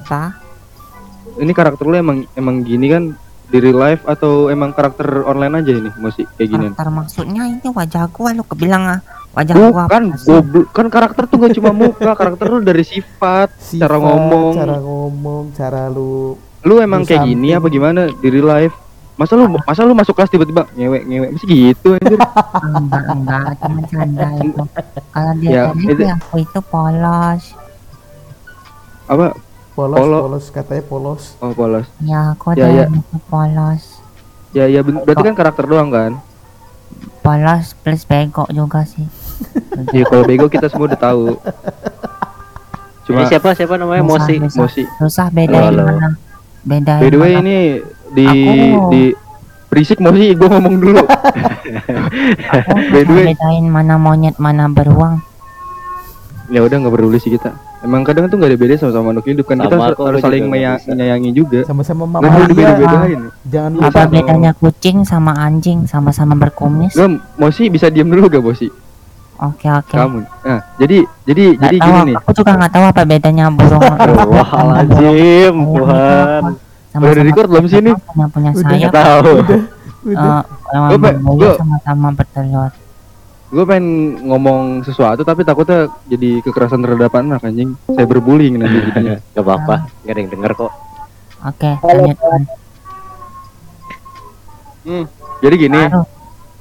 Apa? Ini karakter lu emang emang gini kan di real life atau emang karakter online aja ini masih kayak ginian? Karakter maksudnya ini wajah gua lu kebilang ah wajah gua Bukan, apa sih? goblok. Kan karakter tuh gak cuma muka, karakter lu dari sifat, Sifat, cara ngomong. cara ngomong cara lu Lu emang Lu kayak gini apa gimana di real life? Masa lu masa lu masuk kelas tiba-tiba ngewek ngewek mesti gitu anjir. enggak enggak cuma canda itu kalau dia Ya, tadi itu- aku itu polos Apa? Polos Polo- polos katanya polos Oh, polos. ya aku Ya, ada ya. itu polos Ya ya ben- berarti kan karakter doang kan? polos plus bego juga sih Ya kalau bego kita semua udah tahu. Cuma Ini siapa siapa namanya Musa, Mosi Musa. Mosi. susah bedain Halo, halo. mana bedain By the way mana. ini di Aku- di berisik mau sih gue ngomong dulu. aku by the way- bedain mana monyet mana beruang ya udah nggak peduli sih kita. Emang kadang tuh nggak ada beda sama, sama makhluk hidup kan kita Sama harus saling bisa. menyayangi juga. sama-sama Nggak boleh mamalia dibeda-bedain. jangan apa lupa sama. bedanya kucing sama anjing sama-sama berkumis Gue mau sih bisa diem dulu gak bosi? oke oke Kamu. Nah jadi jadi jadi tahu, gini nih. aku juga nggak tahu apa bedanya burung Astagfirullahaladzim Tuhan sama Udah record belum sih ini? punya punya Udah. sayap tahu udah eh, berbuaya gua- sama-sama bertelur Gue pengen ngomong sesuatu tapi takutnya jadi kekerasan terhadap anak anjing. Saya berbullying nanti jadinya. Gak apa-apa Gak ada yang denger kok oke lanjutkan Hmm. Jadi gini, ya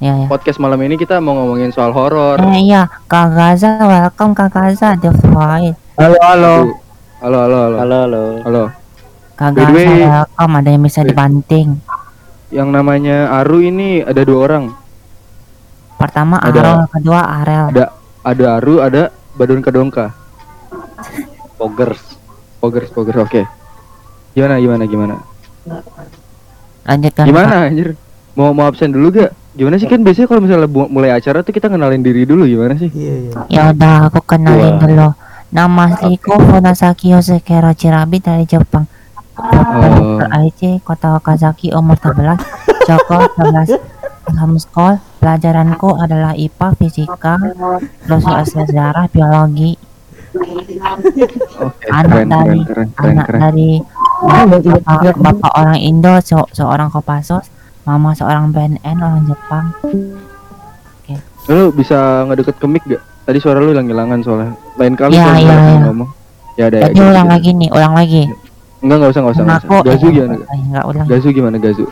ya podcast malam ini kita mau ngomongin soal horor. eh iya kak Gaza welcome kak Gaza the fight Halo halo. Halo halo halo. Halo halo Halo. kak Gaza welcome ada yang bisa dibanting Yang namanya Aru ini ada dua orang. Pertama Ada- Arel kedua Arel Ada ada Aru, ada Badun Kadongka. Pogers Pogers pogers oke. Gimana gimana gimana? lanjutkan Gimana anjir? Mau mau absen dulu gak? Gimana sih kan biasanya kalau misalnya bu- mulai acara tuh kita kenalin diri dulu gimana sih? iya iya ya udah aku kenalin Wah. dulu nama asliku Funasaki Yosekero Chirabi dari Jepang Oh. IT Kota Okazaki umur 11 Joko 11 Homeschool Pelajaranku adalah IPA, Fisika, terus sejarah, biologi Oke, Anak keren, dari- keren, keren, Anak keren. dari bapak, bapak orang Indo, se- seorang Kopassus Mama seorang BNN, orang Jepang Lu bisa ngedeket ke mic gak? Tadi suara lu hilang-hilangan soalnya. Lain kali Iya, iya, misalnya iya. ngomong. Ya ada ya. Tadi gitu, ulang gitu. lagi nih, ulang lagi Enggak, enggak usah, enggak usah. Enggak usah. Gazu eh, gimana? eh, Enggak ulang Gazu gimana Gazu?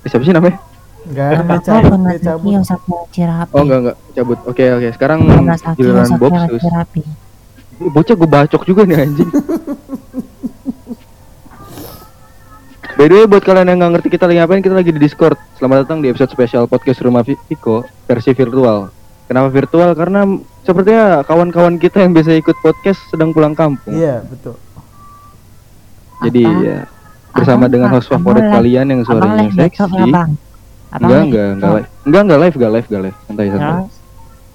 Eh, siapa sih namanya? Enggak cabut Funasaki cabut Yosekero Chirabi Oh enggak enggak cabut. Oke oke. Sekarang Funasaki giliran Bob. Chirabi Bocah gue bacok juga nih anjing. By the way buat kalian yang nggak ngerti kita lagi ngapain kita lagi di Discord. Selamat datang di episode spesial podcast Rumah Vi- Viko versi virtual. Kenapa virtual? Karena sepertinya kawan-kawan kita yang biasa ikut podcast sedang pulang kampung. iya betul Jadi Apa? ya bersama Abang, dengan host favorit kalian yang suaranya seksi. laptop ya? Abang Enggak live enggak enggak laptop. live. Enggak enggak live enggak live enggak live. Santai santai. Terus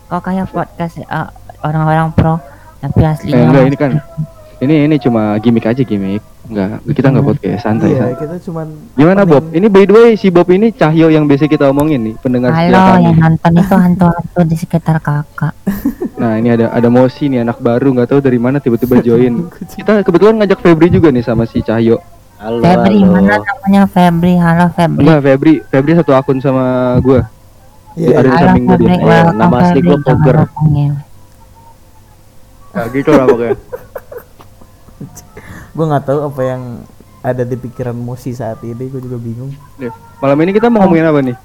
kok kayak podcast eh, orang-orang pro tapi Eh, aslinya enggak ini kan ini ini cuma gimmick aja gimmick. Enggak, kita enggak podcast santai iya santai. kita cuman Gimana opening. Bob? Ini by the way si Bob ini Cahyo yang biasa kita omongin nih, pendengar setia Halo kami. yang nonton itu hantu-hantu di sekitar kakak Nah, ini ada ada Mosi nih anak baru nggak tahu dari mana tiba-tiba join. Kita kebetulan ngajak Febri juga nih sama si Cahyo. Halo Febri halo mana namanya Febri halo Febri Enggak, Febri, Febri satu akun sama gua. iya Ada di samping Febri dia. Iya, welcome nama asli Poger. bohongin. Nah, gitu lah pokoknya. gue nggak tahu apa yang ada di pikiran Mosi saat ini gue juga bingung Nih, Malam ini kita mau ngomongin apa nih?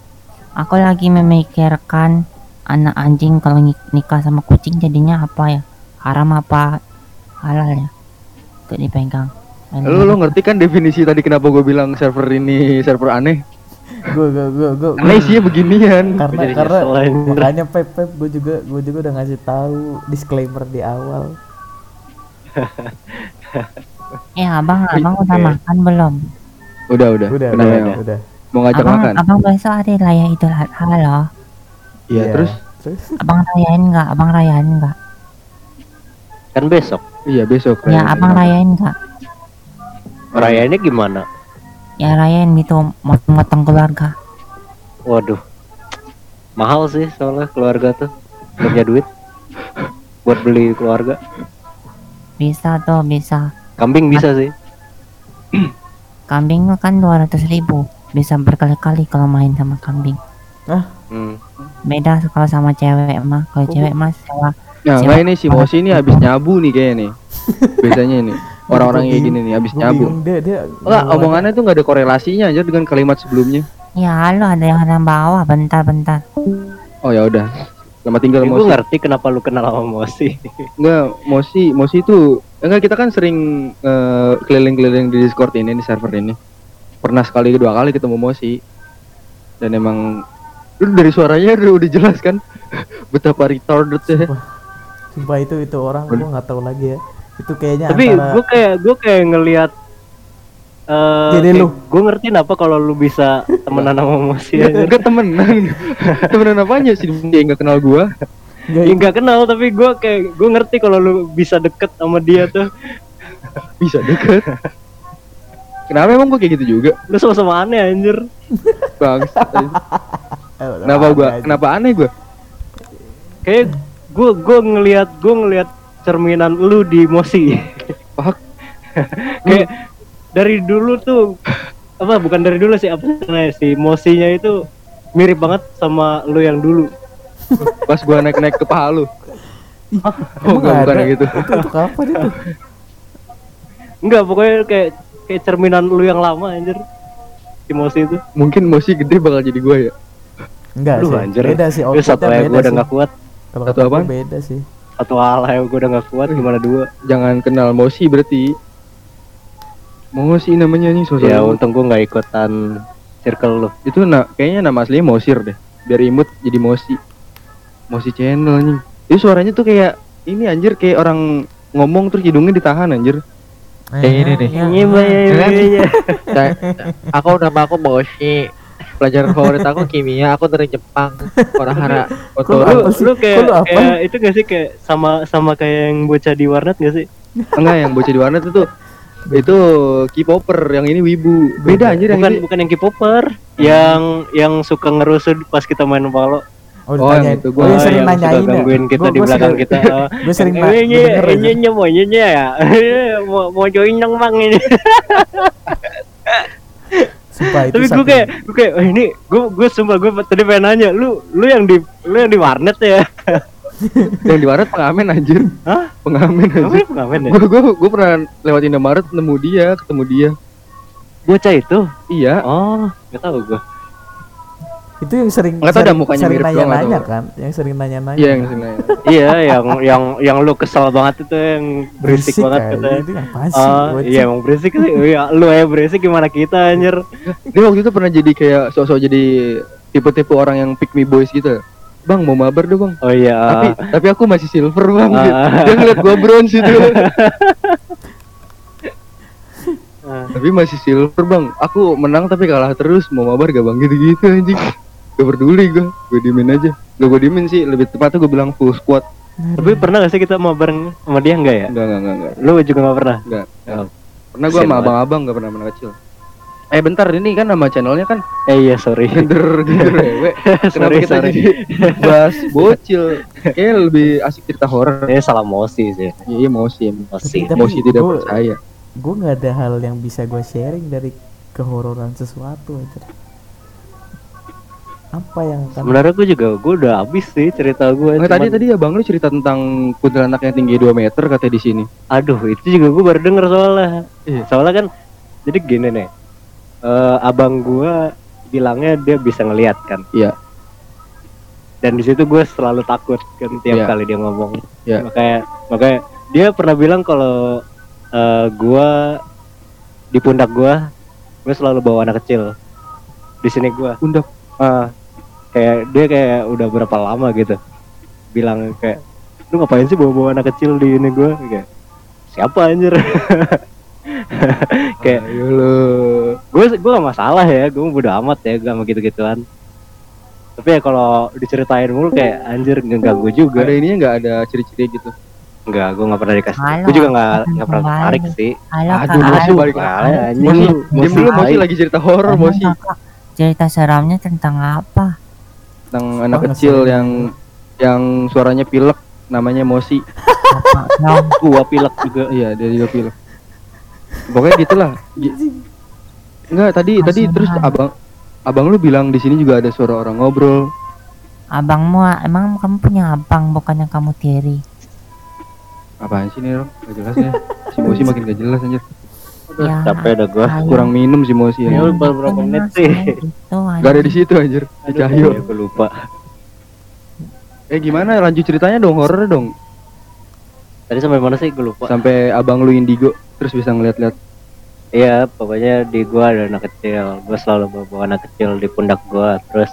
aku lagi memikirkan anak anjing kalau ni- nikah sama kucing jadinya apa ya haram apa halal ya untuk dipegang Lu lu ngerti kan definisi tadi kenapa gue bilang server ini server aneh? gue gue gue gue Aneh sih beginian. karena karena makanya pep pep gue juga gue juga udah ngasih tahu disclaimer di awal. Ya abang abang udah makan belum? Udah, udah. udah udah, ya? udah, udah. Mau ngajak abang makan? abang besok hari raya idul adha loh. Iya, terus? Terus? Abang rayain nggak? Abang rayain nggak? Kan besok. Iya besok. ya abang rayain nggak Rayainnya gimana? ya rayain gitu motong-motong keluarga Waduh Mahal sih soalnya keluarga tuh Gak punya duit Buat beli keluarga bisa tuh bisa Kambing bisa sih. Kambing kan 200 ribu. Bisa berkali-kali kalau main sama kambing. Hmm. Beda kalau sama cewek mah. Kalau Oh, cewek mah sewa Nah, enggak ini si Mosi ini habis nyabu nih kayaknya nih. Biasanya ini orang-orang kayak gini nih habis Gua nyabu. bingung dia dia Enggak, omongannya tuh nggak ada korelasinya aja dengan kalimat sebelumnya. Ya halo ada yang ada bawah bentar-bentar. Oh ya udah. Selamat tinggal Gue Mosi. ngerti kenapa lu kenal sama Mosi. Enggak, Mosi, Mosi itu enggak kita kan sering eh, keliling-keliling di Discord ini di server ini. Pernah sekali dua kali ketemu Mosi. Dan emang lu dari suaranya udah, udah jelas kan betapa retarded ya. Sumpah itu itu orang gua nggak tahu lagi ya. Itu kayaknya Tapi antara gue kayak gue kayak ngelihat eh Jadi lu. gue ngerti kenapa kalau lu bisa temenan sama Mosi aja. Enggak temenan. temenan apanya sih dia enggak kenal gua. Nggak, Ya nggak kenal tapi gue kayak gue ngerti kalau lu bisa deket sama dia tuh. Bisa deket. Kenapa emang gua kayak gitu juga? Lu sama-sama aneh anjir. Bang. udah kenapa gua? aja. Kenapa aneh gua? Kayak gue gue ngelihat gue ngelihat cerminan lu di Mosi. Fuck. kayak dari dulu tuh apa bukan dari dulu sih apa namanya si Mosinya itu mirip banget sama lu yang dulu. Pas gua naik-naik ke paha lu. Oh, Emang enggak nggak bukan gitu. Itu untuk apa itu? Enggak, pokoknya kayak kayak cerminan lu yang lama anjir. Si Mosi itu. Mungkin Mosi gede bakal jadi gua ya. Enggak Lu sih. anjir. Beda sih satu ya beda gue udah sih. gak kuat. Kalau Satu gua apaan? beda sih. Satu hal ya gue udah gak kuat gimana dua. Jangan kenal Mosi berarti. Mosi namanya nih sosok. Ya untung gue gak ikutan circle lu. Itu na kayaknya nama aslinya Mosir deh. Biar imut jadi Mosi. Mosi channel nih. Itu suaranya tuh kayak ini anjir kayak orang ngomong terus hidungnya ditahan anjir. Kayak ini nih. ya, Iya, ya. iya, iya, iya. Saya- aku nama aku Moshi. Pelajaran favorit aku kimia, aku dari Jepang. Kok Otoro. apa Lu, lu kayak, kayak itu gak sih kayak sama sama kayak yang bocah di warnet gak sih? Enggak yang bocah di warnet itu itu K-popper yang ini wibu. Beda anjir yang Bukan ini. bukan yang K-popper, yang yang suka ngerusuh pas kita main Valo. Oh, Oh, yang itu Gua gua- yang sering yang suka nanyain ya. gangguin kita Gua- di gua belakang kita. Gua sering Eh, na- ini ini mau ini ya. mau mau join dong bang ini. Sumpah itu Tapi gue kayak gue kayak oh, ini gue gue sumpah gue tadi pengen nanya lu lu yang di lu yang di warnet ya? yang di warnet pengamen anjir. Hah? Pengamen anjir. pengamen ya? Gue gue gue pernah lewat Indomaret nemu dia, ketemu dia. Bocah itu? Iya. Oh, nggak tahu gue. Itu yang sering Nggak tahu dah sering- mukanya sering mirip doang, nggak nanya-nanya tahu. kan yang sering nanya-nanya Iya yang sini. iya, yang yang yang lu kesel banget itu yang berisik, banget kan? katanya. itu apaan sih Ah, iya emang berisik sih. Iya, lu ya berisik gimana kita anjir? Dia waktu itu pernah jadi kayak sosok jadi tipe-tipe orang yang pick me boys gitu. Bang mau mabar dong bang. Oh iya. Tapi tapi aku masih silver bang. Ah. Dia ngeliat gua bronze itu. Ah. tapi masih silver bang. Aku menang tapi kalah terus. Mau mabar gak bang gitu-gitu anjing. Gak peduli gua. Gue diemin aja. Gak gue diemin sih. Lebih tepatnya gue bilang full squad. Tapi pernah gak sih kita mau bareng sama dia enggak ya? Enggak enggak enggak enggak. Lu juga gak pernah? enggak. Oh. Pernah gua Kasian sama abang-abang gak pernah anak kecil. Eh bentar ini kan nama channelnya kan Eh iya sorry. gender gender ewe. Kenapa sorry kita sorry. jadi bahas bocil? Kayaknya lebih asik cerita horor. Ini salah mosi sih. Iya, iya Mosi. Mosi. Tapi- Mosi tidak gua- percaya. gue nggak ada hal yang bisa gue sharing dari kehororan sesuatu aja apa yang akan Sebenarnya gue juga gue udah habis sih cerita gue. Nggak, tadi tadi abang lu cerita tentang kuntilanak yang tinggi 2 meter katanya di sini. Aduh itu juga gue baru denger soalnya. Iya. Soalnya kan jadi gini nih. eh, abang gue bilangnya dia bisa ngelihat kan. Iya. Dan di situ gue selalu takut kan tiap Iya. kali dia ngomong. Iya. Makanya makanya dia pernah bilang kalau eh, gue di pundak gue gue selalu bawa anak kecil. Di sini gue. Pundak. Ah, kayak dia kayak udah berapa lama gitu. Bilang kayak lu ngapain sih bawa bawa anak kecil di ini gue kayak siapa anjir? Kayak lu. gue gue gak masalah ya gue bodo amat ya gue sama gitu gituan tapi ya kalau diceritain mulu kayak anjir ngeganggu juga. Ada ininya nggak? Ada ciri-ciri gitu. enggak gue nggak pernah dikasih Halo, gue juga nggak akan nggak pernah tertarik sih. Halo Aduh, halo. balik Kali, Halo, anjing. Tai. lagi cerita horor Mosi. Cerita seramnya tentang apa? Tentang anak Oh, kecil ngeselin. yang yang suaranya pilek namanya Mosi. Gua pilek juga Iya, dia juga pilek. pokoknya gitulah Gi- Enggak tadi tadi Kasihan. terus abang abang lu bilang di sini juga ada suara orang ngobrol Abangmu emang kamu punya abang bukannya kamu tiri. apaan sih nih Rom? Gak jelas ya si Mosi makin gak jelas anjir Ya, capek dah gua. ayo. kurang minum si Mosi Ya. Ya. udah baru berapa menit sih? Gitu, Gak ada di situ anjir. Di Cahyo. Ya, lupa. Eh gimana? Lanjut ceritanya dong horor dong. Tadi sampai mana sih? Gua lupa. Sampai abang lu indigo terus bisa ngeliat-liat. Iya, pokoknya di gua ada anak kecil. Gua selalu bawa, bawa anak kecil di pundak gua. Terus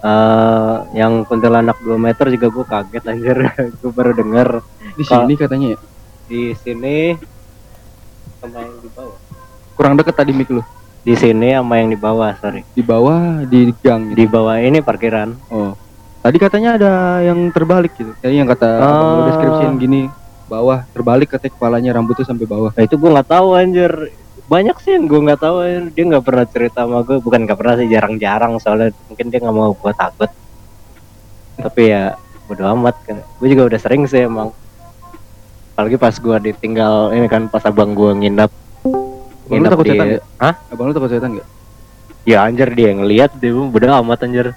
eh yang kuntilanak 2 meter juga gua kaget anjir. gua baru denger. Di sini katanya ya? di sini sama yang di bawah. kurang deket tadi mic lu Di sini sama yang di bawah, sorry. di bawah di gang gitu. Di bawah ini parkiran. oh tadi katanya ada yang terbalik gitu kayak yang kata abang lu Oh. deskripsiin gini bawah terbalik katanya kepalanya rambutnya sampai bawah Nah, itu gua nggak tahu anjir. Banyak sih yang gua nggak tahu. anjir. Dia nggak pernah cerita sama gua. Bukan nggak pernah sih, jarang-jarang soalnya mungkin dia nggak mau gua takut. Tapi ya bodo amat kan. Gue juga udah sering sih emang. Apalagi pas gua ditinggal ini kan pas abang gua nginep. Abang lu takut di- setan nggak? Hah? abang lu takut setan nggak Ya anjir dia ngeliat dia bodo amat anjir.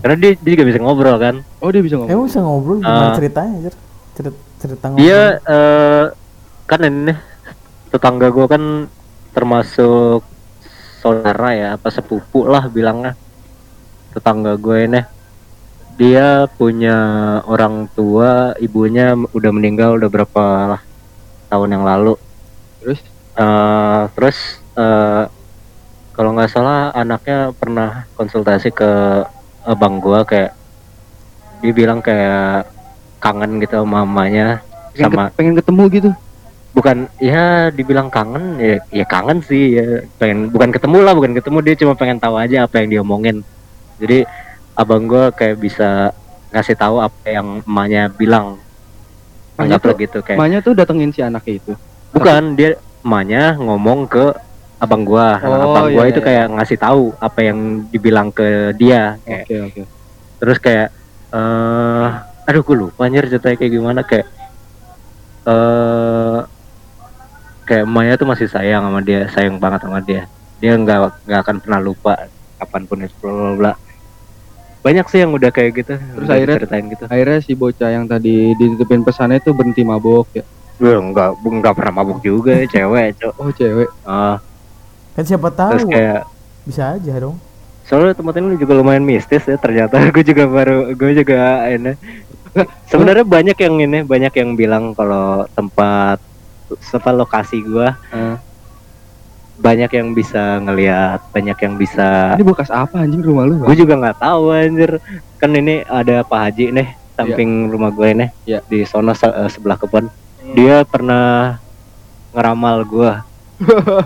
Karena dia, dia juga bisa ngobrol kan. oh dia bisa ngomong Emang bisa ngobrol gimana Ah. ceritanya anjir? Cerita cerita ngobrol. Dia eh kan ini tetangga gua kan termasuk saudara ya, apa sepupu lah bilangnya. Tetangga gue ini dia punya orang tua, ibunya udah meninggal udah berapa lah tahun yang lalu. terus? Eh terus eh kalau nggak salah anaknya pernah konsultasi ke abang gua kayak dia bilang kayak kangen gitu sama mamanya pengen, sama ket- pengen ketemu gitu? Bukan ya dibilang kangen ya ya kangen sih ya pengen bukan ketemu lah bukan ketemu dia cuma pengen tahu aja apa yang diomongin jadi abang gua kayak bisa ngasih tahu apa yang emaknya bilang. Emaknya tuh- gitu kayak. Emaknya tuh datengin si anaknya itu. Bukan dia emaknya ngomong ke abang gua. Nah, Oh, abang gua iya, itu iya. kayak ngasih tahu apa yang dibilang ke dia kayak. Oke oke. Terus kayak eh aduh gue lupa anjir ceritanya kayak gimana kayak eh kayak emaknya tuh masih sayang sama dia sayang banget sama dia. Dia nggak nggak akan pernah lupa kapan pun itu bla bla bla banyak sih yang udah kayak gitu Terus udah akhirnya- ceritain gitu. akhirnya si bocah yang tadi dititipin pesannya itu berhenti mabok ya. Gue nggak nggak pernah mabuk juga cewek cok. Oh cewek. Ah, Kan siapa terus tahu. kayak bisa aja dong. soalnya tempat ini juga lumayan mistis ya ternyata. Gue juga baru gue juga ini. Sebenarnya banyak yang ini banyak yang bilang kalau tempat apa lokasi gua Eh. Banyak yang bisa ngelihat banyak yang bisa ini bekas apa anjing rumah lu gue juga nggak tahu anjir. Kan ini ada Pak Haji nih samping rumah gue nih Iya. di sono se- eh, sebelah kebun. Dia pernah ngeramal gua.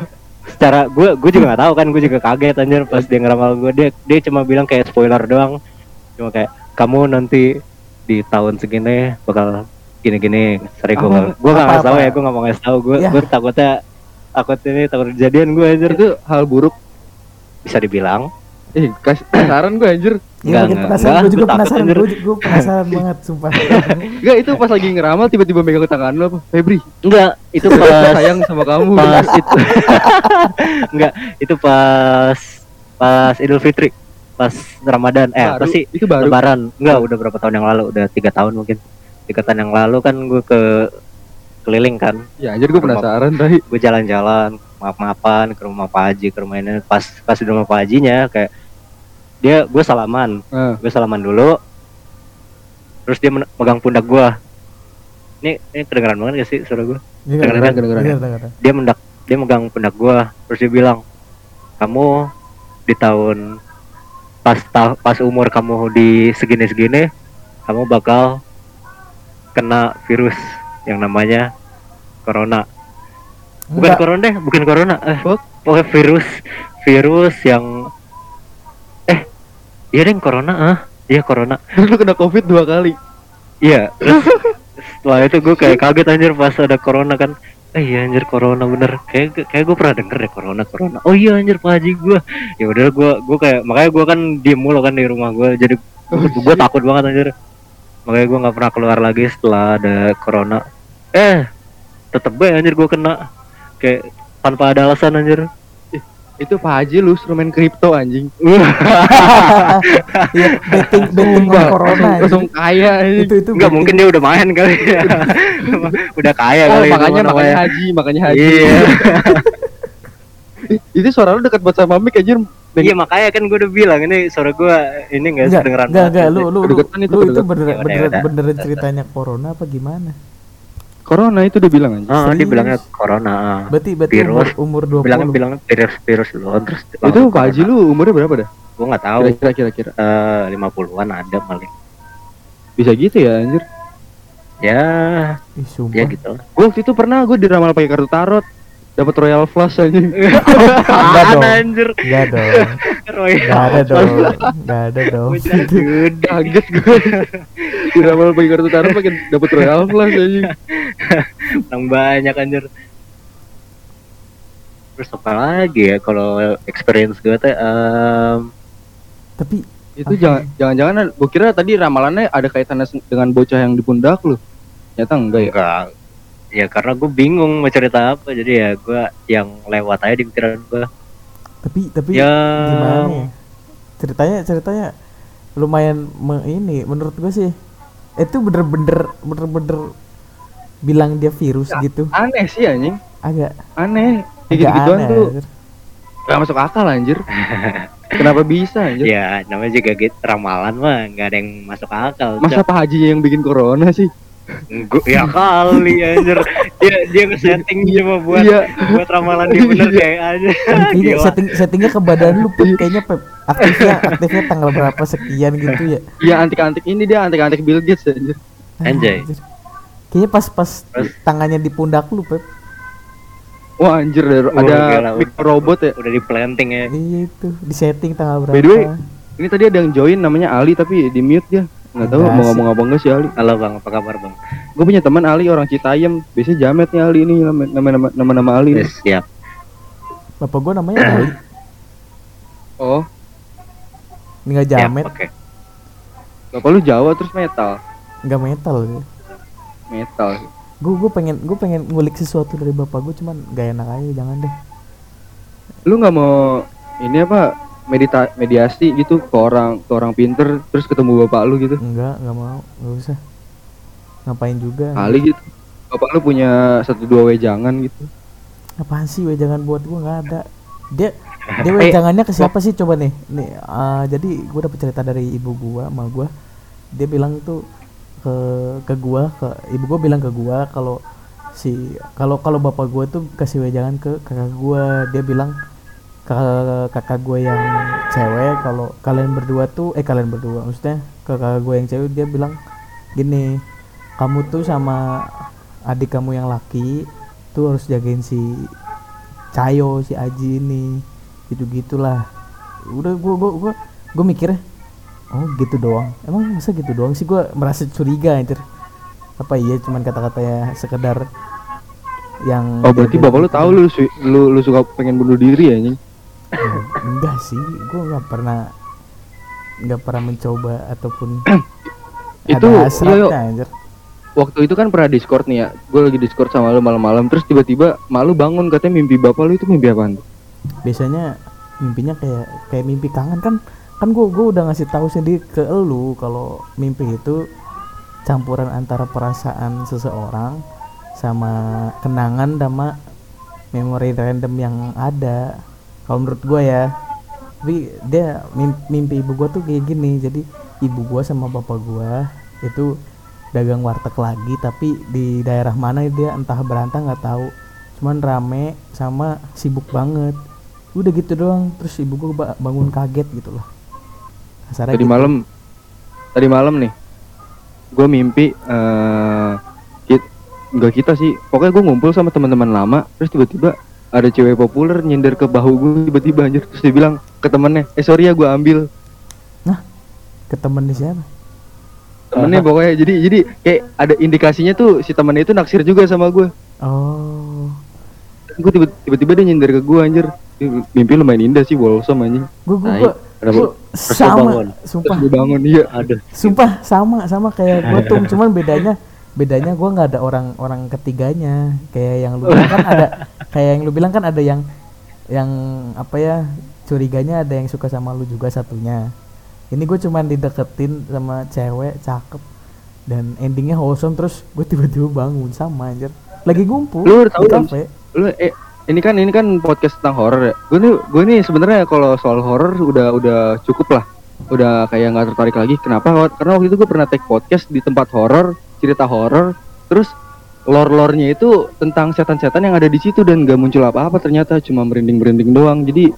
Secara gue gue juga nggak tahu kan gue juga kaget anjir pas dia ngeramal gue dia dia cuma bilang kayak spoiler doang. Cuma kayak kamu nanti di tahun segini bakal gini-gini. Sering gue gue nggak ngasih tahu ya gue nggak mau ngasih tahu. Gue Ya. gue takutnya takut ini takut kejadian gue anjir. Itu hal buruk. Bisa dibilang. Eh kas penasaran gue anjir. Iya, Nggak, makin nggak, penasaran. Gue juga penasaran. Gue gue penasaran banget, sumpah. Enggak itu pas lagi ngeramal tiba-tiba megang tangan lu apa? Febri? Enggak itu pas sayang sama kamu. pas itu. Enggak itu pas pas Idul Fitri pas Ramadan. Eh apa Baru, sih? Itu baru? Lebaran. Enggak udah berapa tahun yang lalu? Udah tiga tahun mungkin. Tiga tahun yang lalu kan gue ke keliling kan. Ya anjir gue penasaran tadi gue jalan-jalan maaf-maafan ke rumah Pak Haji ke rumah ini. Pas pas di rumah Pak Hajinya kayak dia gue salaman. Ah. gue salaman dulu. Terus dia megang pundak gue ini ini kedengeran banget gak sih suara gue Iya, Kedengeran, kedengeran. Dengar, dengar. dia mendak dia megang pundak gua. Terus dia bilang kamu di tahun pas ta- pas umur kamu di segini segini kamu bakal kena virus yang namanya corona bukan Enggak, corona deh bukan corona eh pokoknya virus virus yang eh iya deh corona ah iya corona lu kena covid dua kali Iya. terus setelah itu gue kayak kaget anjir pas ada corona kan. Eh iya anjir corona bener. Kayak kayak gue pernah denger deh corona corona. Oh iya anjir Pak Haji gue. Ya udah gue gue kayak makanya gue kan diem mulu kan di rumah gue. Jadi gue takut banget anjir. Makanya gue nggak pernah keluar lagi setelah ada corona. Eh tetep bae anjir gue kena. Kayak tanpa ada alasan anjir Itu Pak Haji lu suruh main kripto anjing. Iya, betting betting Sumpah, corona. langsung, kaya anjing. Itu itu Enggak betting. mungkin dia udah main kali ya. udah kaya Oh, kali itu makanya namanya. makanya Haji, makanya Haji. Iya. Itu suara lu dekat buat sama mic anjir. Iya makanya kan gue udah bilang ini suara gue ini enggak kedengeran enggak, banget. enggak, lu lu lu, itu, lu itu Ya udah, beneran, udah. beneran ceritanya corona apa gimana? Corona itu udah bilang anjing. Oh, dia bilangnya corona. ah. Berarti berarti Virus. umur, umur 20. Bilangnya bilangnya virus virus dulu terus Itu Pak Haji lu umurnya berapa dah? gue nggak tahu Kira-kira kira-kira. eh 50-an ada paling. Bisa gitu ya anjir. Ya, Ih, sumpah. ya gitu. Gue waktu itu pernah gue diramal pakai kartu tarot. Dapat Royal Flush anjing. Enggak dong. anjir. Enggak dong. Royal. Enggak ada dong. Enggak ada dong. Gede. Kaget gue. diramal pakai kartu tarot pakai dapat Royal Flush anjing. Yang banyak anjir. Terus apa lagi ya kalau experience gue teh em, Tapi Itu jangan jangan-jangan gue kira tadi ramalannya ada kaitannya dengan bocah yang di pundak lu. Ternyata enggak ya. enggak ya karena gue bingung mau cerita apa jadi ya gue yang lewat aja di pikiran gue tapi tapi ya gimana ya? Ceritanya ceritanya lumayan me- ini menurut gue sih itu bener-bener bener-bener bilang dia virus gitu Aneh sih anjing. agak Aneh. Kayak agak gitu-gituan aneh tuh anjir. gak masuk akal anjir. Kenapa bisa anjir? ya namanya juga gitu ramalan mah nggak ada yang masuk akal Masa Pak Haji yang bikin corona sih? Gue ya kali anjir dia dia nge-setting cuma buat Iya. buat ramalan dia bener kayak aja Kan setting settingnya ke badan lu Pep. kayaknya Pep. aktifnya aktifnya tanggal berapa sekian gitu ya Iya antik-antik ini dia antik-antik Bill Gates anjir. Anjay. Anjir. kayaknya pas pas Terus? tangannya di pundak lu Pep Wah anjir ada, Wah, ada gila, mic robot ya. udah di planting ya iya itu di setting tanggal berapa By the way, Ini tadi ada yang join namanya Ali tapi di mute dia. Nggak tahu Enggak mau ngomong apa enggak sih Ali. halo bang apa kabar bang Gue punya teman Ali orang Citayam. Biasanya jamet nih Ali ini nama nama nama, nama, nama Ali. yes, siap bapak gua namanya Ali Oh, ini nggak siap jamet oke bapak lu Jawa terus metal. nggak metal gitu. Metal. gue gue pengen gue pengen ngulik sesuatu dari bapak gue cuman gak enak aja jangan deh Lu nggak mau ini apa medita mediasi gitu ke orang ke orang pinter terus ketemu bapak lu gitu. enggak nggak mau nggak usah. Ngapain juga? Ali gitu. Bapak lu punya satu dua wejangan gitu. apaan sih wejangan buat gue nggak ada. Dia dia wejangannya ke siapa sih? Coba nih nih eh, jadi gue dapet cerita dari ibu gua sama gua. Dia bilang tuh ke ke gua ke ibu gua bilang ke gua kalau si kalau kalau bapak gua tuh kasih wejangan ke kakak gua. Dia bilang ke kakak gue yang cewek kalau kalian berdua tuh eh kalian berdua maksudnya kakak gue yang cewek dia bilang gini kamu tuh sama adik kamu yang laki tuh harus jagain si Cayo si Aji ini gitu gitulah udah gua gua gua gua mikirnya oh gitu doang emang masa gitu doang sih gua merasa curiga anjir apa iya cuman kata-kata ya sekedar yang Oh berarti bapak lu tahu gitu. lu lu lu suka pengen bunuh diri ya anjing. Ya, enggak sih gua nggak pernah nggak pernah mencoba ataupun Itu, ada iya, anjir Waktu itu kan pernah discord nih ya. Gue lagi discord sama lu malam-malam terus tiba-tiba malu bangun katanya mimpi bapak lu itu mimpi apaan tuh? biasanya mimpinya kayak kayak mimpi kangen kan kan gua gua udah ngasih tahu sendiri ke elu kalau mimpi itu campuran antara perasaan seseorang sama kenangan sama memori random yang ada kalau menurut gua ya tapi dia mimpi, mimpi ibu gua tuh kayak gini. Jadi ibu gua sama bapak gua itu dagang warteg lagi tapi di daerah mana dia entah berantah nggak tahu. Cuman rame sama sibuk banget. Udah gitu doang terus ibu ba- bangun kaget gitu loh. Kasarnya Tadi gitu. malam tadi malam nih gue mimpi eh kit enggak kita sih. Pokoknya gue ngumpul sama teman-teman lama terus tiba-tiba ada cewek populer nyender ke bahu gue tiba-tiba anjir terus dia bilang ke temennya eh sorry ya gue ambil. Ke temen di siapa? Temennya pokoknya jadi jadi kayak ada indikasinya tuh si temennya itu naksir juga sama gue oh. Gue tiba tiba-tiba dia nyender ke gue anjir. Mimpi lumayan indah sih wolsom anjing. Gua gua, Nah, gua, kenapa? sama bangun. sumpah. Terus gue bangun iya. Aduh. Sumpah sama sama kayak gua tuh cuman bedanya bedanya gua nggak ada orang orang ketiganya. Kayak yang lu bilang kan ada kayak yang lu bilang kan ada yang yang apa ya curiganya ada yang suka sama lu juga satunya. Ini gue cuman dideketin sama cewek cakep dan endingnya wholesome terus gue tiba-tiba bangun sama anjir. Lagi ngumpul Lu tahu kan? kafe. Lu eh ini kan ini kan podcast tentang horor ya. Gue nih gue nih sebenarnya kalau soal horor udah udah cukup lah. Udah kayak nggak tertarik lagi. Kenapa? Karena waktu itu gue pernah take podcast di tempat horor cerita horor terus lore-lore-nya itu tentang setan-setan yang ada di situ dan gak muncul apa-apa ternyata cuma merinding-merinding doang jadi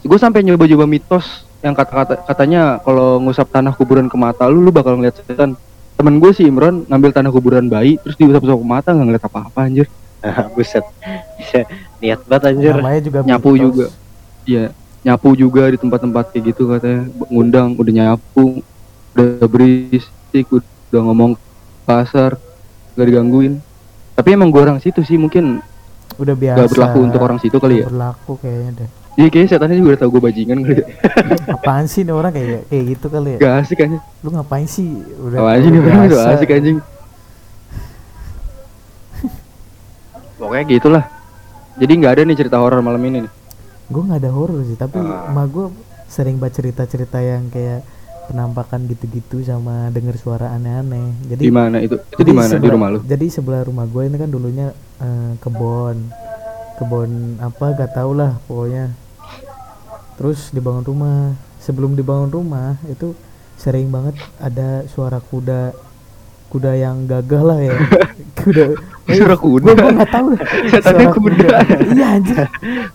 gue sampai nyoba-nyoba mitos yang kata-kata katanya kalau ngusap tanah kuburan ke mata lu lu bakal ngeliat setan temen gue sih Imron ngambil tanah kuburan bayi terus diusap-usap ke mata nggak ngeliat apa-apa anjir buset niat banget anjir namanya juga Nyapu mitos. juga. Iya, nyapu juga di tempat-tempat kayak gitu katanya. Ngundang udah nyapu, udah berisik, udah ngomong pasar, gak digangguin. Tapi emang gua orang situ sih mungkin udah biasa gak berlaku untuk orang situ kali ya. Berlaku kayaknya deh Iya kayaknya setannya juga udah tau gue bajingan kali ya. apaan sih nih orang kayak kayak gitu kali ya Gak asik aja. lu ngapain sih udah Apa aja nih orang gak asik anjing. Pokoknya gitulah. Jadi nggak ada nih cerita horor malam ini nih. gue nggak ada horor sih tapi Ah. emak gue sering baca cerita-cerita yang kayak penampakan gitu-gitu sama denger suara aneh-aneh jadi Di mana itu? Itu di mana? Di rumah lu? jadi sebelah rumah gue ini kan dulunya eh, kebon kebon apa gak tau lah pokoknya terus dibangun rumah sebelum dibangun rumah itu sering banget ada suara kuda kuda yang gagah lah ya. Kuda. Suara kuda? gue nggak tahu. Suara kuda. iya anjir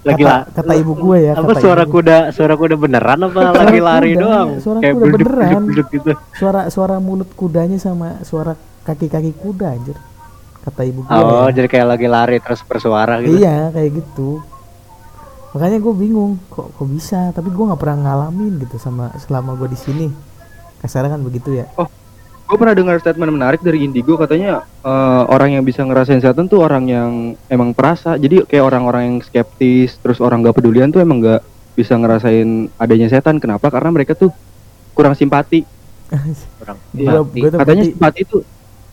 lagi kata, lah kata ibu gue ya apa kata suara ibu. kuda suara kuda beneran apa lagi lari kuda, doang? suara kayak kuda beneran. gitu. Suara suara mulut kudanya sama suara kaki-kaki kuda anjir. Kata ibu gue oh ya. jadi kayak lagi lari terus bersuara gitu. Iya kayak gitu. Makanya gue bingung kok kok bisa? Tapi gue nggak pernah ngalamin gitu sama selama gue di sini. Kasarnya kan begitu ya gue pernah dengar statement menarik dari Indigo katanya eh, orang yang bisa ngerasain setan tuh orang yang emang perasa. Jadi kayak orang-orang yang skeptis terus orang gak pedulian tuh emang gak bisa ngerasain adanya setan kenapa? Karena mereka tuh kurang simpati. Kurang gua tuh katanya simpati itu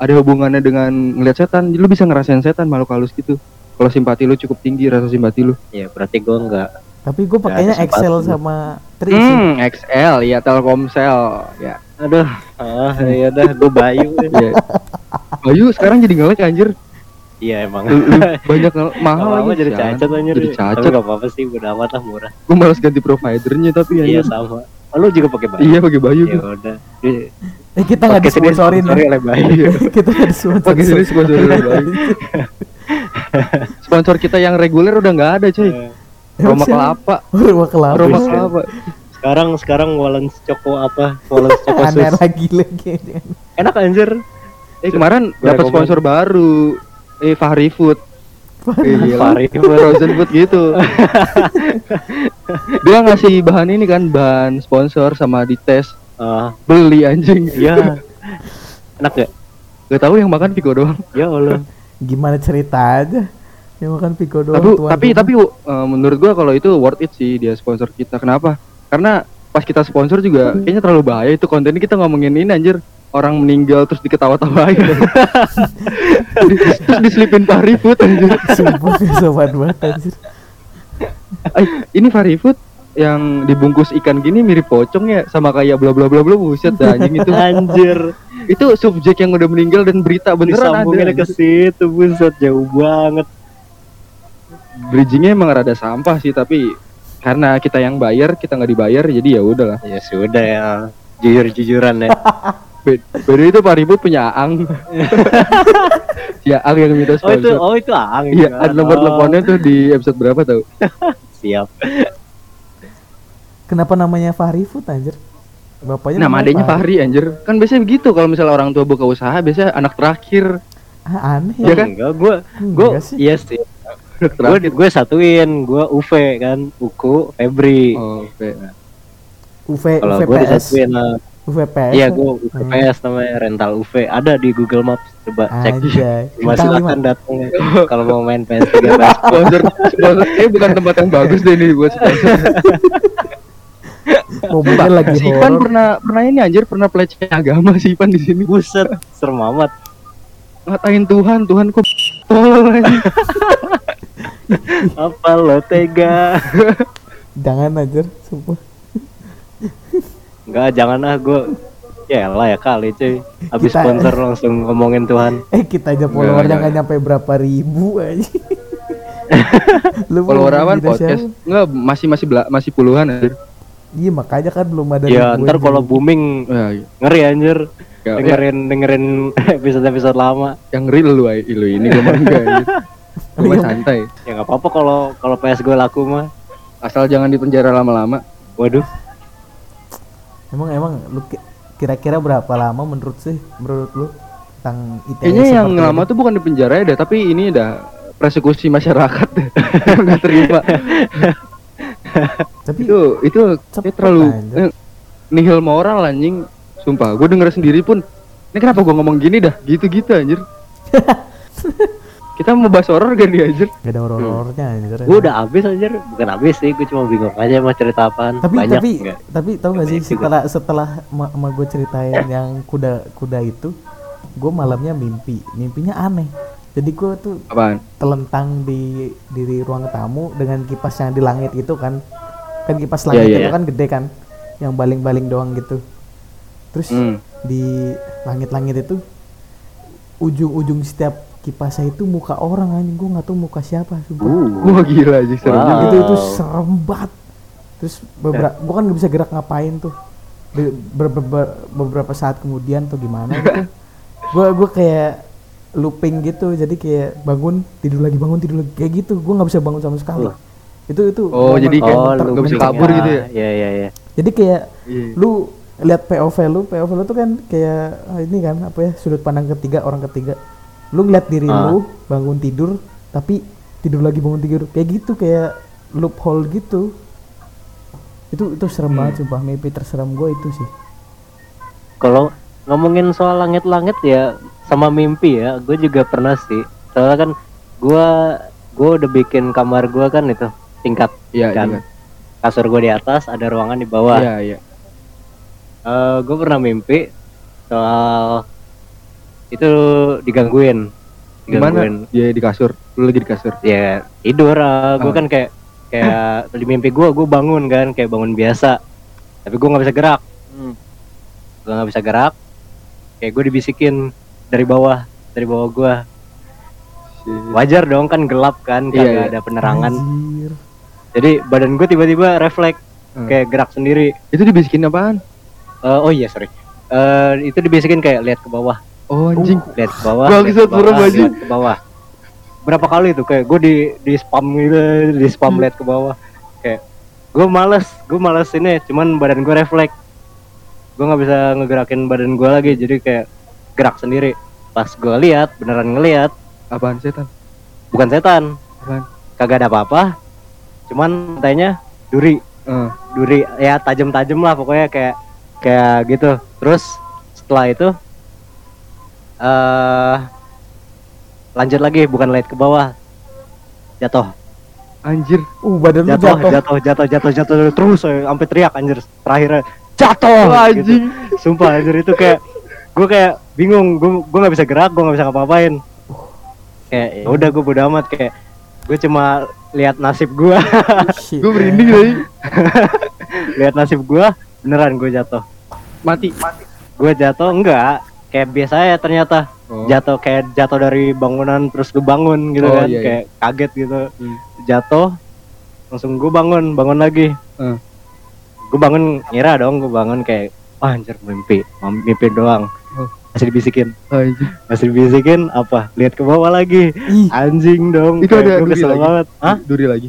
ada hubungannya dengan ngeliat setan. Jadi lu bisa ngerasain setan makhluk halus gitu. Kalau simpati lu cukup tinggi rasa simpati lu. Ya berarti gue nggak tapi gue Nggak pakainya ada Excel sama Tri sih. Hmm XL ya Telkomsel ya. Aduh. Ah ya udah gue bayu. Ya Bayu sekarang jadi ngelek anjir. Iya emang. Banyak mahal lagi jadi cacat anjir. jadi tapi cacat. gak apa-apa sih udah amat lah murah. Gue malas ganti providernya tapi iya anjir. sama. Oh, lu juga pakai bayu? Iya pakai Bayu. Ya udah. Eh kita nggak podcast ini disponsorin disponsori ya. oleh bayu. Iya. kita nggak disponsorin. Pakai sini sponsor dari Bayu. Sponsor kita yang reguler udah nggak ada cuy. Roma kelapa, rumah kelapa Roma Buset. kelapa. sekarang sekarang Walens Choco apa Walens Choco aneh sus lagi lagi enak anjir Eh kemarin dapat sponsor baru. Eh Fahri Food. Eh. Fahri Food. Frozen food gitu. Dia ngasih bahan ini kan, bahan sponsor sama dites. ah Beli anjing. iya enak gak Gak tahu yang makan Piko doang. ya Allah gimana cerita aja yang makan Pico doang Tapi tuan tapi tapi uh, menurut gua kalau itu worth it sih dia sponsor kita. Kenapa? Karena pas kita sponsor juga kayaknya terlalu bahaya itu kontennya kita ngomongin ini anjir orang meninggal terus diketawa-tawain. terus diselipin Fahri Food anjir. sumpah sopan banget anjir Eh, ini Fahri Food yang dibungkus ikan gini mirip pocong ya sama kayak bla bla bla bla buset dah anjing itu. anjir itu subjek yang udah meninggal dan berita beneran disambungin ada. ke situ buset jauh banget Bridgingnya emang rada sampah sih tapi karena kita yang bayar kita nggak dibayar jadi ya udahlah. ya sudah ya jujur jujuran ya Be- Beda itu Pak Ribut punya Ang. ya Ang yang minta oh itu sponsor. oh itu ang Iya, ada nomor Oh, teleponnya tuh di episode berapa tau? siap kenapa namanya Fahri Food anjir bapaknya Nama namanya adanya Fahri anjir. Kan biasanya begitu kalau misalnya orang tua buka usaha biasanya anak terakhir. ah, aneh Iya ya kan? enggak gua gua iya sih Anak gue gue satuin gue UV kan Uku Febri Oh, oke. UV kalau gue disatuin lah UVPS iya gue UVPS namanya rental UV ada di Google Maps coba cek. Cuma silakan lima. datang ya kalau mau main PS3 PS Sponsor, sponsor. Eh bukan tempat yang bagus deh ini buat sponsor. Mobilnya lagi Si Ipan pernah pernah ini anjir pernah pelecehan agama si Ipan di sini. buset serem amat ngatain Tuhan, Tuhan kok tolol. Apa lo tega Jangan aja, sumpah. Enggak, jangan ah gue Ya lah ya kali cuy Habis Kita- sponsor langsung ngomongin Tuhan Eh kita aja followernya enggak. nggak nyampe berapa ribu aja. Lu Follower podcast? Enggak, masih masih bela- masih puluhan anjir. Iya makanya kan belum ada. Ya ntar kalau booming Ya, iya. Ngeri anjir Ya, Dengerin dengerin episode-episode lama yang real lu lu ini gue enggak mah Iya. santai. Ya nggak apa-apa kalau kalau PS gue laku mah Asal jangan di penjara lama-lama. Waduh Emang emang lu ki- kira-kira berapa lama menurut sih menurut lu tentang ITE Kayaknya yang lama ini? tuh bukan di penjara ya, dah, tapi ini dah persekusi masyarakat nggak terima. Tapi itu itu terlalu aja. eh, nihil moral anjing. Sumpah, gue denger sendiri pun. Ini kenapa gue ngomong gini dah? Gitu-gitu anjir. Kita mau bahas horor kan dia anjir? gak ada horor-horornya anjir. Gue udah habis anjir Bukan habis sih Gue cuma bingung aja mau cerita apaan tapi Banyak tapi nggak? tapi tau gak sih Banyak juga. setelah setelah ma ma gue ceritain yang kuda kuda itu gue malamnya mimpi mimpinya aneh jadi gue tuh Apaan? telentang di di ruang tamu dengan kipas yang di langit itu kan kan kipas langit iya, itu iya. kan gede kan yang baling-baling doang gitu terus Hmm. di langit-langit itu ujung-ujung setiap kipasnya itu muka orang anjing. Gue nggak tahu muka siapa sumpah. Uh, Wah gila anjing serem Wow. itu itu serem banget. Terus beberapa gua kan nggak bisa gerak ngapain tuh. Di- ber- ber- ber- beberapa saat kemudian tuh gimana gitu. Gua gua kayak looping gitu. Jadi kayak bangun tidur lagi bangun tidur lagi. Kayak gitu. Gua nggak bisa bangun sama sekali. Wah. itu itu Oh, jadi kayak Oh, lu bisa kabur gitu ya? Iya iya iya jadi kayak Iya. lu lihat POV lu. POV lu tuh kan kayak ah, ini kan apa ya sudut pandang ketiga orang ketiga lu ngeliat diri Ah. lu bangun tidur tapi tidur lagi bangun tidur kayak gitu kayak loophole gitu itu itu serem banget sumpah mimpi terserem gue itu sih Kalau ngomongin soal langit-langit ya sama mimpi ya, gue juga pernah sih. Soalnya kan gue gue udah bikin kamar gue kan itu tingkat Iya, kan. iya. Kasur gue di atas, ada ruangan di bawah. Iya, iya. gue pernah mimpi soal itu digangguin. Gimana? Dia di kasur. Lu lagi di kasur. Ya tidur. gue Ah. kan kayak kayak di mimpi gue gue bangun kan kayak bangun biasa. Tapi gue nggak bisa gerak. Gue nggak bisa gerak. Kayak gue dibisikin dari bawah dari bawah gue. Wajar dong kan gelap kan Iya, kagak iya. ada penerangan. Anjir. Jadi badan gue tiba-tiba refleks Hmm. kayak gerak sendiri. Itu dibisikin apaan? Eh, oh iya sorry. Eh, itu dibisikin kayak lihat ke bawah, Oh anjing. lihat ke bawah. Bangsat, bawah, anjing. ke bawah. Berapa kali tuh kayak gue di di spam gitu, di spam lihat ke bawah. Kayak gue males, gue males ini, cuman badan gue refleks. Gue nggak bisa ngegerakin badan gue lagi, jadi kayak gerak sendiri. Pas gue lihat, beneran ngelihat, Apaan setan? bukan setan, Apaan? kagak ada apa-apa. Cuman katanya duri, Eh, duri ya tajam-tajam lah pokoknya kayak kayak gitu terus setelah itu eh lanjut lagi bukan lihat ke bawah jatuh anjir. uh badan jatuh jatuh jatuh jatuh jatuh jatuh terus eh, sampai teriak anjir terakhir jatuh Wah, gitu. sumpah anjir itu kayak gue kayak bingung gue gue nggak bisa gerak gue nggak bisa ngapa-ngapain kayak ya udah gue bodo amat kayak gue cuma lihat nasib gue. Gue merinding lagi. lihat nasib gue beneran gue jatuh Mati. gue jatuh enggak kayak biasa ya ternyata Oh. jatuh kayak jatuh dari bangunan terus lu bangun gitu Oh, kan iya, iya. kayak kaget gitu Hmm. jatuh langsung gue bangun bangun lagi Hmm. gue bangun ngira dong gue bangun kayak wah anjir mimpi mimpi doang Oh. masih dibisikin Anjing. masih dibisikin apa lihat ke bawah lagi Ih, anjing dong Itu Kayak ada gue duri kesel lagi. banget Hah? Duri lagi.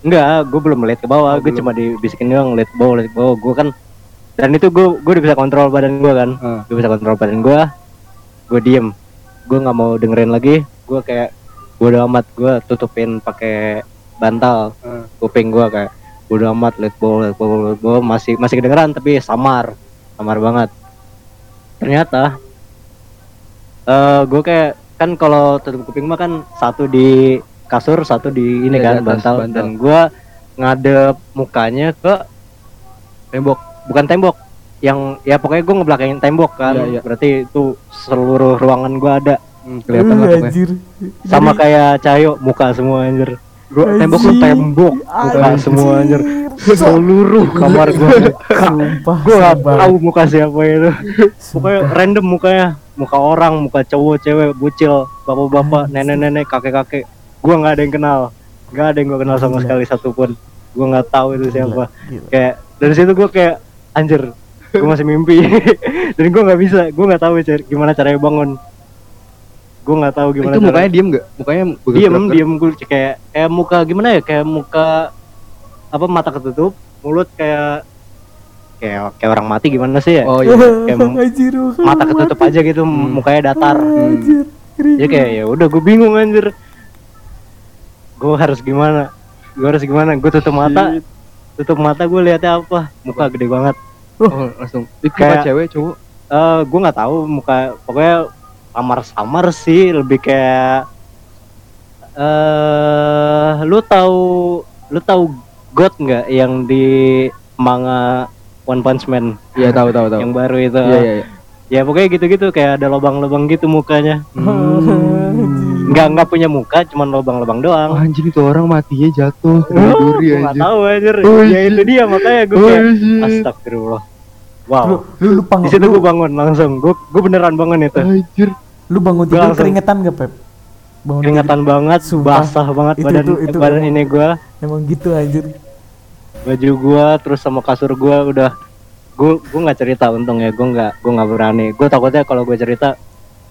Enggak, gue belum melihat ke bawah, Oh, gue cuma dibisikin doang, lihat ke bawah, lihat ke bawah. Gue kan dan itu gue gue udah bisa kontrol badan gue kan, Ah. gue bisa kontrol badan gue, gue diem, gue nggak mau dengerin lagi, gue kayak gue udah amat, gue tutupin pakai bantal Ah. kuping gue kayak udah amat lihat ke bawah, lihat ke bawah, masih masih kedengeran tapi samar, samar banget. Ternyata eh gue kayak kan kalau tutup kuping mah kan satu di kasur, satu di ini di kan bantal, bantal. dan gue ngadep mukanya ke Tembok. Bukan tembok. Yang ya pokoknya gue ngebelakangin tembok kan. Iya, iya. berarti itu seluruh ruangan gue ada. Hmm, kelihatan lah Eh, pokoknya. anjir. sama kayak Cahyo muka semua anjir. Gua Anjir. tembok lu tembok. Muka semua anjir. Seluruh kamar gue Sumpah. gue gak tahu muka siapa itu. Pokoknya random mukanya. Muka orang muka cowok cewek bucil bapak-bapak nenek-nenek kakek-kakek. Gue nggak ada yang kenal. Nggak ada yang gue kenal sama Gila. sekali satupun gue nggak tahu itu siapa. Gila. kayak dari situ gue kayak anjir gue masih mimpi dan gue nggak bisa gue nggak tahu car- gimana caranya bangun gue nggak tahu gimana Itu cara- mukanya diem gak? Mukanya diem bergerak-gerak. diem gue kayak kayak muka gimana ya kayak muka apa mata ketutup mulut kayak kayak kayak orang mati gimana sih ya Oh iya. kayak Anjir. mata ketutup aja gitu Hmm. mukanya datar Anjir. ya kayak ya udah gue bingung anjir gue harus gimana gue harus gimana gue tutup mata tutup mata gue lihatnya apa muka gede banget Oh, langsung. Itu Kayak- muka cewek cowok. eh gue nggak tahu muka pokoknya samar-samar sih lebih kayak eh lu tahu lu tahu God nggak yang di manga One Punch Man Iya tahu tahu tahu. yang baru itu Iya iya iya. ya pokoknya gitu-gitu kayak ada lubang-lubang gitu mukanya Anjir. Nggak nggak punya muka cuman lubang-lubang doang Anjing itu orang matinya jatuh kena duri gue nggak tahu anjir Oh, ya shit. itu dia makanya gue Oh, kayak shit. astagfirullah Lu wow lu lu bangun. di situ lu, gue bangun langsung gue gue beneran bangun itu Anjir. lu bangun tidur langsung- keringetan gak, Pep? Bangun keringetan banget Sumpah. basah banget Itu badan tuh- itu badan emang- ini gue tidur. Emang gitu anjir. baju gua terus sama kasur gua udah gua gua nggak cerita untung ya gua nggak gua nggak berani gua takutnya kalau gua cerita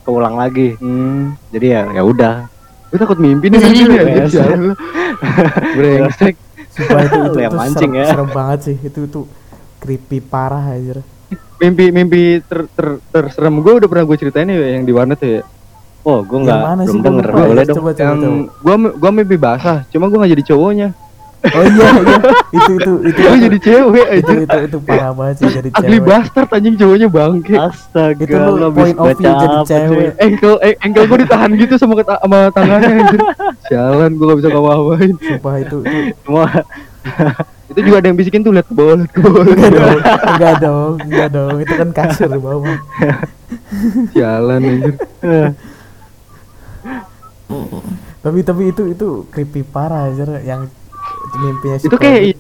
keulang lagi Hmm. jadi ya ya udah Gue takut mimpi nih anjing ya. Brengsek. Sumpah itu itu, itu mancing serem, ya. serem banget sih. Itu itu creepy parah anjir. Mimpi mimpi ter, ter, terserem gue udah pernah gue ceritain ya yang di warnet ya. oh Yang nggak belum sih? Denger boleh dong Coba coba yang gua gua mimpi basah, cuma gua gak jadi cowoknya. Oh iya iya. itu itu itu. Gua jadi cewek itu, aja. itu itu parah banget sih jadi Ugly cewek. bastard anjing cowoknya bangke. astaga Itu lu habis point of view jadi cewek. Engkel eh, engkel gua ditahan gitu sama sama tangannya anjir. Sialan gua gak bisa ngapa-ngapain. Sumpah itu itu semua Itu juga ada yang bisikin tuh lihat ke bawah, lihat ke bawah. ke bawah. enggak dong, enggak dong. Itu kan kasur bawah. Sialan anjir. Tapi tapi itu itu creepy parah anjir yang mimpinya si Itu kayak ini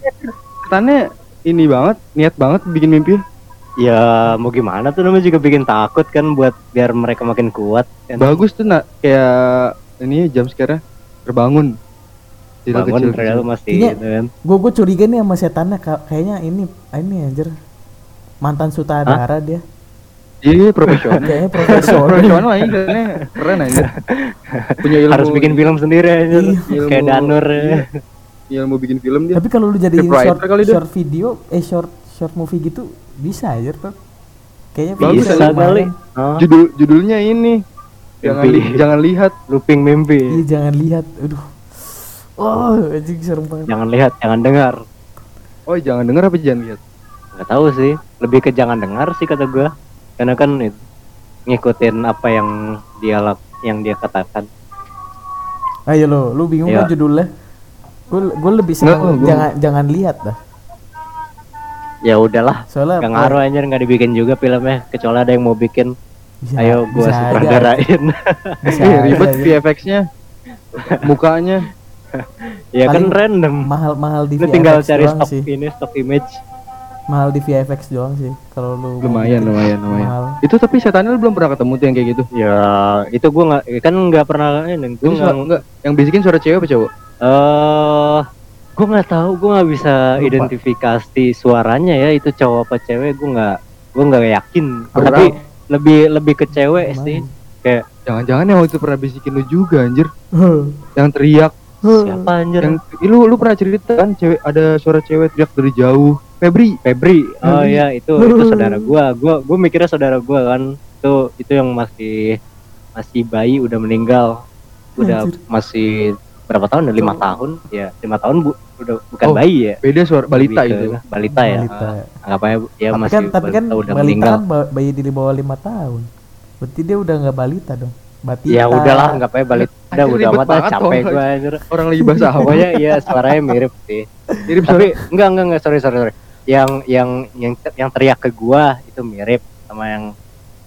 ketannya ini banget, niat banget bikin mimpi. ya mau gimana tuh namanya juga bikin takut kan buat biar mereka makin kuat kan Bagus tuh nak kayak ini jam sekarang terbangun. Tidak bangun ternyata masih Iya. gitu kan Gue gue curiga nih sama setannya ka- kayaknya ini ini anjir mantan sutradara dia. Iya, profesional. Kayaknya profesor. profesional aja kayaknya keren aja. Punya ilmu. harus bikin film sendiri aja kayak Danur ya. Iya. Ilmu bikin film dia. Tapi kalau lu jadiin Scriptwriter short, kali dia. short video, eh short short movie gitu bisa aja Pep. Kayaknya Bagus bisa bisa kali. Oh, Judul judulnya ini. Jangan Mimpi. li- jangan lihat. looping mimpi Iya jangan lihat. Aduh. Oh, anjing serem banget. jangan lihat jangan dengar Oh, jangan denger apa jangan lihat? nggak tahu sih lebih ke jangan dengar sih kata gua karena kan itu, ngikutin apa yang dia yang dia katakan Ayo lo, lu bingung Iya. kan judulnya? Gue gue lebih Nggak, senang gua- jangan jangan lihat dah. ya udahlah Soalnya nggak ngaruh anjir nggak dibikin juga filmnya kecuali ada yang mau bikin Bisa- ayo aja, sutradarain ribet. VFX-nya. Mukanya. ya kan Paling random mahal-mahal di lu VFX tinggal cari doang stok sih. ini stok image Mahal di VFX doang sih kalau lu Lumayan, lumayan, lumayan. Mahal. Itu tapi setannya lu belum pernah ketemu tuh yang kayak gitu. ya itu gua nggak kan nggak pernah ini nggak enggak, yang bisikin suara cewek apa cowok? Eh gue nggak tahu gue nggak bisa Lupa. identifikasi suaranya ya itu cowok apa cewek gue nggak gue nggak yakin Orang- tapi lebih lebih ke cewek Gimana? sih kayak Jangan-jangan yang waktu itu pernah bisikin lu juga anjir. Yang teriak, siapa anjir yang lu lu pernah cerita kan cewek ada suara cewek teriak dari jauh. Febri. Febri oh Febri. ya itu itu saudara gua gua gua mikirnya saudara gua kan itu itu yang masih masih bayi udah meninggal udah Anjir. masih berapa tahun ya lima tahun ya lima tahun bu udah bukan Oh, bayi ya Beda suara balita Lebih ke itu. balita ya Balita. anggap aja ya tapi masih kan tapi kan udah balita meninggal kan ba- bayi di bawah lima tahun. Berarti dia udah nggak balita dong. Batita. ya udahlah nggak apa balita udah udah amat capek gua anjir Orang lagi bahasa apa? pokoknya iya suaranya mirip sih Mirip tapi enggak enggak enggak sorry sorry sorry yang yang yang yang teriak ke gua itu mirip sama yang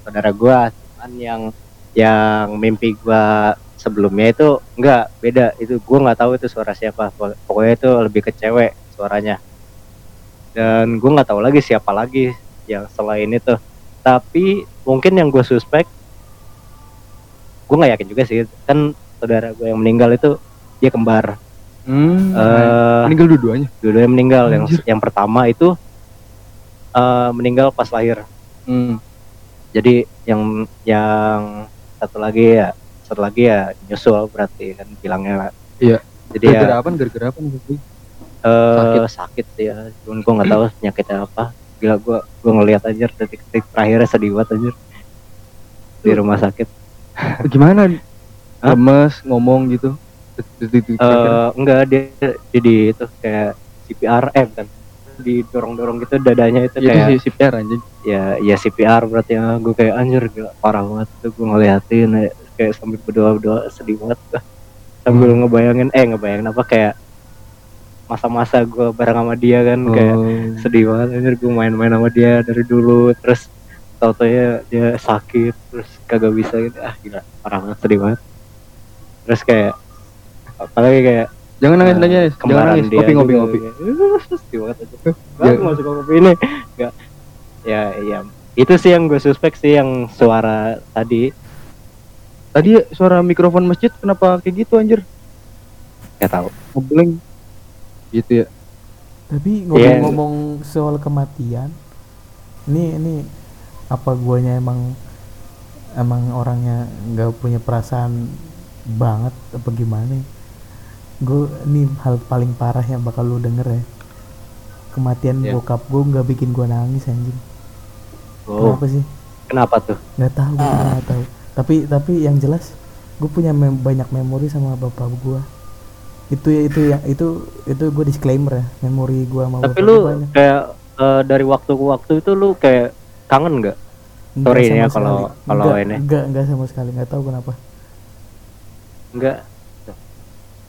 saudara gua cuman yang yang mimpi gua sebelumnya itu enggak beda itu gua nggak tahu itu suara siapa Pok- pokoknya itu lebih ke cewek suaranya dan gua nggak tahu lagi siapa lagi yang selain itu tapi mungkin yang gue suspek gue nggak yakin juga sih kan saudara gue yang meninggal itu dia kembar Hmm. eh meninggal dua-duanya. dua-duanya meninggal yang Anjir. yang pertama itu eh meninggal pas lahir Hmm. jadi yang yang satu lagi ya satu lagi ya nyusul berarti kan bilangnya Iya. jadi ya Gara-gara apa? Gara-gara apa? nih? eh sakit ya cuman gue nggak tahu penyakitnya apa gila gue gue ngelihat aja detik-detik terakhirnya sedih banget anjir di rumah sakit Gimana? Lemes ngomong gitu. Detik-detik eh enggak dia jadi itu kayak CPR eh bukan didorong-dorong gitu dadanya itu Itu kayak CPR anjing. ya ya CPR berarti ya gue kayak anjir gila parah banget tuh gue ngeliatin ya, kayak sambil berdoa berdoa sedih banget gua. sambil Hmm. ngebayangin eh ngebayangin apa kayak masa-masa gue bareng sama dia kan kayak Oh. sedih banget anjir gue main-main sama dia dari dulu terus tau ya dia sakit terus kagak bisa gitu ah gila parah banget sedih banget terus kayak apalagi kayak Jangan nangis eh, nangis. Jangan nangis. dia Kopi ngopi. kayak, sedih banget aja Ya. Gak nggak suka kopi ini nggak ya ya itu sih yang gue suspek sih yang suara tadi Tadi suara mikrofon masjid kenapa kayak gitu anjir? nggak tahu Ngebleng. Gitu ya. Tapi Iya. ngomong-ngomong soal kematian, ini ini apa guanya emang emang orangnya nggak punya perasaan banget apa gimana? Gue ini hal paling parah yang bakal lu denger ya. Kematian Iya. bokap gue nggak bikin gue nangis anjing. oh Kenapa sih? kenapa tuh Nggak tahu, gue nggak tahu. Tapi tapi yang jelas gue punya mem- banyak memori sama bapak gue. Itu ya itu yang itu itu gue disclaimer ya memori gue sama tapi bapak lu gua banyak. kayak eh, dari waktu ke waktu itu lu kayak kangen nggak Enggak Sorry sama ya kalau- kalau ini. enggak enggak sama sekali nggak tahu kenapa enggak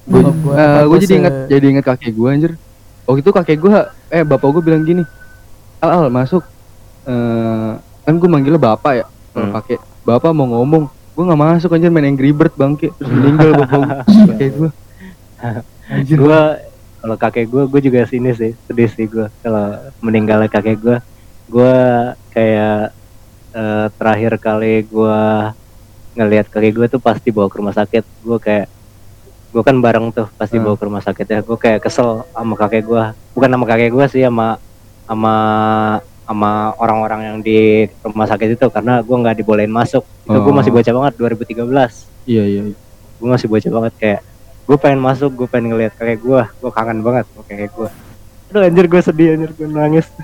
Gue bapak gue gua jadi ingat jadi ingat kakek gue anjir. Waktu itu kakek gue eh bapak gue bilang gini. Al, al masuk. Eh kan gue manggilnya bapak ya. Kalau Hmm. kakek bapak mau ngomong, gue nggak masuk anjir main Angry Bird bangke terus meninggal bapak kakek gue. Anjir. gue kalau kakek gue gue juga sini sih sedih sih gue kalau meninggalnya kakek gue gue kayak eh, terakhir kali gue ngelihat kakek gue tuh pasti bawa ke rumah sakit gue kayak gue kan bareng tuh pasti Hmm. bawa ke rumah sakit ya gue kayak kesel sama kakek gue bukan sama kakek gue sih sama sama sama orang-orang yang di rumah sakit itu karena gue nggak dibolehin masuk itu gue Oh. masih bocah banget 2013 Iya iya. iya. gue masih bocah banget kayak gue pengen masuk gue pengen ngeliat kakek gue gue kangen banget sama kakek gue aduh anjir gue sedih anjir gue nangis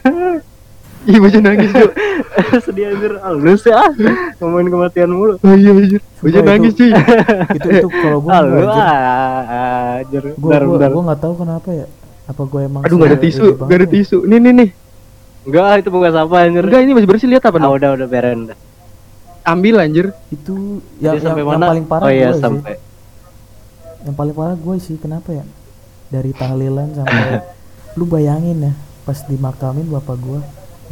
Ih bocah nangis tuh. sedih anjir lu sih ah ngomongin kematian mulu Oh iya anjir. Bocah nangis cuy. itu itu kalau gue lu enggak anjir. ah anjir gue gue gue nggak tahu kenapa ya apa gue emang Aduh gak ada tisu, gak ada ya? tisu. Nih nih nih. Enggak itu bukan sampah anjir. Enggak ini masih bersih lihat apa ah, udah udah beren dah. Ambil anjir. itu yang, Jadi yang, sampai yang mana? paling parah oh iya gue sih. sampai. Yang paling parah gue sih kenapa ya? Dari tahlilan sampai lu bayangin ya pas dimakamin bapak gue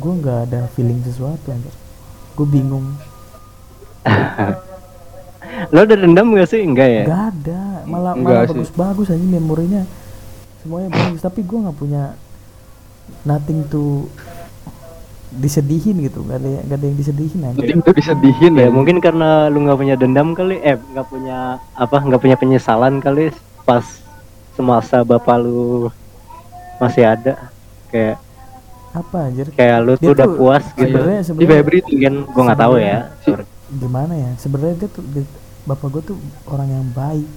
gue nggak ada feeling sesuatu anjir. Gue bingung. Lo udah dendam gak sih? Enggak ya? Nggak ada. Malah Enggak malah bagus-bagus aja memorinya. Semuanya bagus tapi gue nggak punya nothing to disedihin gitu nggak ada nggak ada yang disedihin aja Penting tuh disedihin ya ya. mungkin karena lu nggak punya dendam kali eh nggak punya apa nggak punya penyesalan kali pas semasa bapak lu masih ada kayak apa anjir? kayak lu Dia tuh udah puas gitu. sebenarnya Febri tuh mungkin gua nggak tahu ya. Sorry. gimana ya? Sebenarnya dia tuh dia- bapak gue tuh orang yang baik.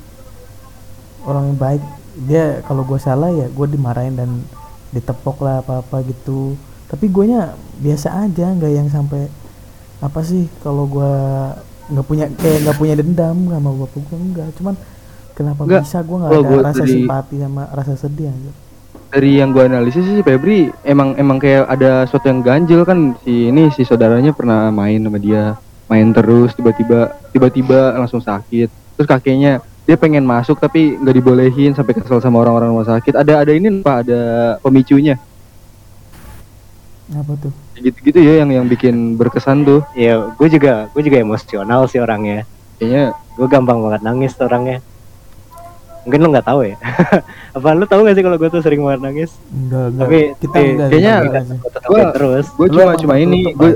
Orang yang baik. Dia kalau gue salah ya gue dimarahin dan ditepok lah apa apa gitu tapi guanya biasa aja nggak yang sampai apa sih kalau gue nggak punya kayak nggak punya dendam sama bapak gue enggak cuman kenapa Nggak, bisa gue nggak ada gua rasa dari- simpati sama rasa sedih aja. Dari yang gua analisis sih si Febri emang emang kayak ada sesuatu yang ganjil kan. Si ini si saudaranya pernah main sama dia main terus tiba-tiba tiba-tiba langsung sakit. Terus kakeknya dia pengen masuk tapi nggak dibolehin sampai kesel sama orang-orang rumah sakit. Ada ada ini pak ada pemicunya Apa tuh? gitu-gitu ya yang yang bikin berkesan tuh ya gue juga gue juga emosional sih orangnya kayaknya gue gampang banget nangis tuh orangnya mungkin lu nggak tahu ya apa lu tahu gak sih kalau gue tuh sering banget nangis Enggak, enggak. Tapi, kita eh, enggak. kayaknya enggak gue terus gue cuma cuma ini gue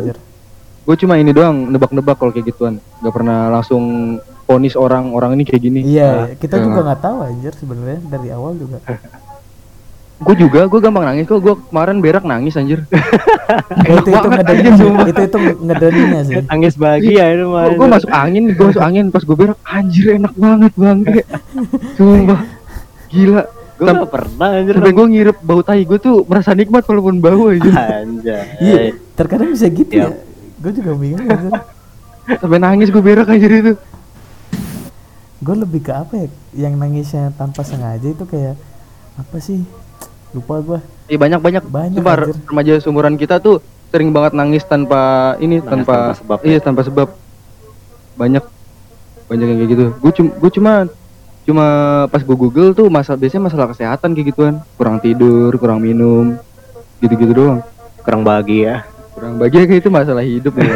gue cuma ini doang nebak-nebak kalau kayak gituan nggak pernah langsung ponis orang orang ini kayak gini Iya, kita Nah. juga nggak tahu anjir sebenarnya dari awal juga. gue juga gue gampang nangis kok gue kemarin berak nangis anjir itu itu ngedenin, anjir, sumpah. itu itu ngedeninnya sih. nangis bahagia itu mah gue masuk angin gue masuk angin pas gue berak anjir enak banget bangke sumpah gila gue Sampai- gak pernah anjir sampai gue ngirep bau tai gue tuh merasa nikmat walaupun bau aja anjay Iya, terkadang bisa gitu Iya. ya. Gue juga bingung anjir. sampai nangis gue berak anjir itu Gue lebih ke apa ya? Yang nangisnya tanpa sengaja itu kayak apa sih? Lupa gue. Iya banyak banyak. Banyak, Sumpah, remaja seumuran kita tuh sering banget nangis tanpa ini Nangis tanpa, tanpa sebab, iya tanpa sebab. Banyak banyak yang kayak gitu. Gue cuma gue cuma cuma pas gue google tuh masa biasanya masalah kesehatan kayak gituan. Kurang tidur kurang minum gitu gitu doang. Kurang bahagia. Kurang bahagia kayak itu masalah hidup ya.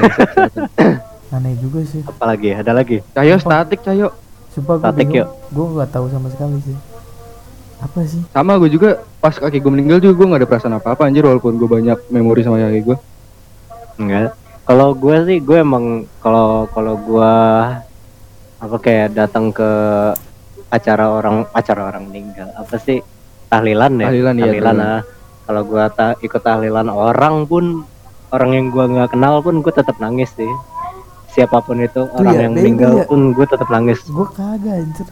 Aneh juga sih. apalagi ada lagi? Cayo statik cayo. Sumpah gue Statik, bingung. Gue nggak tahu sama sekali sih. Apa sih? sama gue juga pas kakek gue meninggal juga gue nggak ada perasaan apa apa anjir walaupun gue banyak memori sama kakek gue enggak kalau gue sih gue emang kalau kalau gue apa kayak datang ke acara orang acara orang meninggal apa sih tahlilan ya Tahlilan, iya, tahlilan. ah. kalau gue ta ikut tahlilan orang pun orang yang gue nggak kenal pun gue tetap nangis sih siapa pun itu orang ya, yang meninggal ya. pun gue tetap nangis Gue kagak anjir.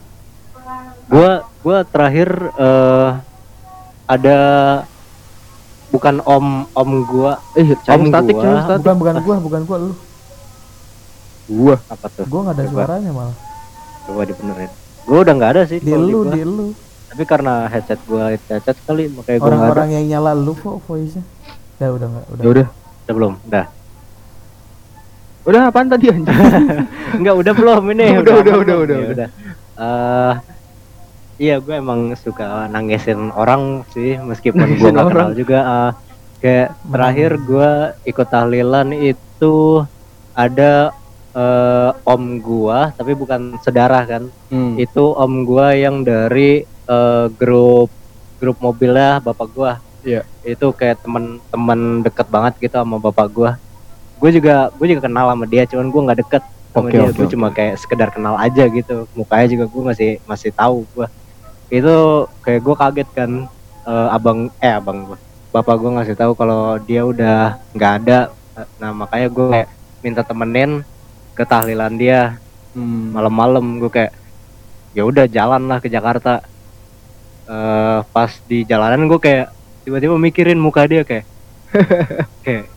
gue gue terakhir eh, ada bukan om om gue eh Om statik gua. statik Bukan bukan gue, bukan gue lu. gue apa tuh Gue nggak ada Coba. suaranya malah. coba dibenerin gue udah nggak ada sih Di lu, gua. di lu. tapi karena headset gua headset kali makanya gua nggak ada Orang-orang yang nyala lu kok voice-nya. Udah, udah enggak, udah. ya udah udah belum udah udah apaan tadi anjir Enggak, udah belum ini Udah, udah, udah, belum? udah, Ya udah. Eh, iya gue emang suka nangisin orang sih meskipun gue nggak kenal juga eh, kayak terakhir gue ikut tahlilan itu ada eh, om gua tapi bukan sedarah kan. Hmm. itu om gua yang dari eh, grup grup mobilnya bapak gua. Iya. itu kayak teman-teman deket banget gitu sama bapak gua. Gue juga gue juga kenal sama dia cuman gue nggak deket sama Oke, dia. oke, gue oke. cuma kayak sekedar kenal aja gitu. Mukanya juga gue masih masih tahu gua itu kayak gue kaget kan eh, abang eh abang gua. Bapak gue ngasih tahu kalau dia udah nggak ada. Nah makanya gue kayak minta temenin ke tahlilan dia. Hmm. malam-malam gue kayak ya udah jalan lah ke Jakarta. Eh pas di jalanan gue kayak tiba-tiba mikirin muka dia kayak kayak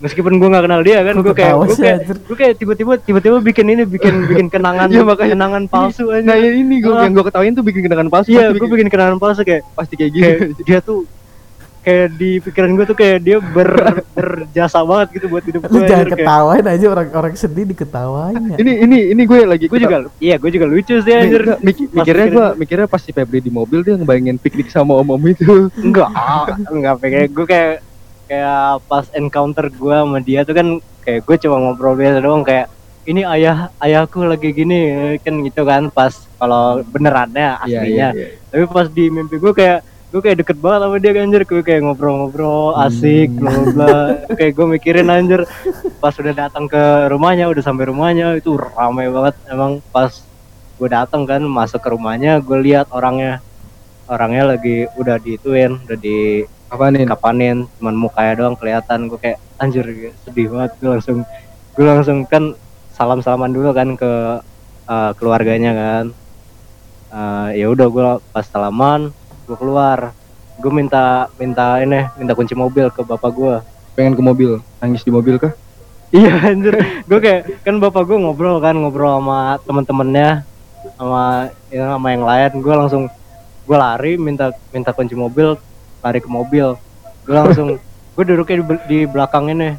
meskipun gue nggak kenal dia kan gue kayak gue kayak gue kayak tiba-tiba tiba-tiba bikin ini bikin bikin kenangan Iya, makanya. kenangan palsu aja Nah ya ini gue Ah. yang gue ketawain tuh bikin kenangan palsu. iya pasti gue bikin kenangan palsu kayak pasti kayak gitu. kayak dia tuh kayak di pikiran gue tuh kayak dia ber berjasa banget gitu buat hidup gue jangan kayak- ketawain aja orang-orang sedih diketawain ya. ini ini ini gue lagi gue juga iya gue juga lucu sih anjir mik- mikirnya gue mikirnya pas si Febri di mobil dia ngebayangin piknik sama om-om itu. enggak enggak pengen gue kayak kayak pas encounter gue sama dia tuh kan kayak gue cuma ngobrol biasa doang kayak ini ayah ayahku lagi gini kan gitu kan pas kalau benerannya aslinya. iya. tapi pas di mimpi gue kayak gue kayak deket banget sama dia anjir. Gue kayak ngobrol-ngobrol asik Hmm. bla bla bla. Kayak gue mikirin anjir pas udah datang ke rumahnya udah sampai rumahnya itu ramai banget. Emang pas gue datang kan masuk ke rumahnya gue lihat orangnya. Orangnya lagi udah diituin udah di Apa nih? kapanin cuman mukanya doang kelihatan gue kayak anjir sedih banget. Gue langsung gue langsung kan salam salaman dulu kan ke eh, keluarganya kan. Eh, ya udah gue pas salaman gue keluar. Gue minta minta ini minta kunci mobil ke bapak gue Pengen ke mobil, nangis di mobil kah? iya anjir. Gue kayak kan bapak gue ngobrol kan ngobrol sama temen-temennya sama ya, sama yang lain. Gue langsung gue lari minta minta kunci mobil lari ke mobil gue langsung gue duduknya di, di belakang ini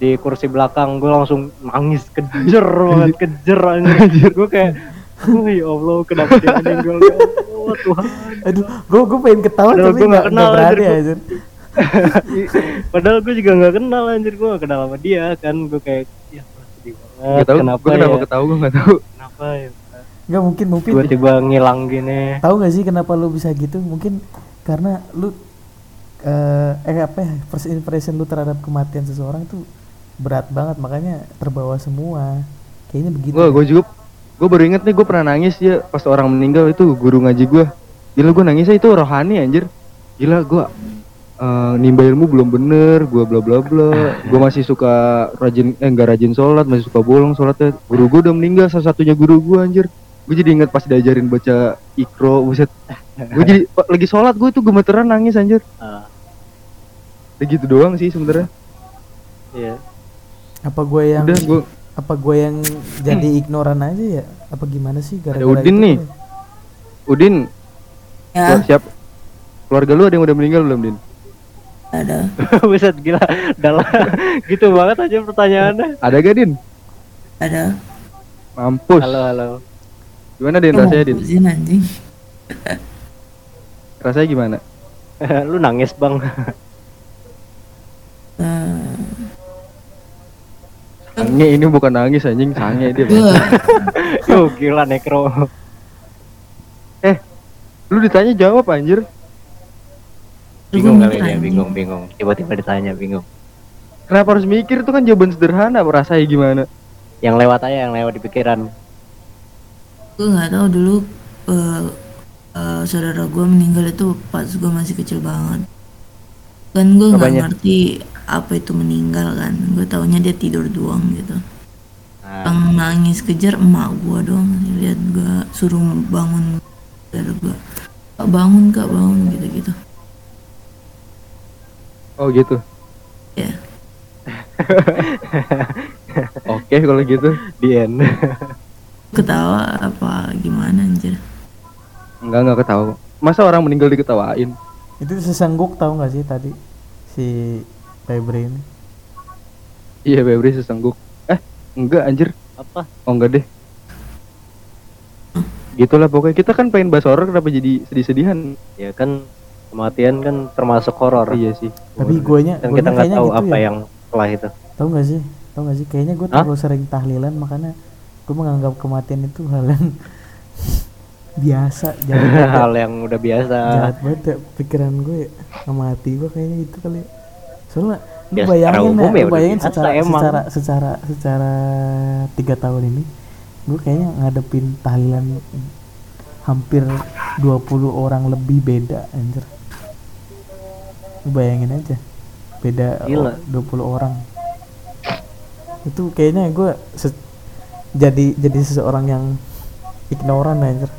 di kursi belakang gue langsung nangis kejer banget kejer anjir gue kayak oh ya allah kenapa dia meninggal ya allah tuhan Aduh, gue gue pengen ketawa Aduh, tapi nggak nggak kenal, berani anjir. Padahal gue juga nggak kenal anjir gue gak kenal sama dia kan gue kayak ya sedih banget. Gak tahu kenapa, gue kenapa ya? ketahu gue gak tahu. Kenapa ya? nggak mungkin mungkin Tiba-tiba ngilang gini. tahu nggak sih kenapa lu bisa gitu mungkin karena lu eh eh apa ya first impression lu terhadap kematian seseorang tuh berat banget makanya terbawa semua kayaknya begitu Gue gue juga gue baru inget nih gue pernah nangis ya pas orang meninggal itu guru ngaji gue. Gila gue nangisnya itu rohani anjir. Gila gue eh nimba ilmu belum bener, gue bla bla bla. Gue masih suka rajin eh enggak rajin sholat, masih suka bolong sholatnya. Guru gue udah meninggal, salah satunya guru gue anjir. Gue jadi inget pas diajarin baca ikro, buset. Gue jadi lagi sholat gue tuh gemeteran nangis anjir. Udah gitu doang sih sebenarnya. iya. apa gue yang Udah gue apa gue yang jadi ignoran aja ya apa gimana sih gara-gara Ada Udin itu nih. tuh? Udin, Ya, siap. Keluarga lu ada yang udah meninggal belum, Din? ada. Buset gila. Dalam gitu banget aja pertanyaannya. Ada gak, Din? Ada. Mampus. Halo halo. Gimana, Din? Rasanya, Din? anjing. Rasanya gimana? Lu nangis bang. Eh, Sange ini bukan nangis anjing, sange dia. Yo gila nekro. Lu ditanya jawab anjir. Bingung kali dia, bingung bingung. Tiba-tiba ditanya bingung. Kenapa harus mikir itu kan jawaban sederhana, rasanya gimana? Yang lewat aja yang lewat di pikiran. Gua nggak tahu dulu eh, eh, saudara gue meninggal itu pas gue masih kecil banget. Kan gue nggak ngerti apa itu meninggal kan. Gue taunya dia tidur doang gitu. Nah, Yang nangis kejar emak gue doang. Lihat gue suruh bangun saudara gue. Kak bangun kak bangun gitu-gitu. Oh gitu. Ya. Oke kalau gitu. di end. Ketawa apa gimana anjir. Enggak enggak ketahu. Masa orang meninggal diketawain? itu sesengguk tahu nggak sih tadi si Febri ini Iya, Febri sesengguk. Eh, enggak anjir. Apa? Oh enggak deh. Gitulah pokoknya kita kan pengen bahas horor kenapa jadi sedih-sedihan? Ya kan kematian kan termasuk horor. Iya sih. tapi guanya Dan guanya kita nggak tahu gitu apa ya yang setelah itu. tahu nggak sih tahu nggak sih kayaknya gue terlalu sering tahlilan makanya gue menganggap kematian itu hal yang biasa ya. Hal yang udah biasa. jahat banget ya pikiran gue ya. sama hati gue kayaknya itu kali ya. soalnya lu Ya, bayangin ya, ya lu bayangin biasa secara emang. secara secara secara tiga tahun ini gue kayaknya ngadepin tahlilan hampir 20 orang lebih beda anjir lu bayangin aja beda Gila. o- 20 orang itu kayaknya gue se- jadi jadi seseorang yang ignoran anjir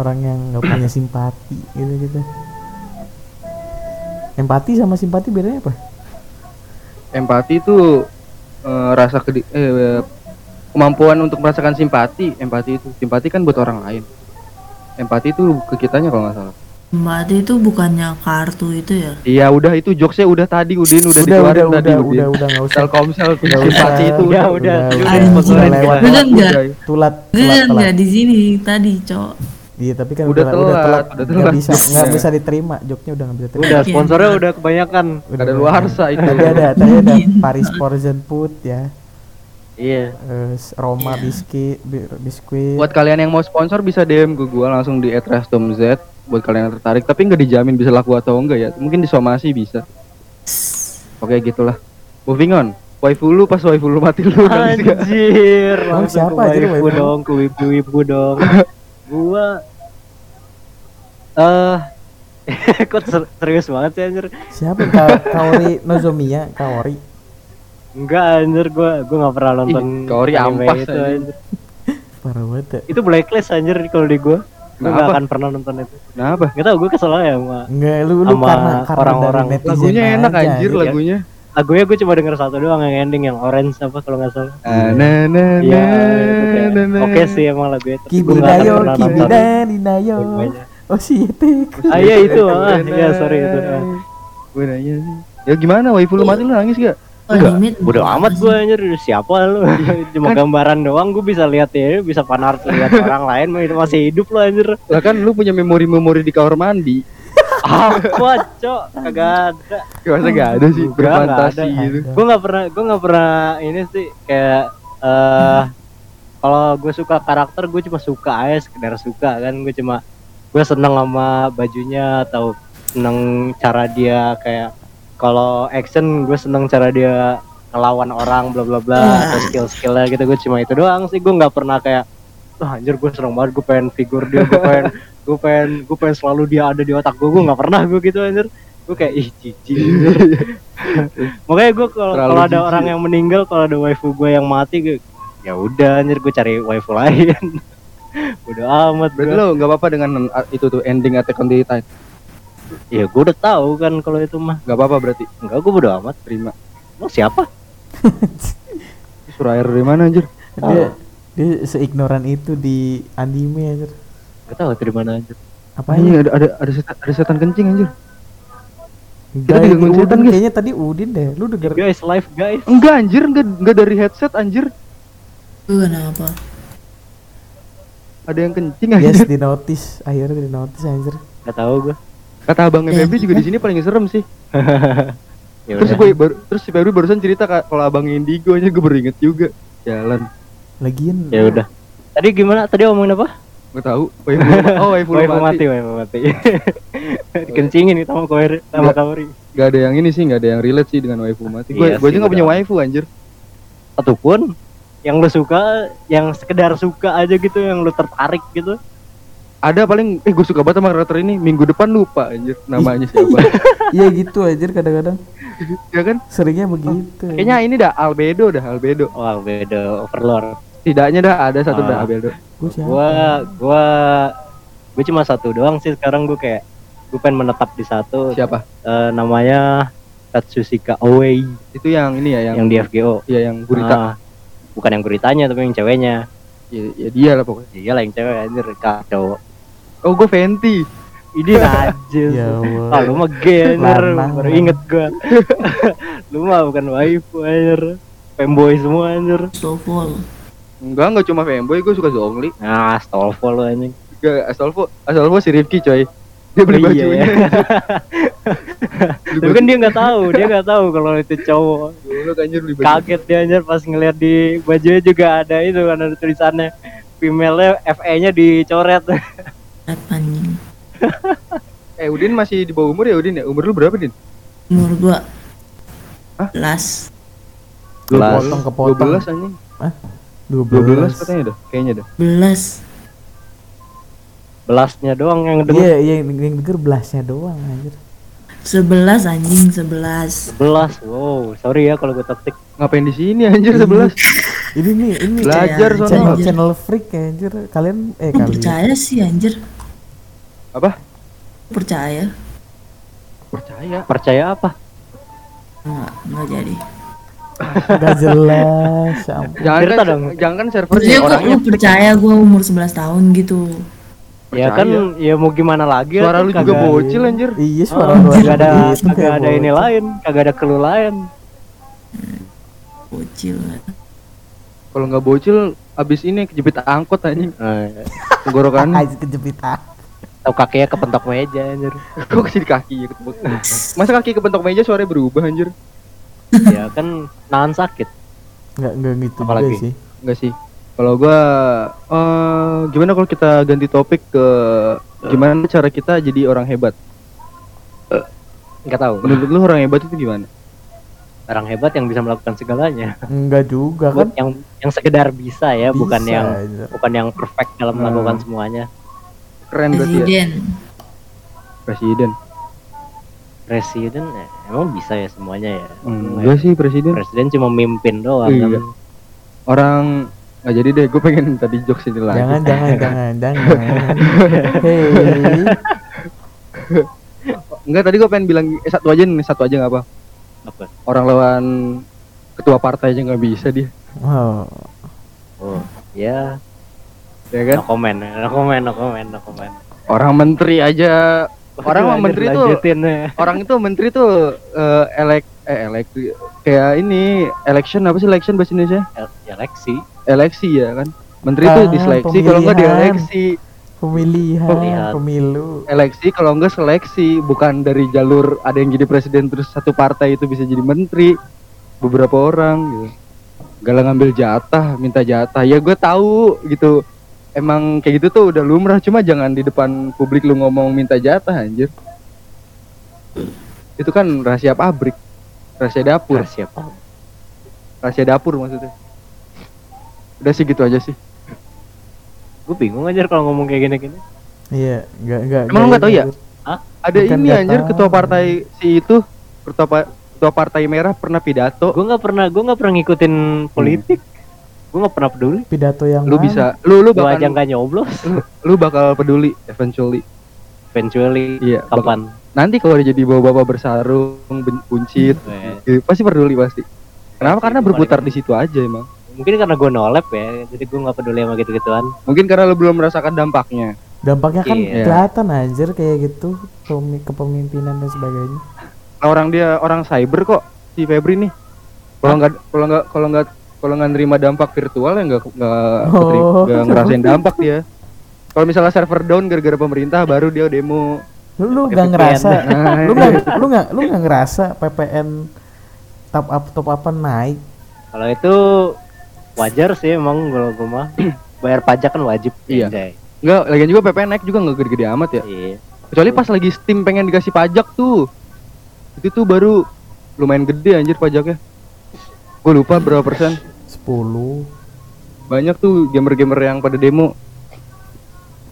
orang yang nggak punya simpati gitu gitu empati sama simpati bedanya apa Empati itu eh, rasa kedi eh, kemampuan untuk merasakan simpati. Empati itu simpati kan buat orang lain. Empati itu ke kitanya kalau nggak salah. Mbak itu bukannya kartu itu ya? Iya udah itu jokesnya udah tadi Udin udah, udah dikeluarin udah tadi udah Udin. udah udah nggak usah Telkomsel simpati usah. itu Ya udah udah, udah, udah, Udah lewat. Udah. tulat Bener tulat nggak telat di sini tadi, cok? iya tapi kan Udah udah, udah telat, telat udah nggak telat bisa nggak bisa diterima joknya udah nggak bisa terima Udah sponsornya udah kebanyakan. Ada luarsa itu. tadi ada tadi ada Paris Porzen Food ya Iya. eh, Roma biskuit bi- biskuit Buat kalian yang mau sponsor bisa DM ke gua langsung di @rastomz buat kalian yang tertarik tapi nggak dijamin bisa laku atau enggak ya. Mungkin disomasi bisa. Oke gitulah. Moving on. Waifu lu pas waifu lu mati lu nggak? Anjir, langsung siapa ke waifu waifu? dong, ke wibu-wibu dong. gua eh kok ser- serius banget sih anjir? siapa Ka Kaori Nozomiya Kaori Enggak anjir gua gua nggak pernah nonton Ih, Kaori ampas itu anjir. anjir. parah banget ya Itu blacklist anjir kalau di gua. Gua nggak Kenapa? akan pernah nonton itu. Kenapa? Nggak tahu gua kesel aja sama Enggak, lu lu Sama karena karena orang-orang. Lagunya enak aja, anjir gitu. lagunya. lagunya gue cuma denger satu doang yang ending yang orange apa kalau nggak salah. Ah, na na Iya, na itu na na. oke sih emang lagunya. nggak Kibidayo. Lagunya. Oh shit. Ah iya itu, ah iya sorry itu. ah. Gue nanya sih. Ya gimana waifu lu mati lu nangis gak? Enggak. bukan amat gue anjir siapa lu cuma gambaran doang gue bisa lihat ya bisa panar lihat orang lain itu masih hidup lu anjir Lah kan lu punya memori-memori di kamar mandi. Apa, Cok? Kagak ada. Masa gak ada sih nggak berfantasi ada. gitu. Gue nggak pernah, gue nggak pernah ini sih kayak eh kalau gue suka karakter gue cuma suka aja sekedar suka kan gue cuma gue seneng sama bajunya atau seneng cara dia kayak kalau action gue seneng cara dia ngelawan orang bla bla bla atau skill skillnya gitu. Gue cuma itu doang sih. Gue nggak pernah kayak wah anjir gue seneng banget gue pengen figur dia gue pengen gue pengen gue pengen selalu dia ada di otak gue. Gue nggak pernah gue gitu anjir. Gue kayak ih cici. Makanya gue kalau ada jijik. orang yang meninggal kalau ada waifu gue yang mati gue ya udah anjir gue cari waifu lain. Udah amat Berarti gue. lo nggak apa-apa dengan uh, itu tuh ending Attack on Titan. Ya gue udah tahu kan kalau itu mah Nggak apa-apa berarti. enggak gue bodo amat Terima. Emang siapa Suruh air dari mana anjir? Dia dia seignoran itu di anime anjir. gak tahu dari mana aja Apa Ini ya? ada ada ada setan, ada setan kencing anjir. Ini digangguin setan, guys. kayaknya tadi Udin deh. Lu denger guys live guys Enggak anjir, enggak enggak dari headset anjir. Gue kenapa? Ada yang kencing yes anjir. di notice, akhirnya di notice anjir. gak tahu gue Kata abang Ya, FB juga di sini paling serem sih. ya Terus gue baru, terus si Febri barusan cerita Kak, kalau abang Indigo aja gue baru inget juga. Jalan. Lagian ya udah tadi gimana tadi ngomongin apa Gak tahu. Waifu, oh waifu, waifu mati. mati waifu mati dikencingin nih sama Kaori sama Nggak. Kaori Gak ada yang ini sih, gak ada yang relate sih dengan waifu mati. Gue Iya gue aja gak punya waifu anjir. ataupun yang lu suka yang sekedar suka aja gitu yang lu tertarik gitu Ada paling, eh gue suka banget sama karakter ini. Minggu depan lupa anjir namanya siapa. iya gitu anjir kadang-kadang ya kan? seringnya begitu. Kayaknya ini dah Albedo dah Albedo. wah beda overlord Tidaknya dah ada satu Ah. dah Albedo. Gua gua gua gue cuma satu doang sih sekarang gue kayak gue pengen menetap di satu Siapa? Eh, namanya Tatsushika Away Itu yang ini ya yang yang di FGO ya yang gurita. Ah, bukan yang guritanya tapi yang ceweknya Ya, ya dia lah pokoknya. iya lah yang cewek anjir kacau Oh gue Fenty. ini najis Ya Allah. ah lu mah anjir Lanang. baru inget gua lu mah bukan waifu anjir fanboy semua anjir Snowfall. Enggak, enggak cuma fanboy, gue suka Zongli. nah stolfo lu anjing Enggak, Astolfo, Astolfo si Rifki coy. Dia beli Oh, iya, bajunya. ya. tapi kan dia nggak tahu dia nggak tahu kalau itu cowok Dulu kan anjir beli baju. kaget dia anjir pas ngeliat di bajunya juga ada itu kan ada tulisannya female FE nya dicoret Rap anjing. Eh, Udin masih di bawah umur ya Udin ya? Umur lu berapa, Din? Umur gua. Hah? Las. Kelas. Kepotong kepotong. 12 anjing. 12. 12 katanya dah, kayaknya dah. Belas. belasnya doang yang Iya, denger iya yang, yang denger belasnya doang anjir. Sebelas anjing sebelas. belas wow sorry ya kalau gue toxic Ngapain di sini anjir 11? Ini nih, ini Belajar Percaya, sono. channel, anjir. channel freak ya anjir. Kalian eh Kok kalian. percaya sih anjir? Apa? Percaya? Percaya. percaya apa Enggak, enggak jadi. Enggak jelas. ya ampun. Jangan Cerita kan, dong. jangan kan servernya kok orangnya lu percaya gua umur 11 tahun gitu? ya kan ya mau gimana lagi Suara kan lu juga bocil anjir. Iya Oh, suara lu kagak aja ada kagak ada ini lain kagak ada clue lain Bocil. Kalau nggak bocil abis ini kejepit angkot anjing. Eh, Tenggorokan. Ah, kejepit atau kakinya kepentok meja anjir Kok ke sini kaki ya ketemu. Masa kaki kepentok meja suaranya berubah anjir? ya kan nahan sakit Enggak enggak gitu Apalagi? sih. Enggak sih. Kalau gua eh gimana kalau kita ganti topik ke gimana cara kita jadi orang hebat? nggak tahu Menurut lu orang hebat itu gimana? Orang hebat yang bisa melakukan segalanya Enggak juga kan. yang yang sekedar bisa ya bukan Bisa yang aja. bukan yang perfect dalam Hmm. melakukan semuanya Keren berarti ya. Presiden. Presiden. presiden eh, emang bisa ya semuanya ya Enggak sih presiden. presiden cuma mimpin doang Iya. kan Orang nggak jadi deh. Gue pengen tadi jokes ini lagi. Jangan jangan jangan jangan. Hei. Enggak tadi gue pengen bilang eh, satu aja nih satu aja nggak apa. Apa Orang lawan ketua partai aja nggak bisa dia. Oh. oh ya Ya kan? no comment no comment no comment no comment Orang menteri aja. Orang mah menteri tuh Lanjutin, ya. orang itu menteri tuh eh, elek eh elek kayak ini election apa sih election bahasa Indonesia? El- eleksi Eleksi ya kan. Menteri Ah, tuh diseleksi kalau nggak pemilihan. dieleksi. Pemilihan, Pemilihan. pemilu. eleksi kalau enggak seleksi. Bukan dari jalur ada yang jadi presiden terus satu partai itu bisa jadi menteri. Beberapa orang gitu. Galang ngambil jatah minta jatah. Ya gue tahu gitu. Emang kayak gitu tuh udah lumrah. Cuma jangan di depan publik lu ngomong minta jatah anjir. Itu kan rahasia pabrik. Rahasia dapur. Siapa rahasia dapur maksudnya. Udah sih gitu aja sih gue bingung aja kalau ngomong kayak gini-gini. Iya, enggak enggak. Emang nggak tahu ya? Hah? ada Bukan ini nggak anjir tahu. ketua partai si itu ketua, pa- ketua partai merah pernah pidato. Gue nggak pernah gue nggak pernah ngikutin politik. Gue nggak pernah peduli. Pidato yang lu mana? bisa lu lu gue aja bakal nggak nyoblos. lu, lu bakal peduli eventually. Eventually iya bakal- kapan? Nanti kalau dia jadi bawa-bawa bersarung ben- buncit Eh, eh, pasti peduli pasti. Kenapa? Pasti, karena berputar di situ aja emang mungkin karena gue nolep ya jadi gue nggak peduli sama gitu-gituan mungkin karena lu belum merasakan dampaknya Dampaknya kan Iya. kelihatan anjir kayak gitu pemi- kepemimpinan dan sebagainya. Nah, orang dia orang cyber kok si Febri nih kalau nggak kalau nggak kalau nggak kalau nggak nerima dampak virtual ya nggak nggak Oh. nggak ngerasain dampak dia kalau misalnya server down gara-gara pemerintah baru dia demo Lu nggak ngerasa? Nah, lu nggak lu nggak lu nggak ngerasa PPN top up top up naik? kalau itu wajar sih emang kalau gue mah bayar pajak kan wajib Iya. Anjay. nggak lagian juga PPN naik juga nggak gede-gede amat ya iya kecuali pas lagi Steam pengen dikasih pajak tuh itu tuh baru lumayan gede anjir pajaknya gue lupa berapa persen 10 banyak tuh gamer-gamer yang pada demo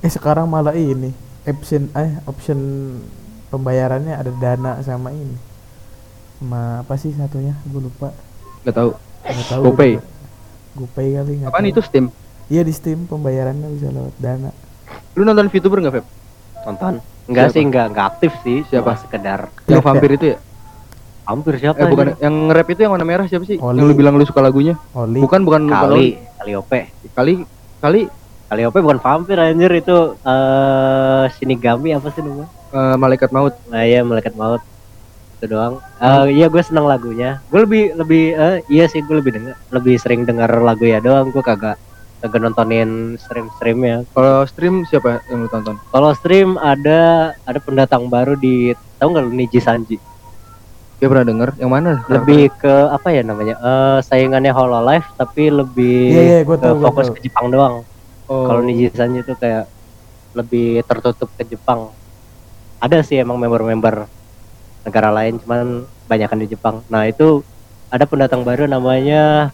Eh sekarang malah ini option eh option pembayarannya ada dana sama ini. Sama apa sih satunya? Gue lupa. nggak tahu Nggak tahu. GoPay. gua juga. GoPay kali nggak apaan tahu. itu Steam? Iya di Steam pembayarannya bisa lewat dana. lu nonton VTuber nggak Feb? Nonton. Enggak Siapa? sih enggak enggak aktif sih Siapa? cuma sekedar. Yang vampir itu ya? Hampir siapa eh bukan yang nge-rap itu yang warna merah siapa sih? Oli. yang lu bilang lu suka lagunya? Oli. bukan bukan bukan kali Kaliope Oli. kali kali Kaliope bukan vampir anjir itu eh Shinigami apa sih namanya? Eh, malaikat maut. Nah iya malaikat maut itu doang. Eh iya gue seneng lagunya. Gue lebih lebih eh, iya sih gue lebih denger lebih sering denger lagu ya doang. Gue kagak kagak nontonin stream streamnya kalau stream siapa yang lu tonton? Kalau stream ada ada pendatang baru di tahu nggak lu Niji Sanji? Dia pernah denger? Yang mana? Lebih ke apa ya namanya eh saingannya Hololive tapi lebih Iya, iya, gua ke tahu, gua fokus tahu. ke Jepang doang. Oh, kalau Niji Sanji itu kayak lebih tertutup ke Jepang. Ada sih emang member-member negara lain cuman banyakan di Jepang. Nah itu ada pendatang baru namanya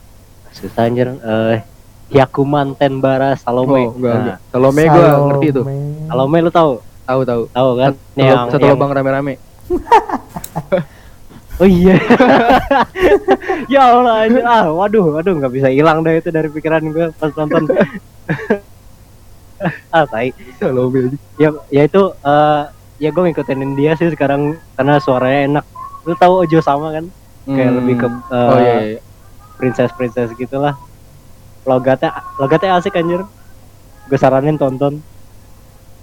susah anjir eh Hyakuman Tenbara Salome. Oh enggak, nah, enggak. Salome gua ngerti itu. Salome. Salome lu tahu? Tahu tahu. Tahu kan? Satu, yang, satu yang- lubang rame-rame. Oh iya. Ya Allah anjir. Ah waduh waduh nggak bisa hilang deh itu dari pikiran gue pas nonton. Ah tai. Salome. Aja ya ya itu eh ya gue ngikutin dia sih sekarang karena suaranya enak lu tahu Ojo sama kan kayak Hmm. lebih ke eh, oh iya, iya. princess princess gitulah logatnya logatnya asik anjir gue saranin tonton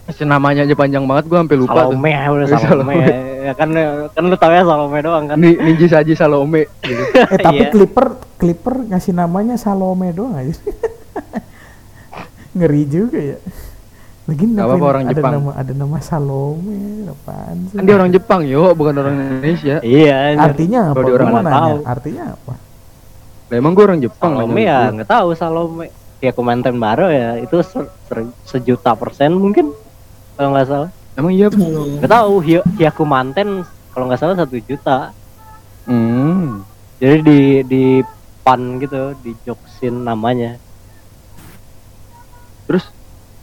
Si namanya aja panjang banget gua sampai lupa tuh Salome udah Salome. Salome ya kan kan lu tau ya Salome doang kan Ni- Ninja saji Salome gitu. Eh tapi Iya. Clipper Clipper ngasih namanya Salome doang aja. Ngeri juga ya. Lagi apa-apa, orang ada Jepang. nama ada nama Salome apaan sih? kan dia orang Jepang yo bukan orang Indonesia iya. Artinya apa? Kalau dia orang mana nanya, tahu. Artinya apa? lah emang gua orang Jepang Salome ya nggak tahu Salome ya komentar baru ya itu se- se- sejuta persen mungkin kalau nggak salah emang iya nggak tahu Hyaku manten kalau nggak salah satu juta hmm. jadi di di pan gitu di joksin namanya terus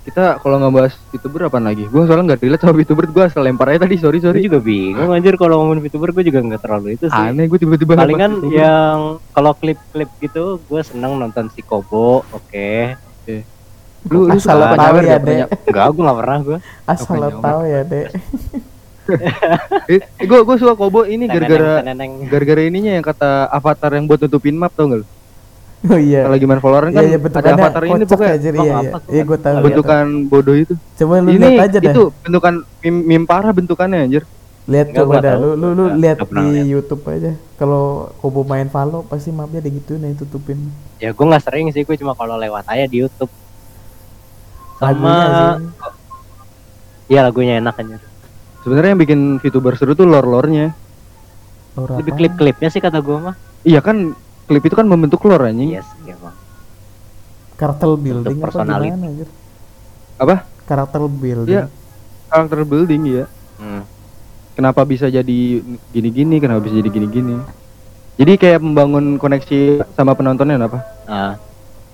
kita kalau nggak bahas VTuber apa lagi? Gua soalnya nggak relate sama VTuber gua asal lempar aja tadi sorry gue sorry juga bingung anjir kalau ngomongin VTuber gue juga nggak terlalu itu sih. Aneh gua tiba-tiba palingan yang kalau klip-klip gitu gue seneng nonton si Kobo oke. Lu lu Asal lo apa tahu ya, nggak pernah Dek. enggak gue nggak pernah gue Asal lo tahu ya, Dek. eh, gua gua suka kobo ini gara-gara gara-gara ininya yang kata avatar yang buat nutupin map tau nggak lu? Oh iya. Kalau lagi main Valorant kan Iya, iya ada avatar ini pokoknya aja, Oh, iya, iya. Iya, gue tahu. iya, bentukan bodoh itu. Coba lu ini lihat aja dah. itu bentukan mim, mim parah bentukannya anjir. Lihat Enggak, coba dah. Lu lu lu lihat di lihat. YouTube aja. Kalau Kobo main Valo pasti mapnya digituin ya tutupin. ya gue nggak sering sih gue cuma kalau lewat aja di YouTube sama. Iya lagunya enak anjir. Sebenarnya yang bikin VTuber seru tuh lore-lore-nya. Lore Lebih klip-klipnya sih kata gua mah. Iya kan klip itu kan membentuk lore anjing. Yes, iya bang. karakter building apa personality. gimana anjir? Apa? Karakter building. Iya. Karakter building ya. Hmm. Kenapa bisa jadi gini-gini, kenapa bisa jadi gini-gini. Jadi kayak membangun koneksi sama penontonnya apa? Ah,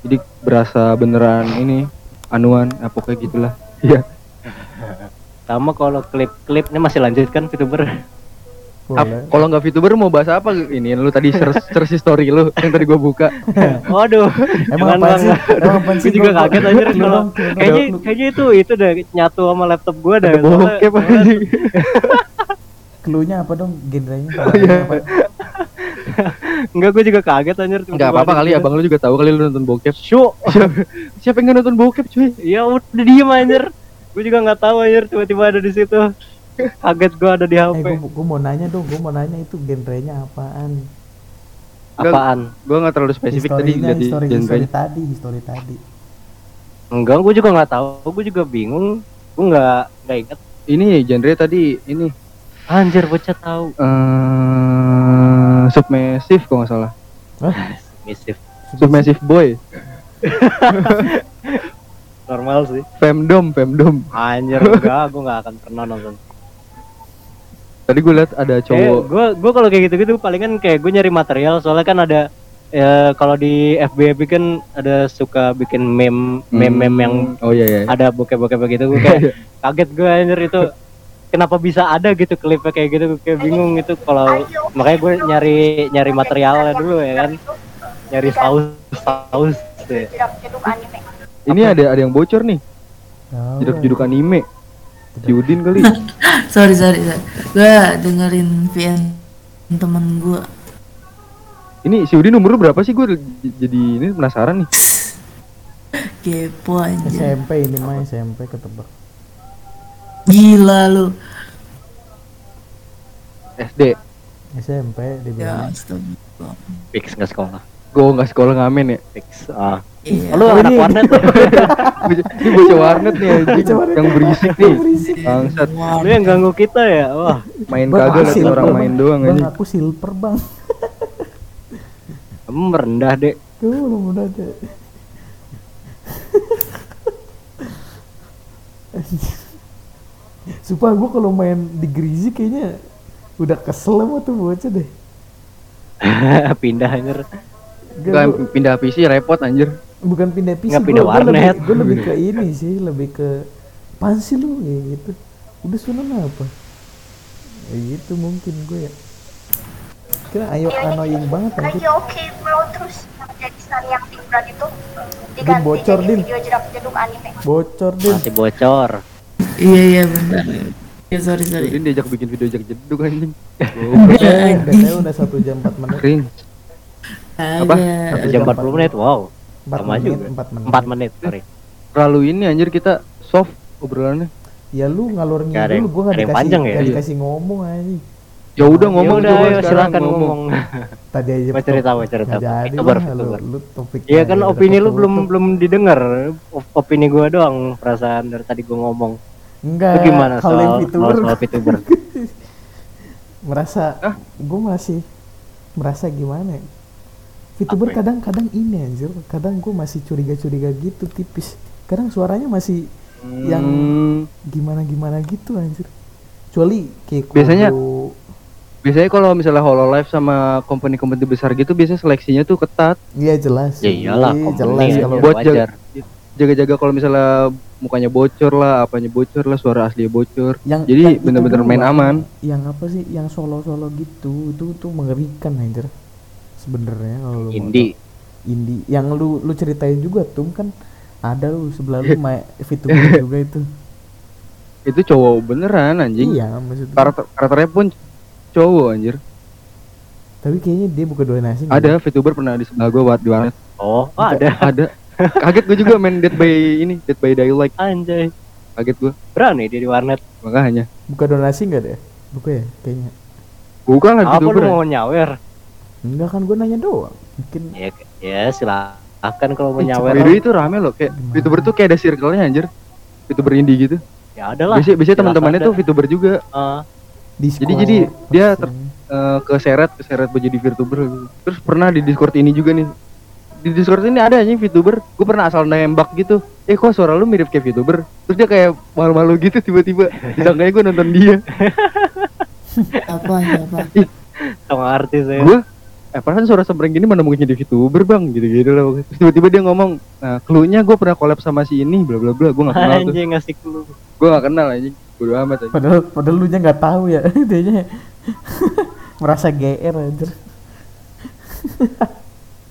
Jadi berasa beneran ini anuan, apa kayak gitulah. Iya. sama kalau klip-klip ini masih lanjut kan VTuber. Boleh. Ap- Kalau nggak VTuber mau bahas apa ini? Lu tadi search, search history lu yang tadi gua buka. Waduh. Emang apa sih? Emang apa sih? Gue juga kaget anjir Lu kalau kayaknya kayaknya itu itu udah nyatu sama laptop gua dah. Bokep anjing. Clue-nya apa dong genrenya? Oh, iya. Enggak gue juga kaget anjir. Enggak apa-apa kali abang lu juga tahu kali lu nonton bokep. Syuk. Siapa, siapa yang nggak nonton bokep cuy? Ya udah diem anjir. Gue juga nggak tahu anjir tiba-tiba ada di situ. Kaget gua ada di Eh, HP. gua, gua mau nanya dong, gua mau nanya itu genrenya apaan? Apaan? Gua nggak terlalu spesifik tadi Historinya, lihat di history, history genrenya. tadi, history tadi. Enggak, gue juga nggak tahu. Gue juga bingung. Gue nggak nggak ingat. Ini genre tadi ini Anjir bocah tahu. eh submissive kalau nggak salah. Misif. Submissive boy. Normal sih. Femdom, femdom. Anjir enggak, gue nggak akan pernah nonton. Tadi gue lihat ada cowok. gue gue kalau kayak gitu-gitu palingan kayak gue nyari material soalnya kan ada ya kalau di FB kan ada suka bikin meme meme meme yang Oh iya iya. ada bokep-bokep begitu gue kayak kaget gue anjir itu kenapa bisa ada gitu klipnya kayak gitu gue kayak bingung itu kalau makanya gue nyari nyari materialnya dulu ya kan nyari saus saus deh. Ini ada ada yang bocor nih. Tahu, Jeduk-jeduk anime. Si Udin kali. sorry sorry, sorry. gue dengerin VN temen gue Ini si Udin umur berapa sih? Gue jadi ini penasaran nih. kepo aja SMP ini mah SMP ketebak. gila lu SD. SMP ya dibilang. astagfirullah fix nggak sekolah Gue nggak sekolah ngamen ya. fix ah iya lu anak warnet Ini bocah warnet nih anjing. yang berisik nih. Bangsat. lu yang ganggu kita ya wah Main kagak silver, orang main doang Bang, anjing. aku silver, Bang. kamu merendah dek Tuh, belum udah ada. Sumpah gue kalau main di Grizzly kayaknya udah kesel sama tuh bocah deh. pindah anjir Gak, Kan gua- pindah PC repot anjir. bukan pindah PC, Nggak pindah gua, gua lebih, warnet. gua lebih ke ini sih, lebih ke pan sih lu kayak gitu. Udah sunan apa? Ya gitu mungkin gue ya. Kira ayo annoying banget lagi oke bro terus jadi sari yang timbran itu Din, diganti bocor, jadi Din. video jeduk-jeduk anime Bocor deh. masih bocor iya iya benar ya sorry sorry Udin diajak bikin video jak jeduk anjing. Udah saya udah satu jam 4 menit. Kering. Apa Agak. satu jam 40 menit wow 4 Sama menit, juga. 4 menit. 4 menit sorry Terlalu ini anjir kita soft obrolannya. Ya lu ngalur ngidul, yang- gua nggak ada yang dikasih, panjang ya? nggak Iya. dikasih ngomong aja. Ya udah ngomong ya udah coba ayo sekarang silakan ngomong Tadi aja Mau cerita, mau cerita. Jadi Kabar, lu, topik Iya kan opini lu belum belum didengar Op- opini gua doang perasaan dari tadi gua ngomong Enggak, gimana kalau soal VTuber soal, VTuber merasa gua masih merasa gimana ya? VTuber ya? kadang-kadang ini anjir, kadang gua masih curiga-curiga gitu tipis. Kadang suaranya masih yang Hmm, gimana-gimana gitu anjir. Kecuali kayak Biasanya- biasanya kalau misalnya Hololive sama company-company besar gitu biasanya seleksinya tuh ketat. Iya jelas. ya iyalah Iya, company jelas kalau buat wajar Jaga-jaga kalau misalnya mukanya bocor lah, apanya bocor lah, suara aslinya bocor. yang Jadi yang itu bener-bener main aman. yang apa sih yang solo solo gitu itu tuh mengerikan anjir sebenarnya kalau lu indie tahu. indie yang lu lu ceritain juga tuh kan ada lu sebelah lu main VTuber juga itu Itu cowok beneran anjing. iya maksudnya Karakter karakternya pun cowok anjir. tapi kayaknya dia buka donasi nggak? Ada VTuber pernah di sebelah gua buat di warnet. oh ada Ada. Kaget gue juga main Dead by ini, Dead by Daylight. anjay Kaget gua. berani dia di warnet Makanya. buka donasi nggak deh buka ya kayaknya Bukan lah apa lu VTuber. mau nyawer enggak kan gue nanya doang mungkin ya ya silakan kalau mau Ih, nyawer way itu rame loh kayak Gimana? VTuber tuh kayak ada circle-nya anjir. VTuber indie gitu. ya ada lah Biasanya, biasanya teman-temannya tuh VTuber juga. Eh, Discord, Jadi- jadi dia ter- maksudnya. Eh, keseret keseret buat jadi VTuber gitu. Terus pernah di Discord ini juga nih. Di Discord ini ada anjing VTuber. Gue pernah asal nembak gitu. Eh kok suara lu mirip kayak VTuber? Terus dia kayak malu-malu gitu tiba-tiba. Disangkanya gue nonton dia. apa siapa sama artis ya Gue eh padahal suara sembreng gini mana mungkin jadi VTuber bang gitu-gitu lah. Terus tiba-tiba dia ngomong, nah clue-nya gue pernah collab sama si ini bla bla bla. Gue gak kenal tuh. anjing ngasih clue Gue gak kenal anjing. Bodo amat anjing. Padahal padahal lu nya nggak tahu ya. Dia merasa GR anjir.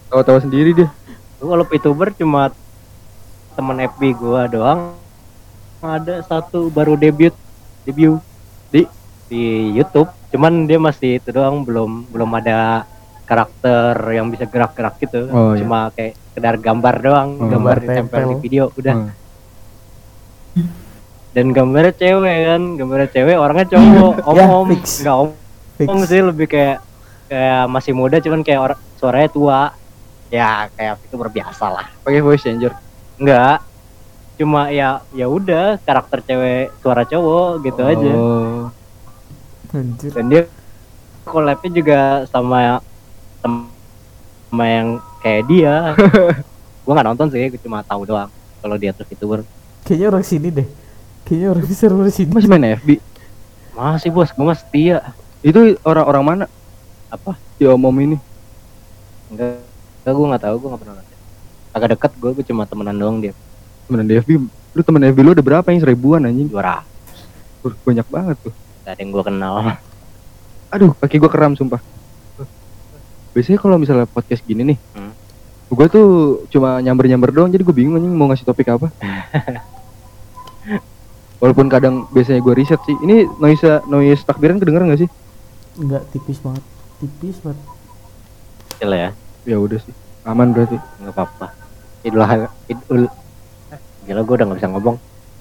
Tahu-tahu sendiri dia. Gua kalau VTuber cuma temen FB gua doang ada satu baru debut debut di di YouTube cuman dia masih itu doang belum belum ada karakter yang bisa gerak-gerak gitu Oh, iya. cuma kayak sekedar gambar doang Oh. gambar ditempel tempel. di video udah Hmm. dan gambarnya cewek kan gambarnya cewek orangnya cowok om Ya, om fix. nggak om Fix. om sih lebih kayak kayak masih muda cuman kayak orang suaranya tua ya kayak itu berbiasa lah Pakai voice changer. enggak cuma ya ya udah karakter cewek suara cowok gitu aja Oh. Anjir. dan dia collabnya juga sama sama yang kayak dia gua nggak nonton sih gua cuma tahu doang kalau dia tuh youtuber Kayaknya orang sini deh. Kayaknya orang server sini. Masih main FB. masih bos gua mah setia Itu orang-orang mana? apa Si om-om ini. enggak enggak gua nggak tahu gua nggak pernah nonton agak dekat gua gua cuma temenan doang dia Temen di FB. Lu temen FB lu ada berapa yang seribuan anjing? juara Banyak banget tuh. gak ada yang gua kenal Aduh, kaki gua keram sumpah. Biasanya kalau misalnya podcast gini nih, Hmm. gua tuh cuma nyamber-nyamber doang, jadi gua bingung anjing mau ngasih topik apa. Walaupun kadang biasanya gua riset sih. Ini noise noise takbiran kedenger nggak sih? Enggak tipis banget. Tipis banget. Kecil ya Ya udah sih, aman berarti. nggak apa-apa idul Adha- idul Eh, gila gua udah nggak bisa ngomong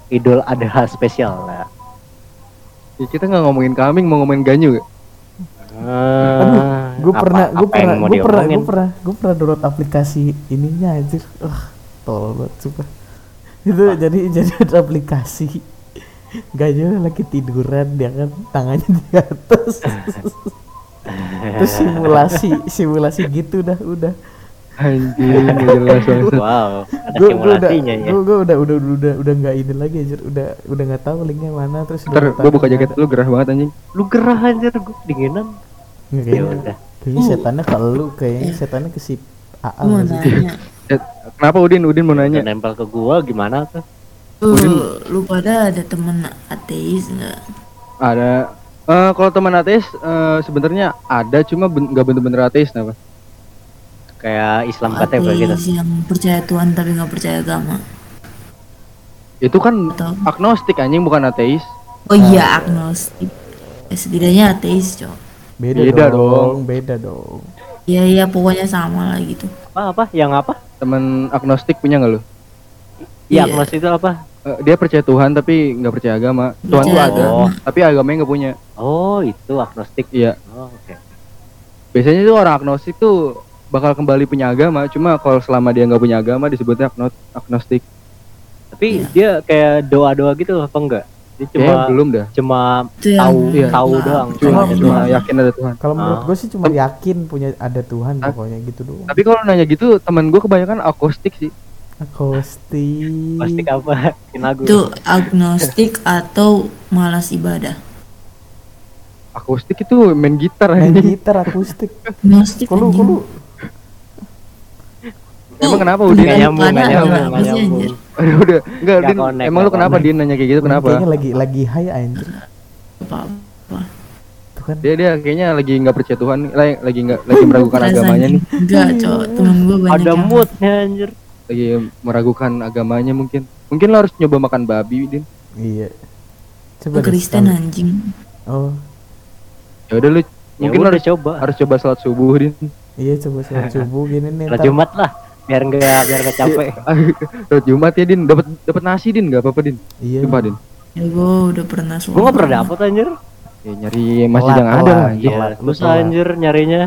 idul adha spesial lah Ya, kita nggak ngomongin kambing, mau ngomongin ganyu gak? Aduh, gue apa- pernah, gue apa pernah, gue pernah, gue pernah, gue pernah download aplikasi ininya anjir. Wah, tolol banget sumpah. Itu jadi jadi ada aplikasi. Gayanya lagi tiduran dia kan tangannya di atas. Terus simulasi, simulasi gitu dah, udah. Anjing, nggak jelas banget. wow ada Gue udah, simulasinya ya gue gue udah udah udah udah nggak ini lagi anjir, udah udah nggak tahu linknya mana terus. Ntar gua buka jaket lu gerah banget anjing. lu gerah anjir gua dinginan ya Kayaknya, udah kayaknya setannya kalau lu kayaknya setannya ke si AA mau nanya Eh, Kenapa Udin? Udin mau Udah nanya. nempel ke gua gimana tuh lu, lu pada ada temen ateis nggak Ada. Eh kalau teman ateis eh, sebenarnya ada, cuma ben- nggak bener-bener ateis, kenapa? Kayak Islam KTP gitu yang percaya Tuhan tapi nggak percaya agama Itu kan atau agnostik anjing bukan ateis. oh iya agnostik ya, setidaknya ateis cok Beda, Beda dong, dong. beda dong. Iya iya pokoknya sama lah gitu apa apa yang apa Temen agnostik punya nggak lu? ya Iya. agnostik itu apa Eh, dia percaya Tuhan tapi nggak percaya agama. Tuhan tuh Percaya ada, agama. tapi agamanya nggak punya. oh itu agnostik Iya. oh oke Biasanya tuh orang agnostik tuh bakal kembali punya agama, cuma kalau selama dia nggak punya agama disebutnya agno- agnostik. tapi Iya. dia kayak doa doa gitu apa enggak dia cuma Cuma belum dah. cuma itu yang tahu Iya. tahu Wah, doang Cuma, Cuma- cuma yakin ada Tuhan. Kalau menurut Ah. gue sih cuma yakin punya ada Tuhan Ah. pokoknya gitu doang. Tapi kalau nanya gitu, teman gue kebanyakan akustik sih. Akustik. pasti apa lagu itu agnostik atau malas ibadah Akustik itu main gitar Main anjing. gitar akustik. agnostik Kalau. Emang kenapa Udin? nggak nyambung nggak Pada nyambung sih, nyambung? Aduh, udah. Enggak, Nggak Din. connect, Emang lu kenapa. Din nanya kayak gitu? Kenapa? Kayaknya lagi lagi high anjir. apa Tuh kan. Dia dia kayaknya lagi nggak percaya Tuhan, lagi lagi nggak lagi meragukan agamanya nih. enggak cowok temen gue banyak ada moodnya anjir Lagi meragukan agamanya mungkin. Mungkin lo harus nyoba makan babi, Din. Iya. Deh Kristen anjing Oh, Ya udah lu ya mungkin lo harus coba harus coba sholat subuh, Din. iya coba sholat subuh gini nih. Jumat lah biar enggak biar enggak capek Sholat Jumat ya, Din. Dapat dapat nasi, Din. Gak apa-apa, Din. Iya. Sumpah, Din. ya gue udah pernah sholat gua nggak pernah dapet anjir Ya, nyari masjid Telat, yang ada telat. lah. Iya. ya susah anjir nyarinya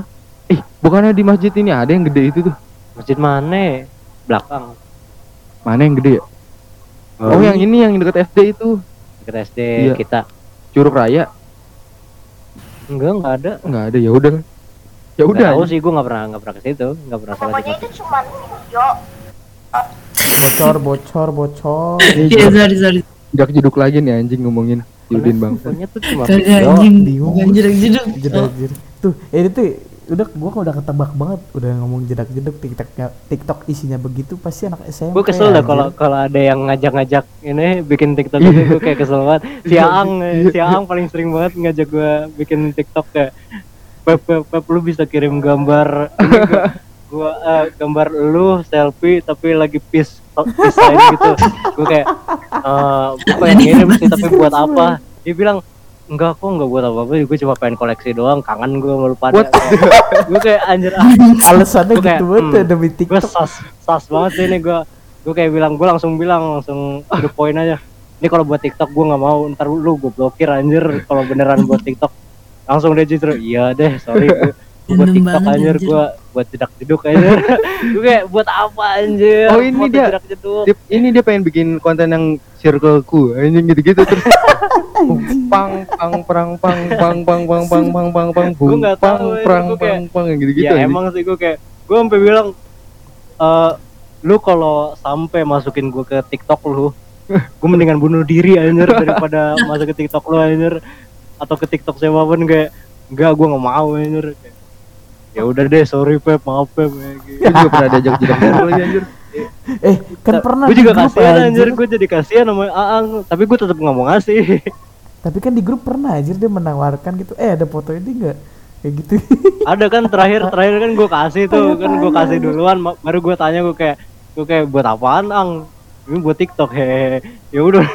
Eh, bukannya di masjid ini ada yang gede itu tuh? masjid mana belakang Mana yang gede ya? Oh, yang ini yang deket SD itu. deket SD Iya. kita. Curug Raya Enggak, enggak ada. nggak ada ya udah. Ya Udah tahu sih gue nggak pernah nggak pernah ke situ, nggak pernah pokoknya itu cuma video bocor bocor bocor Iya, sorry, sorry. Jak jeduk lagi nih anjing ngomongin Yudin bang. Pokoknya tuh cuma video. anjing. bingung. Jedak jedak tuh ini tuh udah gua udah ketebak banget udah ngomong jedak jeduk tiktok tiktok isinya begitu pasti anak SMP Gue kesel dah kalau kalau ada yang ngajak-ngajak ini bikin TikTok gitu gue kayak kesel banget. Si Aang, eh, si Aang paling sering banget ngajak gue bikin TikTok kayak Pep, Pep, Pep, lu bisa kirim gambar gua, gua eh, gambar lu selfie tapi lagi peace peace sign gitu. Gue kayak eh gue pengen ngirim sih tapi buat apa? Dia bilang enggak kok enggak buat apa-apa gue cuma pengen koleksi doang kangen gue sama lu pada. Gue kayak anjir ah. Alasannya Gua kayak, gitu banget hmm, ya demi gue tiktok sas sas banget sih ini gue gue kayak bilang gue langsung bilang langsung the point aja. Ini kalau buat TikTok gue nggak mau ntar lu gue blokir anjir kalau beneran buat TikTok langsung dia justru iya deh sorry gue buat TikTok anjir gue buat jedak jeduk aja. Gue kayak buat apa anjir? Oh, ini dia. ini dia pengen bikin konten yang circleku anjing gitu-gitu terus. Pang pang perang pang pang pang pang pang pang pang pang Gua nggak pang tahu, perang pang pang gitu-gitu ya emang sih gue kayak gue sampai bilang eh lu kalau sampai masukin gue ke TikTok lu gue mendingan bunuh diri anjir daripada masuk ke TikTok lu anjir atau ke TikTok siapa pun kayak enggak gue nggak mau anjir Kayak, ya udah deh sorry pep maaf pep. Kayak gitu. Gue juga pernah diajak lagi anjir. eh kan pernah gue juga kasihan anjir. anjir. Gue jadi kasihan sama Aang tapi gue tetap nggak mau ngasih. Tapi kan di grup pernah anjir dia menawarkan gitu. Eh ada foto ini enggak kayak gitu. Ada kan terakhir terakhir kan gue kasih tuh kan gue kasih duluan. Baru gue tanya gue kayak gue kayak buat apaan ang ini buat TikTok hehe ya udah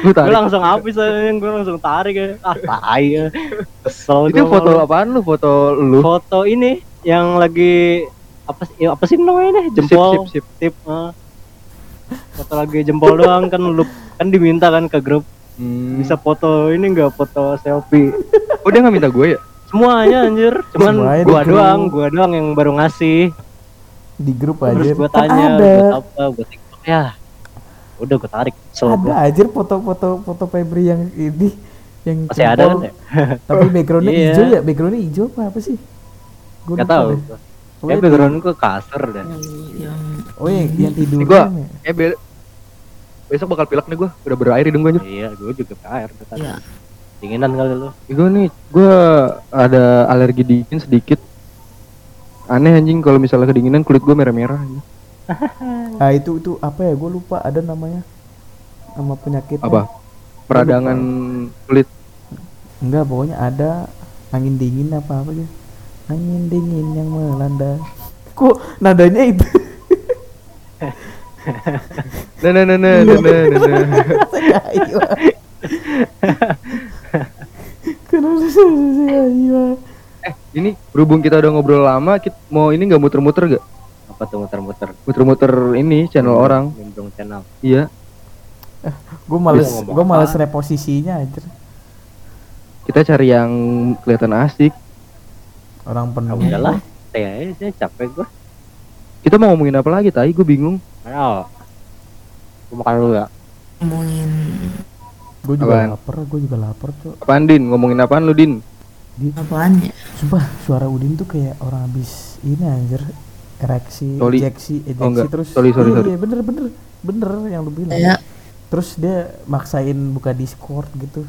gue langsung habis aja gue langsung tarik ya ah tai ya. Kesel Itu gua foto malu. apaan lu? Foto lu? foto ini yang lagi apa sih ya, apa sih namanya Sip, jempol. sip, sip. tip eh. foto lagi jempol doang kan lu kan diminta kan ke grup. Hmm. bisa foto ini enggak foto selfie. Oh dia nggak minta gue ya? semuanya anjir. Cuman Semuanya gua doang gua doang yang baru ngasih. Di grup terus anjir gue Kan tanya buat apa? Buat TikTok ya udah gue tarik so ada anjir foto-foto foto Febri yang ini yang masih ada kan ya tapi backgroundnya Iya. hijau ya? Backgroundnya hijau apa apa sih? Gua nggak tahu. ya background gue kasar dah Yang, yang oh yang, yang tidur Gua- Eh be- besok bakal pilek nih gue. Udah berair hidung gue iya gue juga air dekat ya dinginan kali lu. Gue nih, gue ada alergi dingin sedikit. Aneh anjing kalau misalnya kedinginan kulit gue merah-merah. anjing. ah itu itu apa ya gue lupa ada namanya nama penyakitnya Apa? Peradangan kulit. enggak pokoknya ada angin dingin apa apa gitu angin dingin yang melanda kok nadanya itu Nah, nah, nah, nah, nah, nah, nah, nah. Kenapa saya ayo? Eh, ini berhubung kita udah ngobrol lama, kita mau ini nggak muter-muter gak? Apa tuh muter-muter Muter-muter ini channel orang. nimbrung channel Iya. Gue males, gue males reposisinya aja. Kita cari yang kelihatan asik. Orang ya penuh. udahlah saya aja capek gue Kita mau ngomongin apa lagi? Tai, gue bingung. ayo gue makan dulu ya ngomongin Gue juga Apaan? lapar, gue juga lapar cok. Apaan Din? Ngomongin apaan lu Din? apaan ya Sumpah suara Udin tuh kayak orang habis ini anjir ereksi, Soli. ejeksi, ejeksi Oh, enggak. terus. Sorry, sorry, iya, sorry. iya, bener bener bener yang lu bilang. kayak Terus dia maksain buka Discord gitu.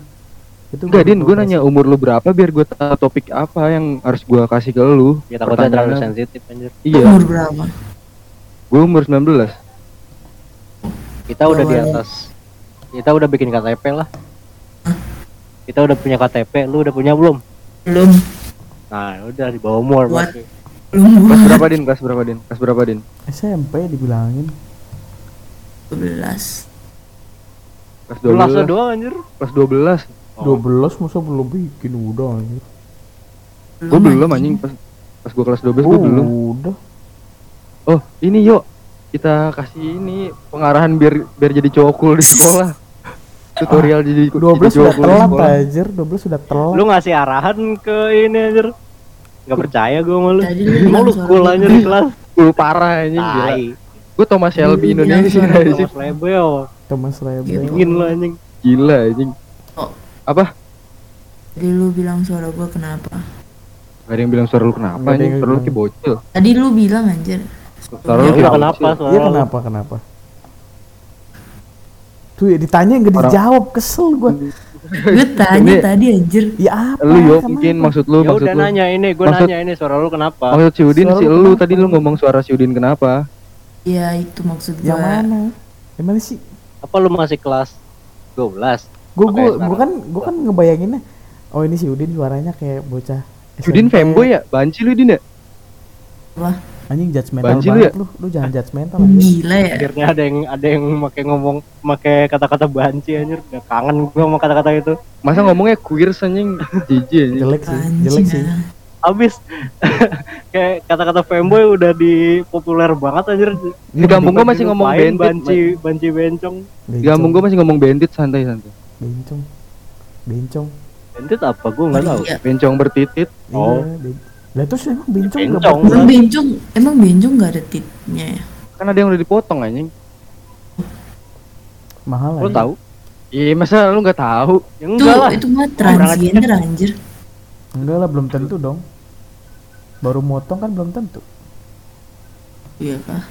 Itu Enggak Din, gua gue kasih. nanya umur lu berapa biar gue tahu topik apa yang harus gue kasih ke lu. ya takutnya terlalu sensitif anjir Iya, umur berapa gue umur 19. kita udah di atas kita udah bikin KTP lah kita udah punya KTP lu udah punya belum belum nah udah di bawah umur berarti. Belum Kelas berapa Din? Kelas berapa Din? Kelas berapa Din? SMP dibilangin. 12 Kelas lu langsung 12. doang anjir Kelas 12. Oh. 12 masa belum bikin udah anjir. Gue belum anjing pas pas gue kelas 12 gue belum. Udah. Oh, ini yuk kita kasih ini pengarahan biar biar jadi cowok cool di sekolah. Tutorial jadi 12 jadi sudah cowok cool telat anjir, 12 sudah telat. lu ngasih arahan ke ini anjir nggak percaya gue malu Tadi lu anjir di kelas Cool parah anjing gila. tai Gue Thomas Shelby Indonesia anjing. Thomas Lebel Thomas. Gitu. dingin lu anjing Gila anjing. Apa? Tadi lu bilang suara gua kenapa? Gak ada yang bilang suara lu kenapa anjing? Suara lu kayak bocil. Tadi lu bilang anjir. Suara lu kenapa Iya lu? kenapa kenapa? Tuh ya ditanya nggak Orang- dijawab kesel gua. Gue tanya Ini- tadi anjir. Ya apa? Lu yo mungkin maksud lu Ya maksud udah lu. nanya ini, gue Maksud- nanya ini suara lu kenapa? Maksud si Udin Suara si lu lu kenapa? tadi lu ngomong suara si Udin kenapa? Iya itu maksud Yang gua. mana? Yang mana sih? Apa lu masih kelas 12? Gue gue sekarang. bukan gue kan ngebayanginnya. Oh ini si Udin suaranya kayak bocah. Si Udin fanboy ya? Banci lu Udin ya? Wah, Anjing judgmental Banci lu banget lu. Lu jangan judgmental anjing. gila ya. Akhirnya ada yang ada yang make ngomong make kata-kata banci anjir. Udah kangen gua sama kata-kata itu. Masa ngomongnya queer anjing jijik anjing. Jelek sih, Anjing jelek sih. Habis kayak kata-kata fanboy udah di populer banget anjir. Di kampung gua masih ngomong bandit. banci banci bencong. Di kampung gua masih ngomong bandit santai-santai. bencong. Bencong. Bandit apa gua nggak tahu. Iya. Bencong bertitit. Oh. Lah terus emang bencong nggak Bencong. bakal- Emang bencong nggak ada titnya ya? Kan ada yang udah dipotong anjing. mahal Lu anjing. tahu? Iya, masa lu nggak tahu? Ya Itu enggak lah. itu mah transgender anjir. Enggak lah belum tentu dong. Baru motong kan belum tentu. Iya kah?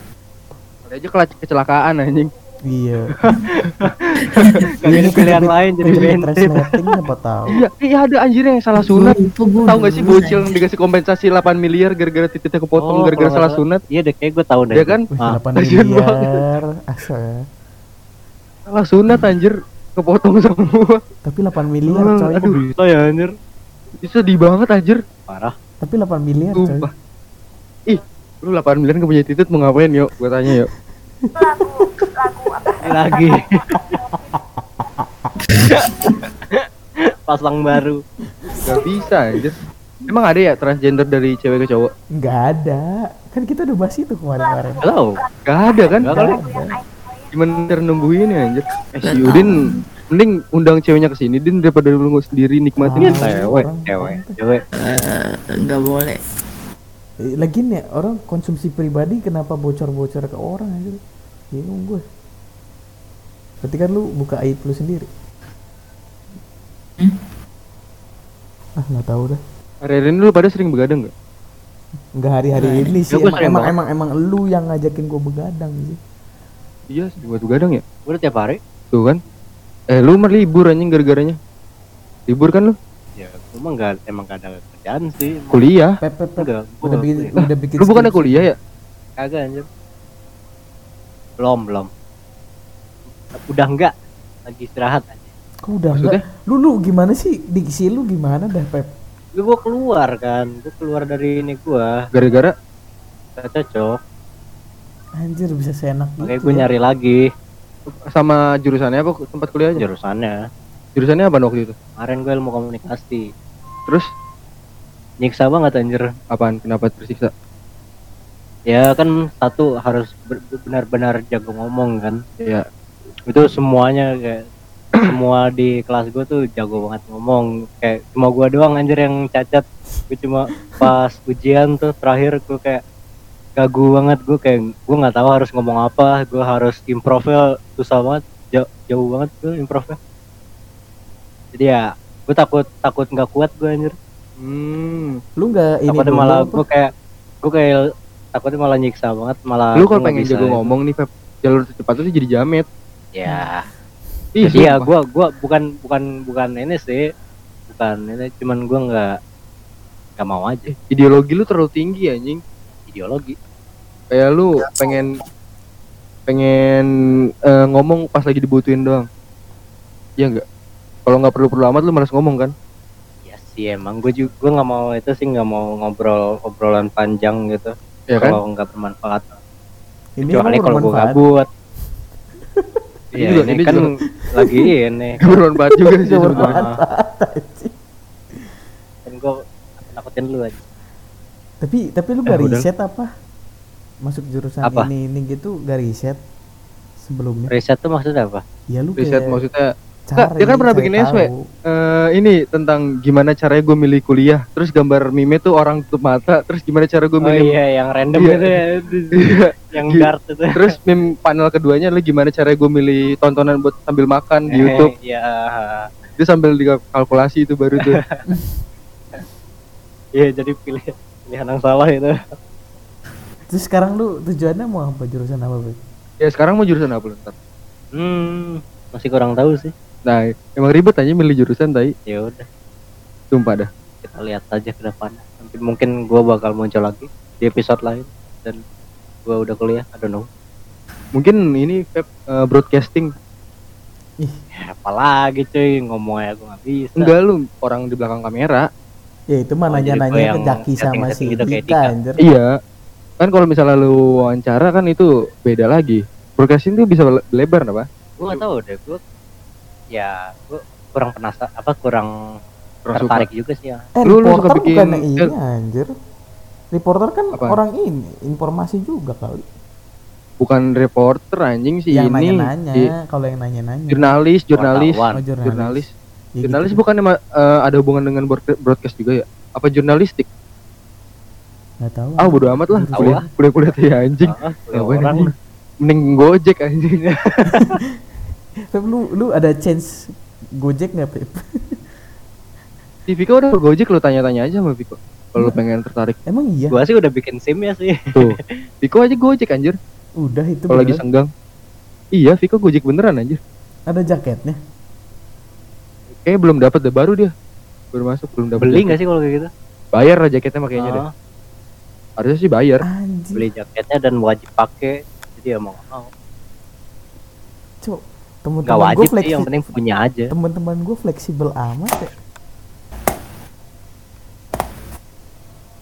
Ada aja kecelakaan anjing. Iya. Ada pilihan lain jadi. Translating siapa tahu. Iya, iya ada anjir yang salah sunat. Tahu udah gak sih bocil yang dikasih kompensasi 8 miliar gara-gara titiknya kepotong Oh, gara-gara salah nggak sunat? Iya deh kayak gue tahu deh. Iya kan? Ah, 8 kasihan miliar. Asa. Salah sunat anjir kepotong semua. Tapi 8 miliar coy. aduh. Bisa ya anjir. Sedih banget anjir. Parah. Tapi 8 miliar coy. Ih, lu 8 miliar gak punya titit mau ngapain yuk? Gua tanya yuk. Lagu lagu apa Lagi. Pasang baru. Gak bisa anjir. Emang ada ya transgender dari cewek ke cowok? Enggak ada. Kan kita udah bahas itu kemarin-kemarin. Gak tahu. Gak ada kan? Gak kali. Gimana cara numbuhin ya anjir? Eh si Udin mending undang ceweknya ke sini din daripada lu sendiri nikmatin. Ah. Cewek, cewek, cewek. Eh, nggak boleh. Eh, Lagian ya orang konsumsi pribadi kenapa bocor-bocor ke orang aja? Bingung gue. Berarti kan lu buka aib lu sendiri. Hmm? Ah nggak tahu dah. Hari-hari ini lu pada sering begadang gak? Nggak hari-hari Nah, ini sih. ya gua Emang emang, emang emang lu yang ngajakin gue begadang sih. Iya, sering buat begadang ya? Gue udah tiap hari. Tuh kan? Eh lu mah libur anjing gara-garanya. Libur kan lu? Ya, gue emang gak, emang gak ada kerjaan sih. Emang Kuliah. Pep pep pep. Enggak, gua Udah nggak bikin udah bikin. Lu skripsi. kuliah ya? Kagak anjir. Belum, belum. Udah enggak. Lagi istirahat aja. Kok udah Maksudnya? enggak? Lu lu gimana sih? Diksi lu gimana dah Pep? Gue keluar kan. Gue keluar dari ini gue. Gara-gara Gak cocok. Anjir bisa seenak gitu. Makanya gue ya. nyari lagi sama jurusannya apa tempat kuliahnya? jurusannya. Jurusannya apa waktu itu? Kemarin gue ilmu komunikasi. Terus Nyiksa banget anjir. apaan? Kenapa tersiksa? Ya kan satu harus benar-benar jago ngomong kan. Ya, Itu semuanya kayak semua di kelas gue tuh jago banget ngomong. Kayak cuma gue doang anjir yang cacat. Gue cuma pas ujian tuh terakhir gue kayak gagu banget. Gue kayak gue nggak tahu harus ngomong apa. Gue harus improve susah banget. Jauh, jauh banget gue improve jadi ya gue takut takut nggak kuat gue anjir. Hmm. Lu nggak ini malah gue kayak gue kayak takutnya malah nyiksa banget malah Lu kalau pengen jago itu. ngomong nih, Pep, jalur tercepat tuh jadi jamet. ya Iya, Jadi ya gua gua bukan bukan bukan ini sih bukan ini cuman gua nggak nggak mau aja ideologi lu terlalu tinggi anjing. ideologi Kayak lu pengen pengen eh, ngomong pas lagi dibutuhin doang. Iya enggak? Kalau nggak perlu-perlu amat lu malas ngomong kan? ya sih emang gue juga gue nggak mau itu sih nggak mau ngobrol obrolan panjang gitu Ya kan? kalau nggak bermanfaat Ini kecuali kalau gue gabut Ini Iya, juga- ini, ini kan juga- lagi ini Gak bermanfaat juga sih. Anjing. kan gue nakutin lu aja Tapi tapi lu Eh, gak udah. riset apa? Masuk jurusan Apa? ini ini gitu gak riset sebelumnya? riset tuh maksudnya apa Ya lu Riset kayak maksudnya cari, dia kan pernah bikin SW. tahu. eh ini tentang gimana caranya gue milih kuliah. Terus gambar meme tuh orang tutup mata. Terus gimana cara gue oh milih iya yang random Iya. itu ya Iya. yang Gitu. dart itu Terus meme panel keduanya adalah gimana cara gue milih tontonan buat sambil makan di Eh, YouTube. iya dia sambil dikalkulasi itu baru tuh Iya jadi pilih pilihan yang salah itu. Terus sekarang lu tujuannya mau apa jurusan apa, ya sekarang mau jurusan apa lu ntar Hmm, masih kurang tahu sih. Nah emang ribet aja milih jurusan tadi Ya udah, sumpah dah. Kita lihat aja ke depan. Nanti mungkin gua bakal muncul lagi di episode lain dan gua udah kuliah, I don't know. mungkin ini Feb, eh, broadcasting. Ya, apalagi cuy? Ngomong aja gua nggak bisa. enggak lu orang di belakang kamera. Ya itu mah Oh, jadi nanya-nanya ke yang Jaki sama si gitu Dika anjir. iya. Kan kalau misalnya lu wawancara kan itu beda lagi. Broadcasting tuh bisa le- lebar apa Gua nggak tahu deh, gua ya gua kurang penasaran apa kurang Kurang tertarik juga sih ya. Eh, Lu- lu reporter suka bikin- bukan ini anjir. Reporter kan Apa? orang ini, informasi juga kali. bukan reporter anjing sih yang ini nanya-nanya, i- kalau yang nanya-nanya. jurnalis jurnalis. Oh, jurnalis. jurnalis Ya jurnalis gitu. bukan ada hubungan dengan broad- broadcast juga ya apa jurnalistik Nggak tahu. ah bodo amat lah kuliah kuliah kuliah ya anjing Ah, kuliah Ngapain orang anjing? mending gojek anjing Feb, lu lu ada chance Gojek nggak Pep? di Viko udah gojek lu tanya-tanya aja sama Viko kalau lu pengen tertarik Emang iya? gua sih udah bikin sim ya sih. tuh Viko aja gojek anjir Udah itu kalau lagi senggang iya Viko gojek beneran anjir ada jaketnya. kayaknya belum dapat deh baru dia baru masuk belum dapat Beli nggak sih kalau kayak gitu? bayar lah jaketnya makanya deh Ah, harusnya sih bayar Anjir. beli jaketnya dan wajib pakai. Jadi ya mau mau. Cok, Nggak temen-temen gue wajib sih, yang penting punya aja. Temen-temen gue fleksibel amat ya.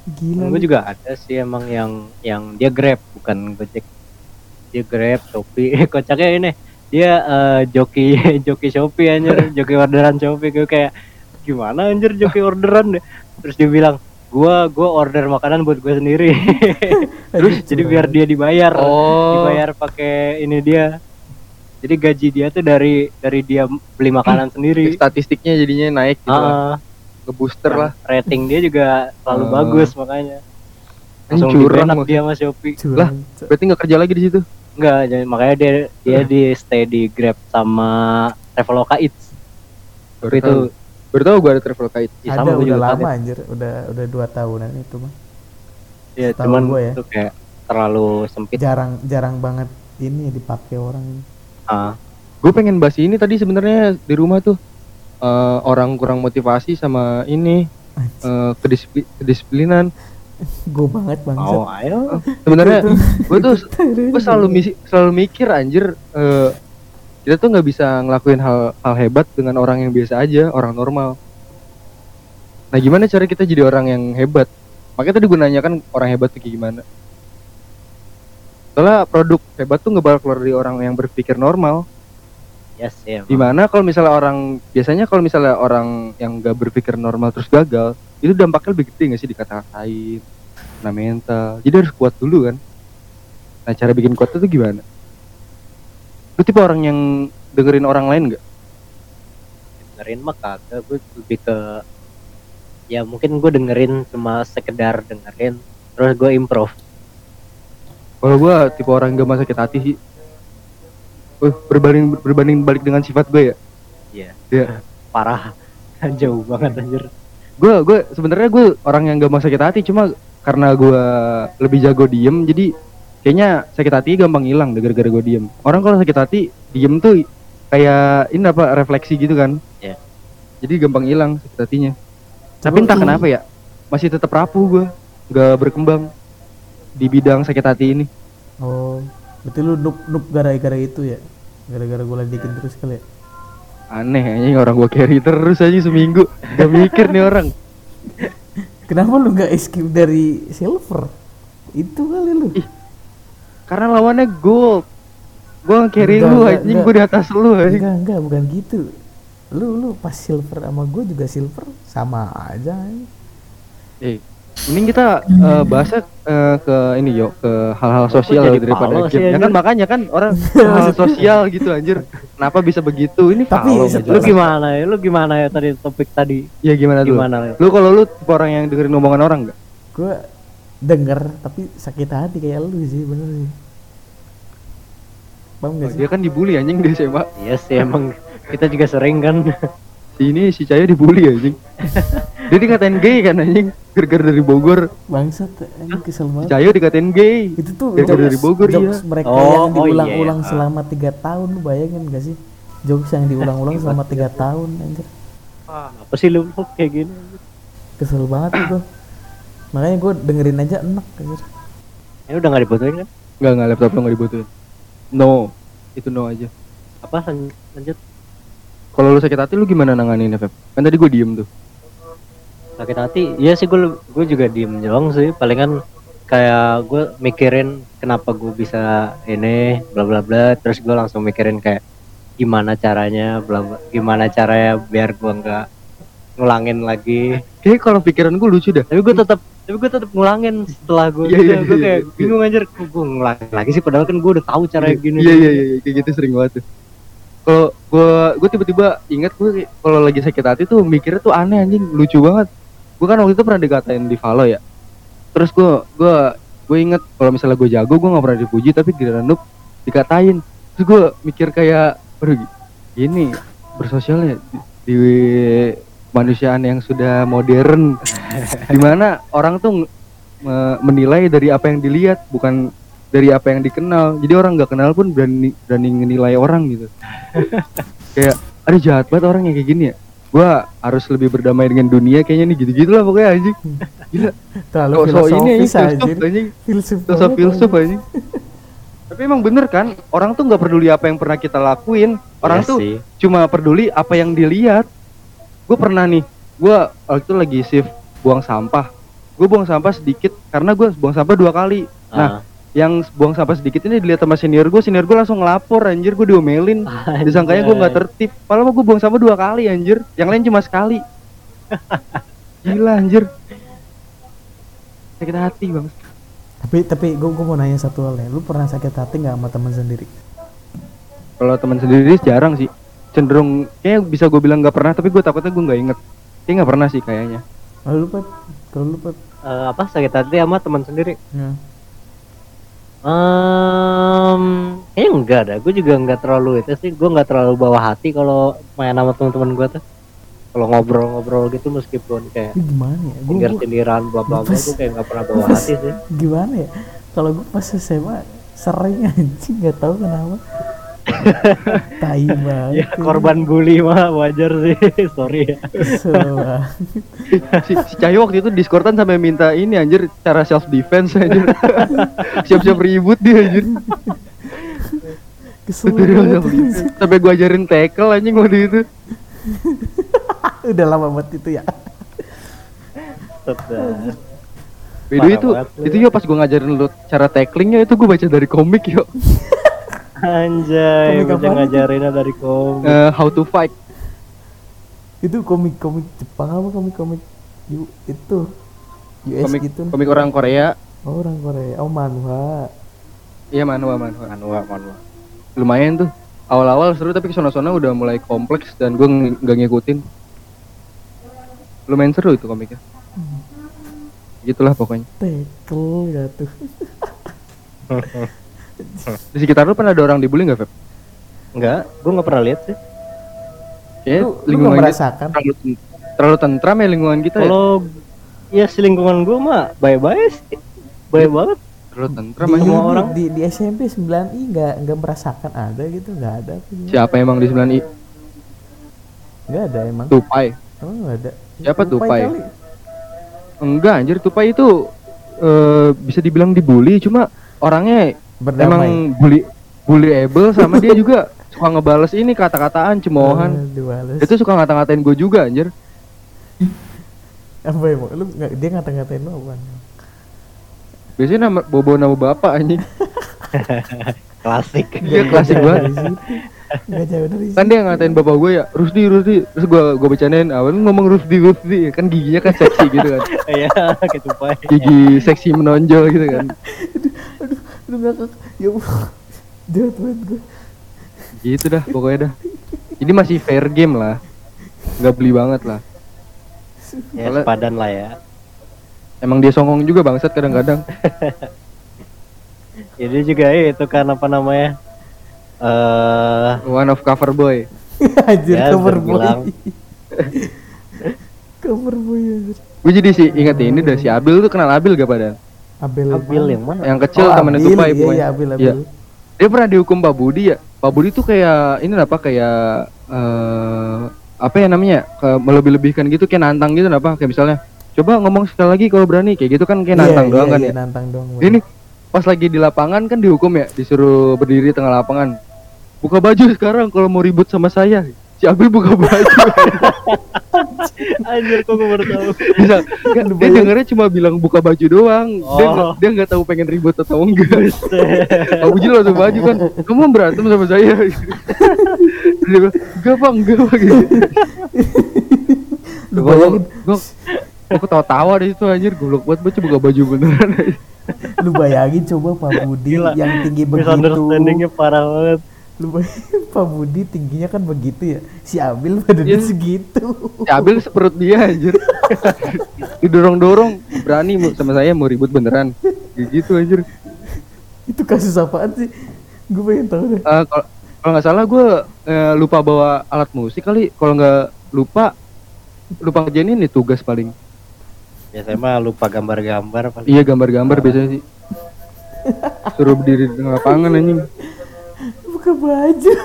Gila. gue juga ada sih emang yang yang dia grab bukan gojek. Dia grab shopee. Kocaknya ini dia eh, joki joki shopee anjir. Joki orderan shopee. Gue kayak gimana anjir joki orderan deh? Terus dia bilang gua gua order makanan buat gue sendiri. Terus jadi biar dia dibayar. Oh. Dibayar pakai ini dia jadi gaji dia tuh dari dari dia beli makanan sendiri statistiknya jadinya naik gitu lah. Ah, ke booster yang lah rating dia juga selalu Ah. bagus makanya langsung curang dia sama Shopee Curang, Lah. Berarti nggak kerja lagi di situ Enggak, jadi makanya dia dia di stay di Grab sama Traveloka Eats. baru itu tahu baru tahu gue ada travel kite ya sama gue udah juga lama kaget. anjir, udah udah dua tahunan itu mah. Ya, cuman gua ya. itu kayak terlalu sempit. Jarang jarang banget ini dipakai orang. Ah, gue pengen bahas ini tadi sebenarnya di rumah tuh eh, orang kurang motivasi sama ini eh, kedisiplin kedisiplinan. Gue banget bangsat. mau ayo. sebenarnya gue tuh gue selalu misi- selalu mikir anjir eh, kita tuh nggak bisa ngelakuin hal hal hebat dengan orang yang biasa aja orang normal. Nah gimana cara kita jadi orang yang hebat? Makanya tadi gue nanya kan orang hebat tuh kayak gimana soalnya produk hebat tuh nggak bakal keluar dari orang yang berpikir normal Yes, ya. Di mana kalau misalnya orang biasanya kalau misalnya orang yang gak berpikir normal terus gagal, itu dampaknya lebih gede gak sih dikata-katain, kena mental. Jadi harus kuat dulu kan. Nah cara bikin kuat itu gimana? Lu tipe orang yang dengerin orang lain gak? dengerin mah kagak gue lebih ke ya mungkin gue dengerin cuma sekedar dengerin terus gue improve Kalau gua tipe orang yang gak mau sakit hati sih. Uh, berbanding berbanding balik dengan sifat gue ya. Iya. Iya. parah jauh banget anjir Gue gue sebenarnya gue orang yang gak mau sakit hati cuma karena gua lebih jago diem jadi kayaknya sakit hati gampang hilang deh gara-gara gue diem. Orang kalau sakit hati diem tuh kayak ini apa refleksi gitu kan. Iya. Jadi gampang hilang sakit hatinya. Tapi entah kenapa ya masih tetap rapuh gue nggak berkembang di bidang sakit hati ini. Oh, berarti lu noob noob gara-gara itu ya? Gara-gara gue ledekin terus kali ya? Aneh anjing orang gue carry terus aja seminggu gak mikir nih orang. Kenapa lu nggak escape dari silver? Itu kali lu. Karena lawannya gold. Gue carry Enggak, lu anjing enggak. gue di atas lu anjing. Enggak, enggak, bukan gitu. Lu lu pas silver sama gue juga silver sama aja. Eh, mending kita eh, bahasnya eh, ke ini yo ke hal-hal sosial jadi daripada palo sih, game. Ya kan makanya kan orang hal sosial gitu anjir. Kenapa bisa begitu? Ini Tapi palo lu gimana ya lu gimana ya tadi topik tadi Ya gimana gimana ya? Lu kalau lu tipe orang yang dengerin omongan orang enggak? Gue denger tapi sakit hati kayak lu sih bener sih. Paham gak sih? Dia kan dibully anjing di SMA. iya sih emang kita juga sering kan si ini si Cahyo dibully anjing. Dia dikatain gay kan anjing, gara-gara dari Bogor. bangsat ini kesel banget Cahyo dikatain gay. itu tuh Gara-gara dari Bogor, iya. mereka Oh, yang oh iya, diulang-ulang iya. selama tiga tahun lu bayangin gak sih jokes yang diulang-ulang selama tiga tahun anjir apa sih lu kayak gini kesel banget itu makanya gue dengerin aja enak anjir ini udah nggak dibutuhin kan Enggak, enggak laptop lo enggak dibutuhin. No. Itu no aja. apa lan- lanjut Kalau lu sakit hati lu gimana nanganin Feb? Kan tadi gue diem tuh. Sakit hati. Iya sih gue gue juga diem doang sih. Palingan kayak gue mikirin kenapa gue bisa ini bla bla bla. Terus gue langsung mikirin kayak gimana caranya bla bla gimana caranya biar gue nggak ngulangin lagi. Kayak kalau pikiran gue lucu dah. tapi gue tetap tapi gue tetap ngulangin setelah gue Iya, iya, gue iya, kayak iya. bingung anjir kok gue ngulangin lagi sih? Padahal kan gue udah tahu caranya gini. Iya iya iya kayak gitu sering banget tuh. Kalau gue gue tiba-tiba ingat gue kalau lagi sakit hati tuh mikirnya tuh aneh anjing. Lucu banget. Gue kan waktu itu pernah dikatain di follow ya. Terus gue gue gue inget kalau misalnya gue jago gue nggak pernah dipuji tapi giliran noob dikatain. Terus gue mikir kayak aduh gini bersosialnya di, di kemanusiaan yang sudah modern di mana orang tuh me- menilai dari apa yang dilihat bukan dari apa yang dikenal jadi orang nggak kenal pun berani berani menilai orang gitu kayak ada jahat banget orang yang kayak gini ya gua harus lebih berdamai dengan dunia kayaknya nih gitu gitulah pokoknya anjing. Gila. Terlalu so, so ini anjing. Filosofis filsuf anjing. filsuf filsuf filsuf anjing. tapi emang bener kan orang tuh nggak peduli apa yang pernah kita lakuin. Orang Iya tuh sih. cuma peduli apa yang dilihat. Gue pernah nih gue waktu itu lagi shift buang sampah. Gue buang sampah sedikit karena gue buang sampah dua kali. Nah Ah. Yang buang sampah sedikit ini dilihat sama senior gue senior gue langsung ngelapor anjir gue diomelin. Disangkanya gue nggak tertib. Padahal gue buang sampah dua kali anjir. Yang lain cuma sekali. Gila anjir. Sakit hati bang. Tapi tapi gue gue mau nanya satu hal ya. Lu pernah sakit hati nggak sama teman sendiri? Kalau teman sendiri jarang sih. Cenderung kayak bisa gue bilang nggak pernah tapi gue takutnya gue nggak inget kayak nggak pernah sih kayaknya. Kalau lu pep? Kalau lu pep? Eh, apa? Sakit hati sama teman sendiri? Ya. Um, kayaknya enggak ada. Gue juga enggak terlalu itu sih. Gue enggak terlalu bawa hati kalau main sama teman-teman gue tuh. Kalau ngobrol-ngobrol gitu meskipun kayak gimana ya gue sindir-sindiran bla bla bla gue kayak enggak pernah bawa hati sih. gimana ya kalau gue pas SMA sering anjing nggak tahu kenapa tai banget Ya korban bully mah wajar sih. Sorry ya. Si, si Cahyo waktu itu diskortan sampai minta ini anjir cara self defense anjir. Siap-siap ribut dia anjir. Tutorial sampai gua ajarin tackle anjing waktu itu. Udah lama banget itu ya. Parah itu itu yo pas gua ngajarin lu cara tacklingnya itu gua baca dari komik yo Anjay, bisa ngajarinnya dari komik. Eh, how to fight. Itu komik-komik Jepang apa komik-komik U- itu? US komik gitu. komik orang Korea. Oh, orang Korea. Oh manhwa. Iya manhwa manhwa. Manua, manua. lumayan tuh. Awal-awal seru tapi ke sana-sana udah mulai kompleks dan gua ng- nggak ngikutin. Lumayan seru itu komiknya. Gitulah pokoknya. Tekel gak tuh di sekitar lu pernah ada orang dibully nggak Feb? Enggak, gue nggak pernah lihat sih. Kayaknya lu, lu gak lingkungan kita merasakan terlalu, terlalu tentram ya lingkungan kita ya Kalau ya si lingkungan gue mah baik-baik sih. Baik banget. terlalu tentram di, aja semua orang. di, di SMP 9i nggak nggak merasakan ada gitu nggak ada gimana? siapa emang di 9i nggak ada emang Tupai oh nggak ada Siapa Tupai? kali. enggak anjir Tupai itu eh, bisa dibilang dibully cuma orangnya berdamai. Emang bully bullyable sama dia juga suka ngebales ini kata-kataan cemoohan. Eh, dibales. itu suka ngata-ngatain gue juga anjir. Apa emang lu nggak dia ngata-ngatain lu apa? Biasanya nama bobo nama bapak anjing. Klasik. dia klasik banget. Nggak jauh dari kan dia ngatain bapak gue ya Rusdi Rusdi. Terus gue gue bercandain awal ngomong Rusdi Rusdi? Kan giginya kan seksi gitu kan. Iya, ketupai. gigi seksi menonjol gitu kan lu ngakak ya jahat banget gue gitu dah pokoknya dah ini masih fair game lah nggak beli banget lah Ya sepadan lah ya. emang dia songong juga bangsat kadang-kadang Jadi juga itu kan apa namanya? Eh one of cover boy anjir Ya, cover boy Cover boy anjir. Gue jadi sih inget ini dah si Abil tuh kenal Abil gak pada? Abel Abil yang mana Yang kecil Oh, temennya Abil, Tupai iya, iya, Abil. Abil. Dia pernah dihukum Pak Budi ya. Pak Budi tuh kayak ini apa kayak eh apa ya namanya? Ke melebih-lebihkan gitu kayak nantang gitu apa? Kayak misalnya coba ngomong sekali lagi kalau berani kayak gitu kan kayak Iya, nantang doang iya, kan iya, ya. nantang doang. Ini pas lagi di lapangan kan dihukum ya, disuruh berdiri tengah lapangan. Buka baju sekarang kalau mau ribut sama saya. Si Abil buka baju. anjir kok gue baru tahu Bisa, kan, dia dengarnya cuma bilang buka baju doang. Dia Oh. nggak- dia nggak tahu pengen ribut atau enggak. Pak Buji langsung baju kan. Kamu berantem sama saya. dia bilang, enggak bang, enggak bang. Gitu. Lu Gua- bayangin, gua, aku tawa-tawa dari situ anjir goblok banget baca buka baju beneran. lu bayangin coba Pak Budi Gila. yang tinggi begitu. misunderstandingnya parah banget Lu bayangin Pak Budi tingginya kan begitu ya. Si Abil badannya Iya. segitu. Si Abil seperut dia anjir. Didorong-dorong, berani mu- sama saya mau ribut beneran. Kayak gitu anjir. Itu kasus apaan sih? Gue pengen tahu deh. Eh, kalau kalau nggak salah gue lupa bawa alat musik kali. Kalau nggak lupa lupa kerjain ini tugas paling. biasanya mah lupa gambar-gambar paling Iya gambar-gambar biasanya sih. Suruh berdiri di tengah lapangan anjing. Buka baju.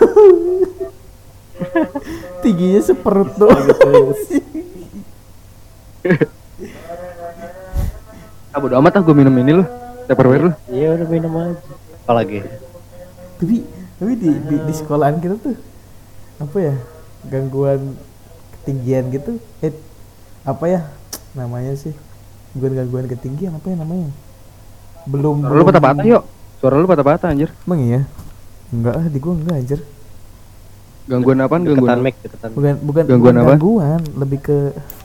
Tingginya seperut doang. Ah bodo amat ah gue minum ini loh. Tupperware lu. iya udah minum aja apalagi tapi tapi di, di di sekolahan kita tuh apa ya gangguan ketinggian gitu eh apa ya namanya sih bukan gangguan ketinggian apa ya namanya belum Suara lu patah-patah yuk. Suara lu patah-patah anjir. emang iya enggak ah di gua enggak anjir Gangguan apaan? deketan Gangguan. mic bukan bukan Gangguan bukan apa? gangguan lebih ke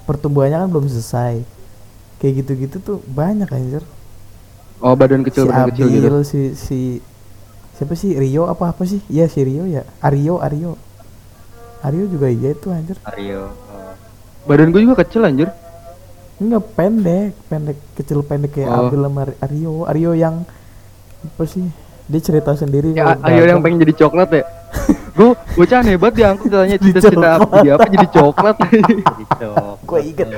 pertumbuhannya kan belum selesai kayak gitu-gitu tuh banyak anjir Oh badan kecil si badan kecil gitu. Abil, si si siapa sih Rio apa apa sih iya si Rio ya Aryo Aryo Aryo juga iya itu anjir Aryo oh. Badan gue juga kecil anjir. enggak pendek pendek kecil pendek kayak Oh. Abil sama Aryo Aryo yang apa sih dia cerita sendiri Ya, ayo yang pengen jadi coklat ya. gue bocah hebat diangkut katanya cita-cita apa jadi apa jadi coklat. Gua inget.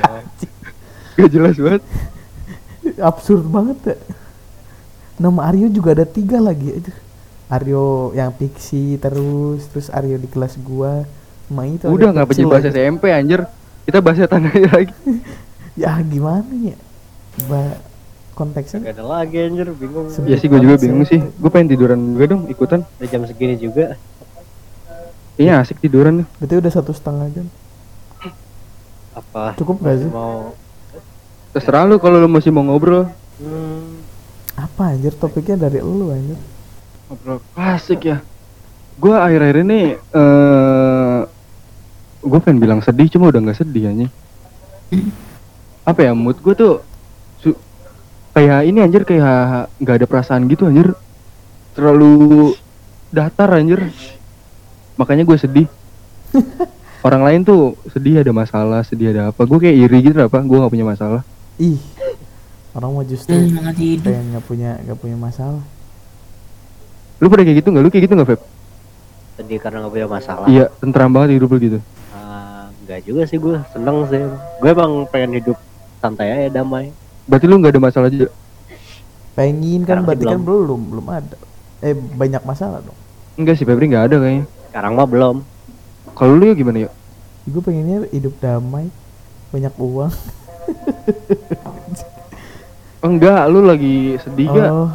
Gak jelas banget. absurd banget ya nama Aryo juga ada tiga lagi aja Aryo yang pixie terus terus Aryo di kelas gua sama itu Udah nggak kecil bahas lagi. SMP anjir. Kita bahas tanahnya lagi. ya gimana ya ba konteksnya Gak ada lagi anjir bingung Ya sih gue juga bingung sih. Gue pengen tiduran juga dong ikutan. Udah jam segini juga Kayaknya asik tiduran nih. berarti udah satu setengah jam apa cukup gak sih mau Terserah lu kalau lu masih mau ngobrol. hmm, apa anjir topiknya dari lu anjir Ngobrol asik ya. Gue akhir-akhir ini eh gue pengen bilang sedih cuma udah nggak sedih anjing. Apa ya mood gue tuh kayak ini anjir kayak nggak ada perasaan gitu anjir. Terlalu datar anjir. Makanya gue sedih. Orang lain tuh sedih ada masalah, sedih ada apa. Gue kayak iri gitu apa, gue nggak punya masalah. ih orang mau justru pengen nggak punya nggak punya masalah Lu pada kayak gitu nggak? Lu kayak gitu nggak, Feb? sedih karena gak punya masalah Iya, tentram banget hidup lu gitu. Ah, enggak juga sih gue seneng sih gue emang pengen hidup santai aja damai Berarti lu nggak ada masalah juga? pengen kan Sekarang sih berarti kan belum. belum belum ada eh banyak masalah dong Enggak sih, Febri nggak ada kayaknya. sekarang mah belum Kalau lu ya gimana ya? gue pengennya hidup damai banyak uang enggak, lu lagi sedih gak? oh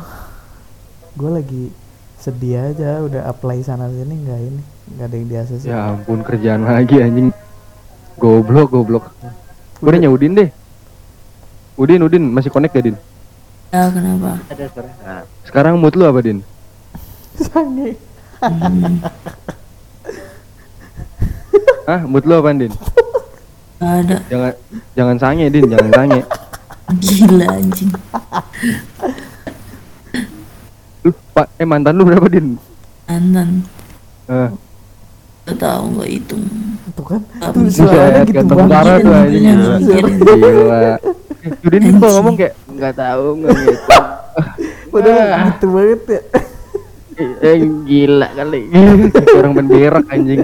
gue lagi sedih aja udah apply sana sini nggak ini nggak ada yang di ACC Ya ampun kerjaan lagi anjing. Goblok, goblok. Gue udah nyudin deh. Udin, Udin, masih connect gak, Din? Ya kenapa? ada suara nah, Sekarang mood lu apa, Din? sange Hah, mood lu apa, Din? Gak ada. Jangan jangan sange, Din, jangan sange. Gila anjing. Lu, Pak, eh mantan lu berapa, Din? Antan. Eh, Gak tau gak hitung. tuh kan tuh bisa. suaranya gitu ganteng banget parah tuh anjing. Gila. Mikirin. Gila. Udin tuh kalau ngomong kayak nggak tahu nggak gitu. padahal gitu banget ya Eh, gila kali. Orang penderak anjing.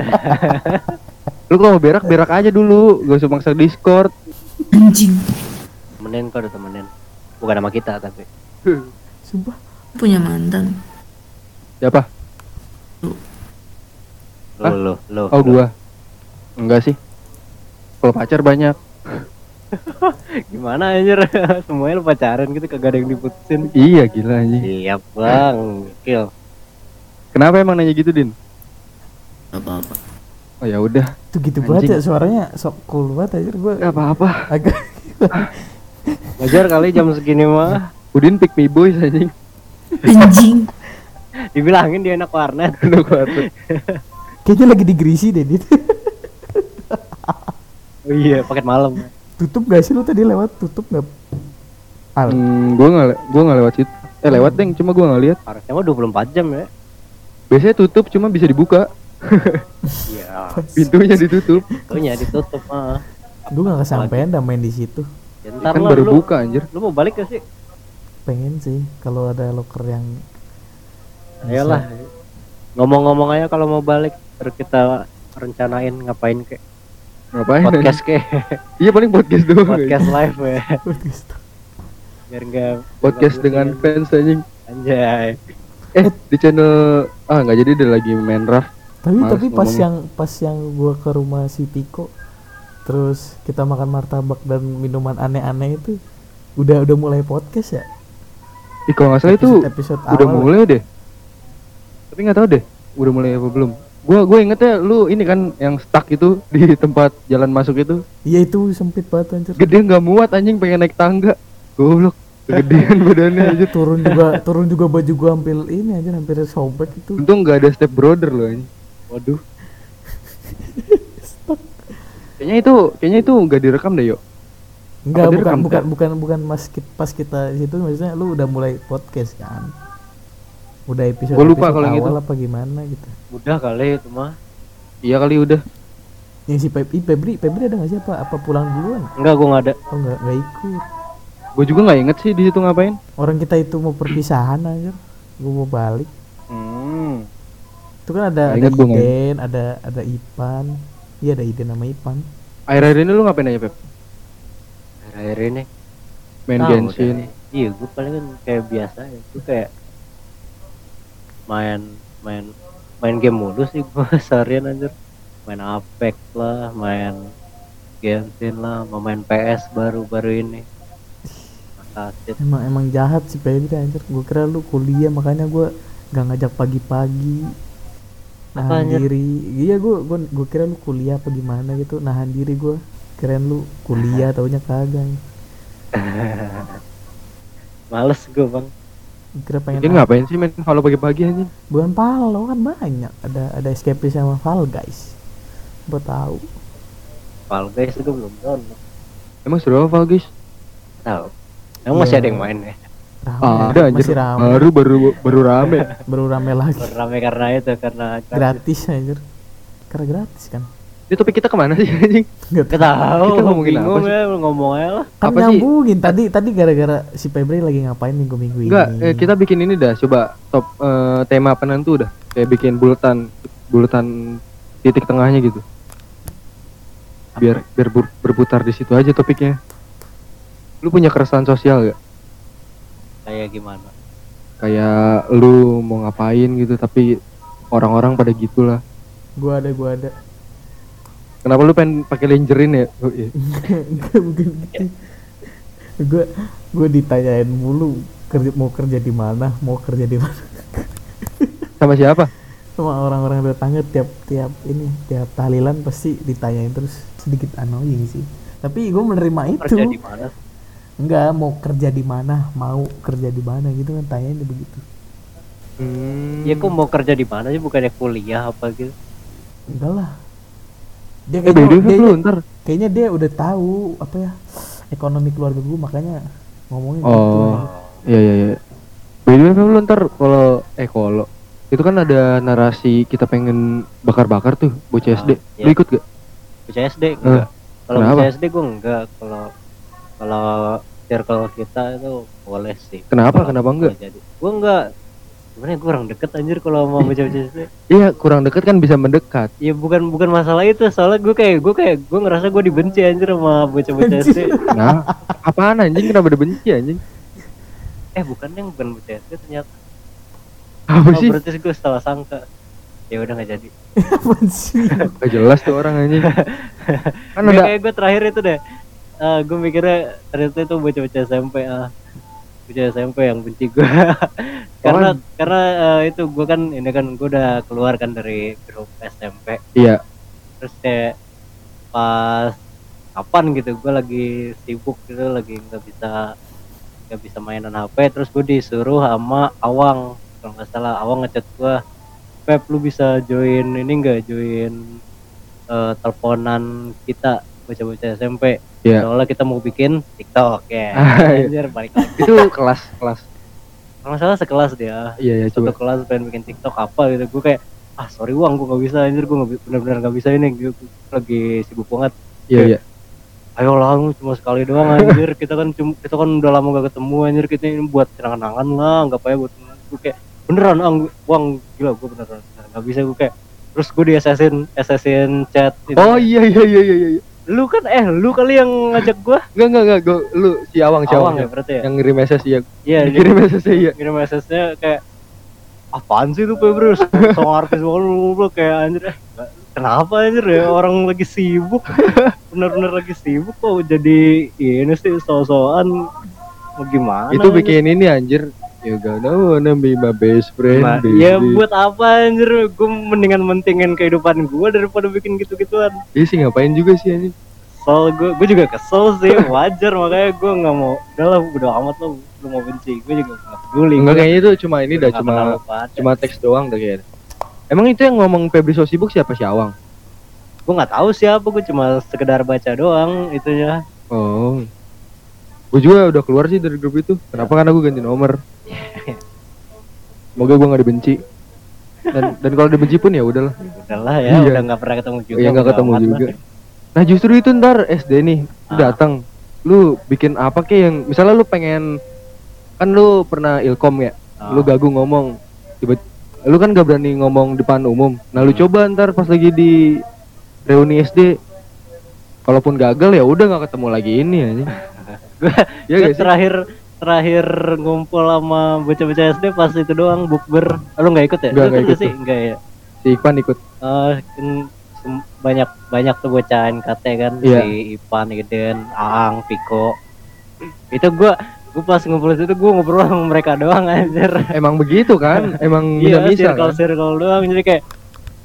Lu kalau mau berak berak aja dulu, gak usah maksa Discord. Anjing. temenin kok udah temenin bukan nama kita tapi Sumpah. Punya mantan. Siapa? lo lo lo Oh gua. Enggak sih. Kalau pacar banyak. gimana anjir semuanya lu pacaran gitu kagak ada yang diputusin Iya gila anjing. iya bang kill Kenapa emang nanya gitu, Din? Apa-apa. Oh ya udah, Itu gitu Anjing. banget ya suaranya sok cool banget aja gue Gak apa-apa. agak wajar kali jam segini mah Udin pick me boys anjing. Anjing. dibilangin dia enak warnet Aduh, kuatut. kayaknya lagi digerisi deh Dit. oh iya paket malam tutup gak sih lu tadi lewat? Tutup nggak Al. Hmm, gua nggak le- gua nggak lewat situ. Eh lewat deng, cuma gua nggak lihat. harusnya mah 24 jam ya. Biasanya tutup cuma bisa dibuka. iya. Pintunya ditutup. tuhnya ditutup mah gue gak kesampean dah main di situ. Ya, ntar Kan lah, baru lu, buka anjir. lu mau balik gak sih? Pengen sih kalau ada locker yang ayolah. Ngomong-ngomong aja kalau mau balik terus kita rencanain ngapain ke Ngapain? podcast ke Iya paling podcast doang. podcast live ya podcast. biar enggak Podcast dengan fans anjing. anjay Eh di channel ah nggak jadi dia lagi main raft. tapi Males tapi pas yang pas yang gua ke rumah si Tiko terus kita makan martabak dan minuman aneh-aneh itu udah udah mulai podcast ya Ih kalau nggak salah itu episode udah awal mulai deh. Tapi nggak tahu deh, udah mulai apa belum. Gua gue ingetnya lu ini kan yang stuck itu di tempat jalan masuk itu iya itu sempit banget anjir gede nggak muat anjing pengen naik tangga. Goblok. Kegedean badannya aja. turun juga turun juga baju gua hampir ini aja hampir sobek itu Untung nggak ada step brother loh anjing. Waduh. kayaknya itu kayaknya itu nggak direkam deh yuk. enggak bukan bukan Kak? bukan bukan mas pas kita di situ maksudnya lu udah mulai podcast kan udah episode Gua lupa episode kalau yang awal itu. apa gimana gitu udah kali itu mah Iya kali udah. yang si Pebri Pebri Pebri ada nggak sih apa apa pulang duluan enggak gua nggak ada oh nggak nggak ikut Gue juga nggak inget sih di situ ngapain. orang kita itu mau perpisahan aja gue mau balik Hmm. itu kan ada ada gua Iden ada ada Ipan iya ada Iden sama Ipan Akhir-akhir ini lu ngapain aja Pep? akhir-akhir ini Main Tahu Genshin. deh. iya gua paling kan kayak biasa ya gua kayak main main main game mulu sih gua seharian anjir. Main Apex lah main Genshin lah mau main PS baru-baru ini. Assassin emang emang jahat si Pebri anjir. Gue kira lu kuliah makanya gue nggak ngajak pagi-pagi. Nahan diri. Iya gue gue gue kira lu kuliah apa gimana gitu. Nahan diri gue keren lu kuliah taunya kagak. Males gua bang kira pengen Ini ngapain sih main Halo pagi-pagi anjing? bukan palo kan banyak. Ada ada escape sama Fall guys. Gue tahu. Fall Guys gua belum download. Emang seru apa Val, guys? tahu. Emang masih Iya. ada yang main ya? Rame. Ah, ada anjir. masih rame. Baru baru baru rame. baru rame lagi. Baru rame karena itu karena gratis anjir. Karena gratis kan Ini topik kita ke mana sih anjing? nggak Gak tahu, Kita ngomongin bingung apa sih? ya, ngomong aja lah. kan Apa sih? nyambungin tadi tadi gara-gara si Febri lagi ngapain minggu-minggu ini Enggak, eh, kita bikin ini dah. Coba top eh, tema penentu dah. Kayak bikin bulatan bulatan titik tengahnya gitu. Biar biar ber- berputar di situ aja topiknya. Lu punya keresahan sosial gak? Kayak gimana? Kayak lu mau ngapain gitu tapi orang-orang pada gitulah. gua ada gua ada Kenapa lu pengen pakai lingerie ya? Oh, iya. Enggak bukan gitu gua gua ditanyain mulu kerja mau kerja di mana mau kerja di mana Sama siapa? sama orang-orang tetangga tiap tiap ini tiap tahlilan pasti ditanyain terus sedikit annoying sih tapi gue menerima itu Kerja di mana? enggak mau kerja di mana mau kerja di mana gitu kan tanyain begitu Hmm. Ya kok mau kerja di mana sih bukannya kuliah apa gitu? enggak lah dia Eh, kayaknya, BDW dia, lu ntar. kayaknya dia udah tahu apa ya ekonomi keluarga gue makanya ngomongin gitu Oh. Iya iya iya. By the way, lu ntar kalau eh kalau itu kan ada narasi kita pengen bakar-bakar tuh bocah Ah, SD. Lu iya. ikut gak? Bocah SD enggak. Kalau bocah SD gue enggak. Kalau kalau circle kita itu boleh sih. Kenapa? Kalau Kenapa enggak? Jadi gue enggak. Gimana ya gue orang deket anjir kalau mau bocah-bocah SD Iya, kurang deket kan bisa mendekat. ya bukan bukan masalah itu soalnya gue kayak gue kayak gue ngerasa gue dibenci anjir sama bocah-bocah SD Nah, apaan anjing kenapa udah benci anjing? eh bukan yang bukan bocah SD ternyata Apa oh, sih? berarti gue salah sangka ya udah nggak jadi? Gak jelas tuh orang anjing. Kan udah kayak gue terakhir itu deh Eh gue mikirnya ternyata itu bocah-bocah SMP ah bocah SMP yang benci gue karena karena eh, itu gue kan ini kan gue udah keluar kan dari grup SMP iya. terus kayak pas kapan gitu gue lagi sibuk gitu lagi nggak bisa nggak bisa mainan HP terus gue disuruh sama Awang. Kalau nggak salah Awang ngechat gue Pep lu bisa join ini nggak? Join eh, teleponan kita bocah-bocah SMP Iya. soalnya kita mau bikin TikTok ya iya. anjir balik lagi Itu kelas kelas. kalau salah sekelas dia Iya ya satu coba. kelas pengen bikin TikTok apa gitu gue kayak ah sorry Wang gue nggak bisa anjir gue benar-benar nggak bisa ini gue lagi sibuk banget Iya iya. ayo lah cuma sekali doang anjir kita kan cuma kita kan udah lama gak ketemu anjir kita ini buat kenangan-kenangan lah nggak apa ya buat gue kayak beneran ang uang gila gue beneran beneran nggak bisa gue kayak terus gue di assassin assassin chat itu. Oh iya iya iya iya iya. Lu kan eh lu kali yang ngajak gue Enggak enggak enggak gua lu si Awang si awang Awang. ya berarti ya Yang ngirim message iya. iya jadi Ngirim message iya. ngirim message-nya kayak apaan sih itu Febri song artis lu lu kayak anjir eh kenapa anjir ya orang lagi sibuk bener-bener lagi sibuk kok jadi ini sih so-soan gimana Itu anjir? bikin ini anjir. You gonna wanna be my best friend. Nah, baby. ya buat apa anjir gue mendingan mentingin kehidupan gue daripada bikin gitu-gituan Iya sih ngapain juga sih anjing. soal gue gue juga kesel sih wajar makanya gue nggak mau udah lah udah amat lo lu mau benci gue juga nggak peduli Enggak kayaknya itu cuma ini dah cuma cuma teks doang dah kayaknya. Emang itu yang ngomong Febri so sibuk siapa si Awang? gue nggak tahu siapa gue cuma sekedar baca doang itunya Oh. Gue juga udah keluar sih dari grup itu. Kenapa? Karena gue ganti nomor. Semoga gue gak dibenci. Dan dan kalau dibenci pun ya udahlah. udahlah ya Iya. udah nggak pernah ketemu juga ya nggak bodo ketemu amat lah. juga. Nah justru itu ntar SD nih Ah. datang, lu bikin apa kek yang misalnya lu pengen kan lu pernah ilkom ya, Ah. lu gagu ngomong, tiba lu kan gak berani ngomong depan umum. Nah lu Hmm. coba ntar pas lagi di reuni SD, kalaupun gagal ya udah nggak ketemu lagi ini aja. ya Gue gak sih? Terakhir ngumpul sama bocah-bocah SD pas itu doang bukber. Ah, lu nggak ikut ya? Nggak, nggak ikut ikut. Sih enggak ya? Si Ipan ikut. Sem- banyak banyak tuh bocah NKT kan? Iya. si Ipan Iden Aang Piko itu gua gua pas ngumpul itu gua ngobrol sama mereka doang anjir. Emang begitu kan? Emang iya bisa-bisa circle kan? circle doang. Jadi kayak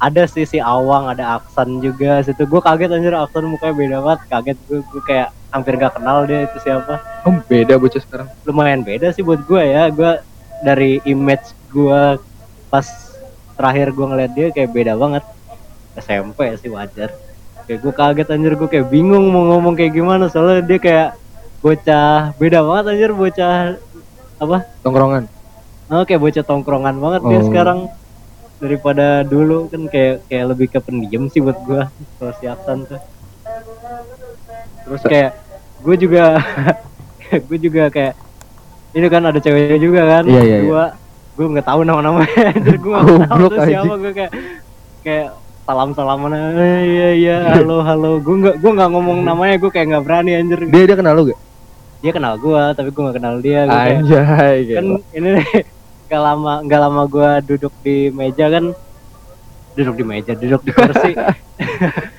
ada sih si Awang ada Aksan juga. Situ gua kaget anjir. Aksan mukanya beda banget. Kaget gua, gua kayak hampir gak kenal dia itu siapa. Oh, beda bocah sekarang. lumayan beda sih buat gua ya. Gua dari image gua pas terakhir gua ngeliat dia kayak beda banget. SMP sih wajar. Kayak gua kaget anjir. Gua kayak bingung mau ngomong kayak gimana. Soalnya dia kayak bocah beda banget anjir. Bocah apa? Tongkrongan. oh, kayak bocah tongkrongan banget dia Oh. sekarang. Daripada dulu kan kayak kayak lebih ke pendiam sih buat gua. Kalau si Aksan tuh terus kayak gue juga gue juga kayak ini kan ada ceweknya juga kan Iya, iya, iya. dua gue nggak tahu nama-namanya jadi gue nggak tahu tuh siapa gue kayak kayak salam salaman eh, iya iya halo halo gue nggak gue nggak ngomong namanya gue kayak nggak berani anjir Dia dia kenal lu gak? dia kenal gue tapi gue nggak kenal dia gue kayak Anjay, kan gitu. ini nih gak lama gak lama gue duduk di meja kan duduk di meja duduk di kursi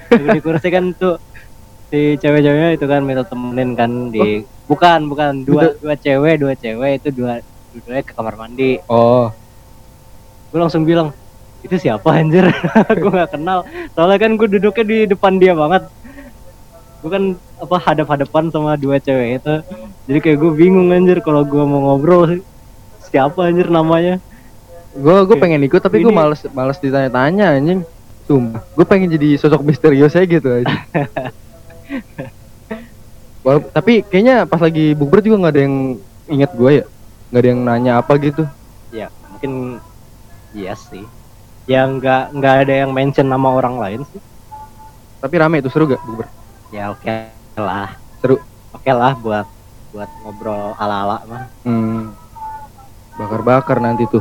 duduk di kursi kan tuh si cewek-ceweknya itu kan minta temenin kan di bukan bukan dua dua cewek dua cewek itu dua dua ke kamar mandi. Oh, gue langsung bilang itu siapa anjir? Gue nggak kenal. Soalnya kan gue duduknya di depan dia banget. Gue kan apa hadap-hadapan sama dua cewek itu. Jadi kayak gue bingung anjir kalau gue mau ngobrol siapa anjir namanya? Gue gue pengen ikut tapi gue males males ditanya-tanya anjing. Sumpah, gue pengen jadi sosok misterius aja gitu aja. Wal- tapi kayaknya pas lagi bukber juga nggak ada yang inget gue ya, nggak ada yang nanya apa gitu. ya mungkin iya sih ya nggak nggak ada yang mention nama orang lain sih Tapi rame itu seru gak bukber? ya oke lah Seru. oke lah buat buat ngobrol ala ala mah Hmm, bakar-bakar nanti tuh.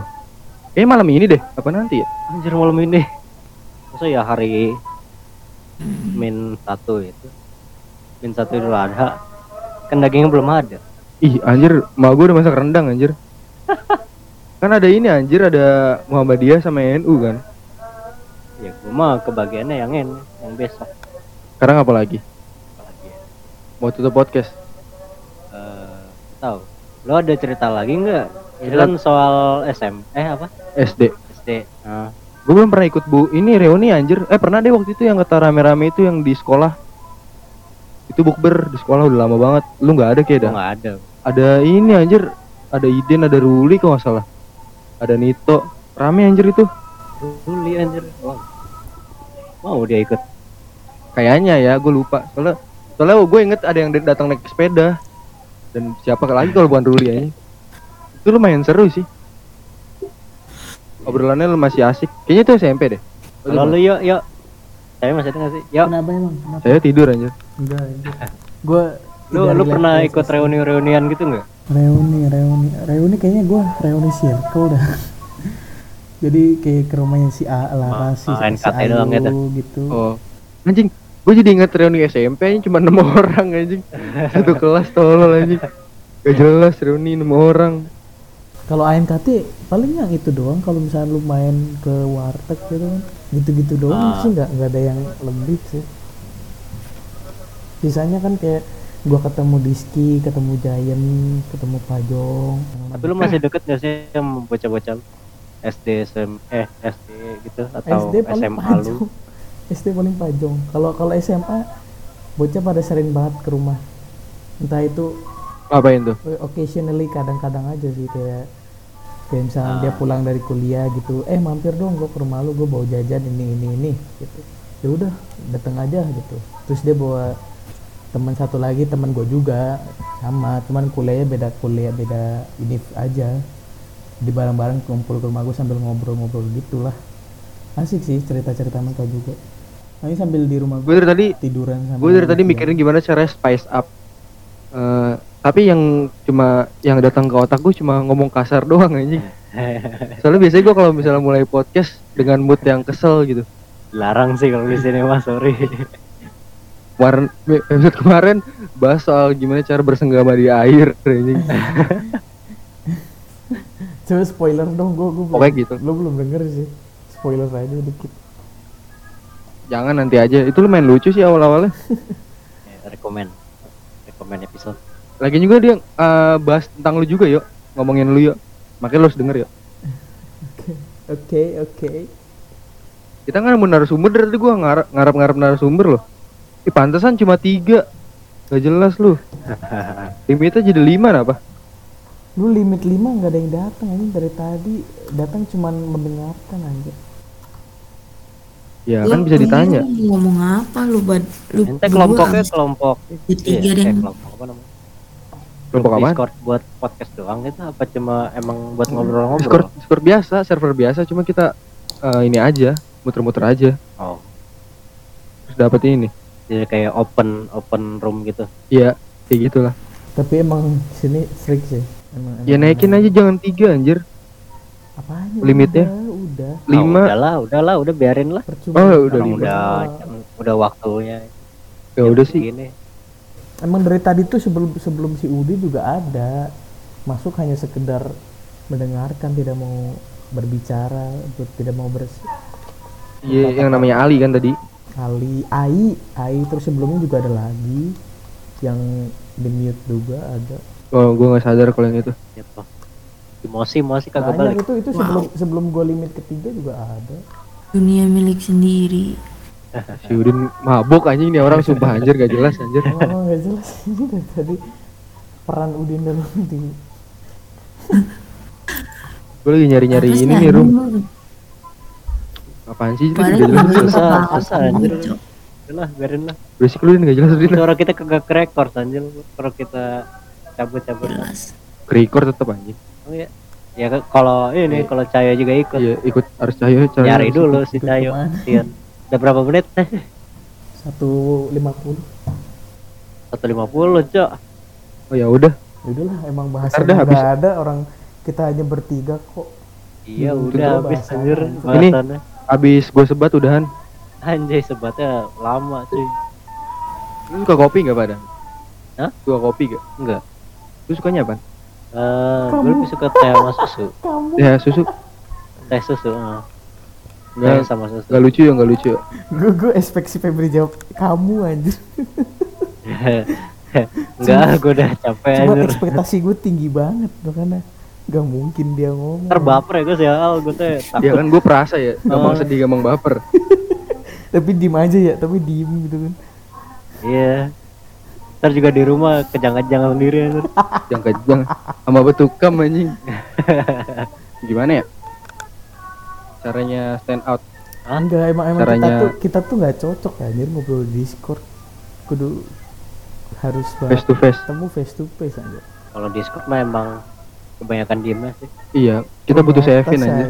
Eh malam ini deh, apa nanti ya? Anjir malam ini. Masa ya hari min satu itu. Min satu Idul Adha. Kan dagingnya belum ada. Ih anjir, mak gue udah masak rendang anjir. kan ada ini anjir, ada Muhammadiyah sama NU kan. Ya gua mah kebagiannya yang ini, yang besok. Sekarang apa lagi? Apalagi ya. Mau tutup podcast? Eh, tahu. Lo ada cerita lagi nggak? Itu kan soal SM, eh apa? SD. SD. Nah, Gue belum pernah ikut bu, ini reuni anjir. Eh pernah deh waktu itu yang kata rame-rame itu yang di sekolah. Itu bukber di sekolah udah lama banget. Lu nggak ada kayak dah. nggak ada. Ada ini anjir, ada Iden, ada Ruli kalau nggak salah. Ada Nito, rame anjir itu. Ruli anjir. Wow. Mau dia ikut. Kayaknya ya, gue lupa. Soalnya, soalnya gue inget ada yang datang naik sepeda. Dan siapa lagi kalau bukan Ruli aja. Itu lumayan seru sih. Obrolannya masih asik. Kayaknya itu SMP deh. Kalau lu yuk, yuk. Saya masih ada sih? Yuk. Kenapa emang? Kenapa? Saya tidur anjir. Enggak, enggak. Gue Lu lu pernah ikut reuni-reunian gitu nggak? reuni reuni reuni kayaknya gue reuni circle dah jadi kayak ke rumahnya si A Lara si, main si KT doang gitu. gitu Oh. Anjing, gue jadi inget reuni SMP aja cuma enam orang anjing. Satu kelas tolol anjing. Gak jelas reuni enam orang. kalau ANKT paling yang itu doang kalau misalnya lu main ke warteg gitu kan gitu-gitu doang Ah. sih nggak nggak ada yang lebih sih sisanya kan kayak gua ketemu Diski ketemu Giant ketemu Pajong Tapi lu masih deket gak sih sama bocah-bocah? SD, SM, eh SD gitu atau SD paling SMA lu? SD paling Pajong kalau kalau SMA bocah pada sering banget ke rumah entah itu Ngapain tuh? occasionally kadang-kadang aja sih kayak kayak misalnya Ah. dia pulang dari kuliah gitu eh mampir dong gue ke rumah lu gue bawa jajan ini ini ini gitu. Ya udah dateng aja gitu. Terus dia bawa teman satu lagi teman gue juga sama. Cuman kuliahnya beda kuliah beda ini aja. Di bareng-bareng kumpul ke rumah gue sambil ngobrol-ngobrol gitulah. Asik sih cerita-cerita mereka juga. Ini sambil di rumah Gue dari tadi tiduran sambil gue dari tadi mikirin gimana caranya spice up. Eh, tapi yang cuma yang datang ke otak gue cuma ngomong kasar doang anjing. Soalnya biasanya gue kalau misalnya mulai podcast dengan mood yang kesel gitu. Larang sih kalau di sini mah, sorry. Kemarin episode kemarin bahas soal gimana cara bersenggama di air anjing. coba spoiler dong gue gue Pokoknya gitu. lo belum denger sih spoiler aja dikit Jangan nanti aja. Itu lumayan lucu sih awal-awalnya. Ya, rekomen. Rekomen episode. Lagi juga dia eh, bahas tentang lu juga yuk. Ngomongin lu yuk. Makanya lu harus denger yuk. oke oke Kita kan mau narasumber dari tadi gua ngarap ngarap ngarap narasumber loh. Ih pantesan cuma tiga. Gak jelas lu. Limitnya jadi lima apa? lu limit 5 nggak ada yang datang anjing dari tadi datang cuman mendengarkan aja Ya Lu- kan bisa ditanya. ini ngomong apa lu bad lu kelompoknya kelompok bertiga Iya, deh eh, kelompok apa namanya? Kelompok apaan? Discord buat podcast doang itu apa cuma emang buat Discord, ngobrol-ngobrol? Discord biasa, server biasa, cuma kita eh, ini aja, muter-muter aja, Oh, terus dapat ini. jadi kayak open open room gitu. Iya, kayak gitulah. tapi emang sini freak sih emang, Ya emang- naikin aja jangan tiga anjir, apanya limitnya. udah, udah. Oh, lima. udahlah, udahlah, udah biarin lah. percuma Oh, udah lima. udah udah waktunya. Ya udah sih. Gini. Emang dari tadi tuh sebelum sebelum si Udi juga ada masuk hanya sekedar mendengarkan tidak mau berbicara tidak mau ber Iya, yang namanya Ali kan tadi. kali AI AI terus sebelumnya juga ada lagi yang di mute juga ada Oh, gua nggak sadar kalau yang itu. Siapa? Emosi, emosi kagak balik. itu itu sebelum sebelum gue limit ketiga juga ada dunia milik sendiri Si Udin mabuk anjing nih orang sumpah anjir gak jelas anjir. emang nggak jelas ini dari tadi peran Udin dalam di Gue lagi nyari-nyari Apa sih, ini nih, Rum. Apaan sih? Itu gak jelas. Susah, susah, anjir. Udahlah, biarin lah. Berisik lu gak jelas Udin. Suara kita kagak record anjir kalau kita cabut-cabut. jelas Record tetap anjing. Oh iya. Ya kalau ini kalau Cayo juga ikut. Iya, ikut harus cahaya cahaya. Nyari dulu si? Sian. Udah berapa menit? satu lima puluh 150, Cok. Oh ya udah. udahlah emang Ntar bahasanya dah habis. ada orang kita hanya bertiga kok Iya Hmm, udah habis anjir Ini- bahasannya. Abis gue sebat udahan. Anjay sebatnya lama cuy. Lu suka kopi nggak pada? Hah? Suka kopi gak? Enggak. Lu sukanya apa? Eh, gue lebih suka teh sama susu. kamu Ya susu. Teh susu. eh. Nggak, sama susu. nggak lucu ya nggak lucu. ya? gue gue expect si Febri jawab kamu anjir Enggak, gue udah capek cuma anjir. ekspektasi gue tinggi banget makanya gak mungkin dia ngomong Ntar baper ya gue sial, gue teh Ya takut. kan gue perasa ya, gampang Oh. sedih, gampang baper. tapi diem aja ya tapi diem gitu kan Iya. Ntar juga di rumah kejang-kejang sendiri anjir. Jangan kejang sama betukam anjing. Gimana ya? Caranya stand out. enggak emang emang kita Caranya- tuh kita tuh nggak cocok anjir ngobrol di discord kudu harus face to face. ketemu face to face aja Kalau Discord mah emang kebanyakan diemnya sih. Iya, kita butuh Sevin aja.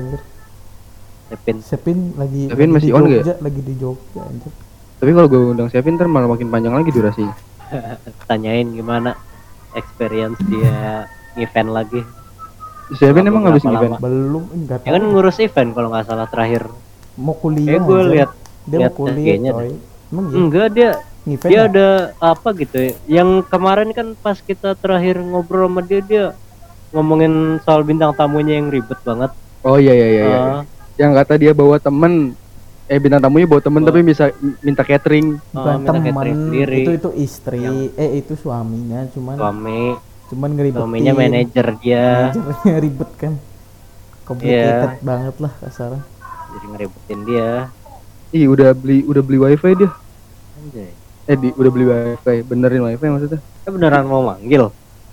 Sepin. Sepin lagi Sevin lagi masih on ya? Jogja, lagi di Jogja anjir Tapi kalau gue undang Sevin ntar malah makin panjang lagi durasinya. Tanyain gimana experience dia event lagi. Sevin emang habis lama? event. belum enggak Ya kan ngurus event kalau nggak salah terakhir. mau kuliah Kayak gue lihat dia lihat mau kuliah coy emang iya enggak dia ngevent dia ya? ada apa gitu ya. Yang kemarin kan pas kita terakhir ngobrol sama dia dia ngomongin soal bintang tamunya yang ribet banget. Oh iya iya iya. iya. Ah, Yang kata dia bawa temen eh bintang tamunya bawa temen tapi bisa minta catering. bukan ah, minta teman catering sendiri. itu itu istri eh itu suaminya cuman Suami, cuman ngeribetin suaminya manajer dia. manajernya ribet kan complicated banget lah kasarnya Jadi ngeribetin dia. Ih udah beli udah beli wifi dia. Anjay. Eh di, udah beli wifi, benerin wifi maksudnya. Eh beneran mau manggil.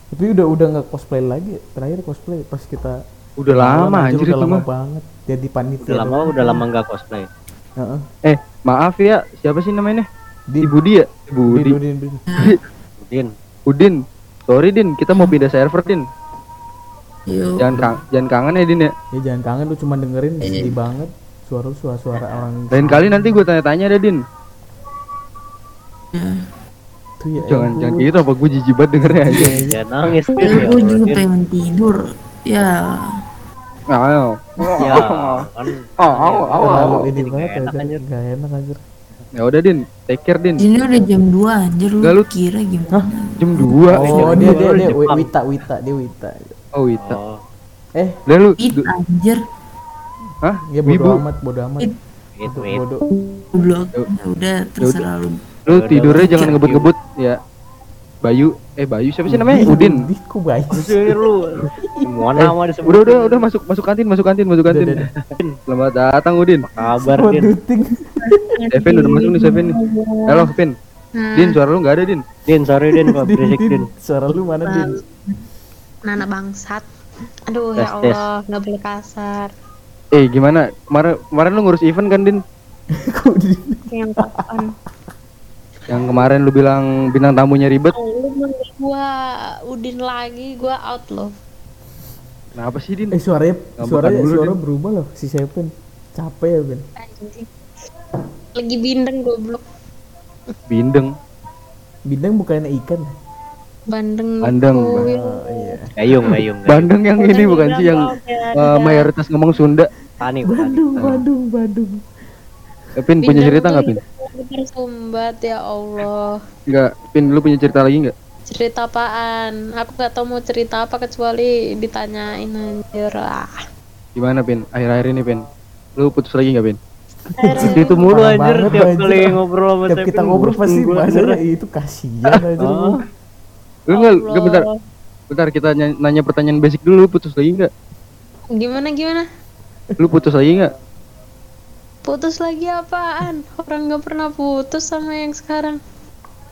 tapi udah udah nggak cosplay lagi terakhir cosplay pas kita Udah lama anjir, udah itu lama mah. banget jadi panitia Udah lama udah lama nggak cosplay. Heeh. Eh maaf ya, siapa sih namanya? Di- Ibu dia, Budi. di- di- di- Din, Udin. Sorry Din, kita mau pindah server Din. Yuk. Jangan kang jangan kangen ya Din ya. ya jangan kangen lu cuma dengerin sedih banget suara suara suara orang Lain kali nanti gue tanya-tanya deh Din. tuh ya Jangan jangan gitu apa gue jijik banget dengernya aja. ya nangis Din Ya, ya. gue juga pengen tidur. Ya, Ayo. Ya, kan. terlalu ini Jadi banget nggak enak, aja anjir. nggak enak anjir Ya udah Din, take care Din. ini udah jam 2 anjir lu Enggak, lu- kira gimana? Jam 2. oh dia dia dia Jepang. Wita Wita dia Wita Oh, Wita. Oh, eh Udah lu It du- anjir Hah? ya Wibu. bodo amat bodo amat It. itu bodo itu. bodo goblok. Udah terserah lu. Lu tidurnya jangan ngebut-ngebut ya. Bayu, eh Bayu siapa sih namanya? Udin. Udin kok baik Sih lu. Semua nama disebut. Udah udah udah masuk masuk kantin, masuk kantin, masuk kantin. Udah, Selamat datang Udin. Kabar Sama Din. duting Seven udah masuk nih Seven nih. Halo Seven. Din suara lu nggak ada Din. Din, sorry Din, kok berisik Din. suara lu mana Din Nana bangsat. Aduh Tes, ya. Allah, nggak boleh kasar. Eh gimana? Kemarin kemarin lu ngurus event kan Din? kok Din Yang kapan? Yang kemarin lu bilang bintang tamunya ribet. Lu manggil gua Udin lagi, gua out loh. Kenapa sih Din? eh suaranya Nggak suaranya dulu, suara Din. berubah loh si Seven capek ya Ben. Lagi bindeng goblok. Bindeng. bintang bukannya ikan Bandeng. Bandeng, oh iya Gayung, gayung. gayung. Bandeng yang ini Bukan bukan sih yang ada- mayoritas ngomong Sunda. Tani. Bandung Bandung Bandung Eh, Pin punya Bindeng cerita nggak Pin? Tersumbat ya Allah. Nggak. Pin lu punya cerita lagi nggak? Cerita apaan? Aku gak tahu mau cerita apa kecuali ditanyain anjir. Ah. Gimana Pin? Akhir-akhir ini Pin. Lu putus lagi nggak Pin? Itu mulu Parah anjir tiap anjir. kali ngobrol sama tiap kita ngobrol pasti bahasanya anjir. itu kasihan aja Oh. Lu nggak? nggak, bentar. Bentar kita ny- nanya pertanyaan basic dulu. Lu putus lagi nggak? Gimana gimana? Lu putus lagi nggak? Putus lagi apaan? Orang gak pernah putus sama yang sekarang.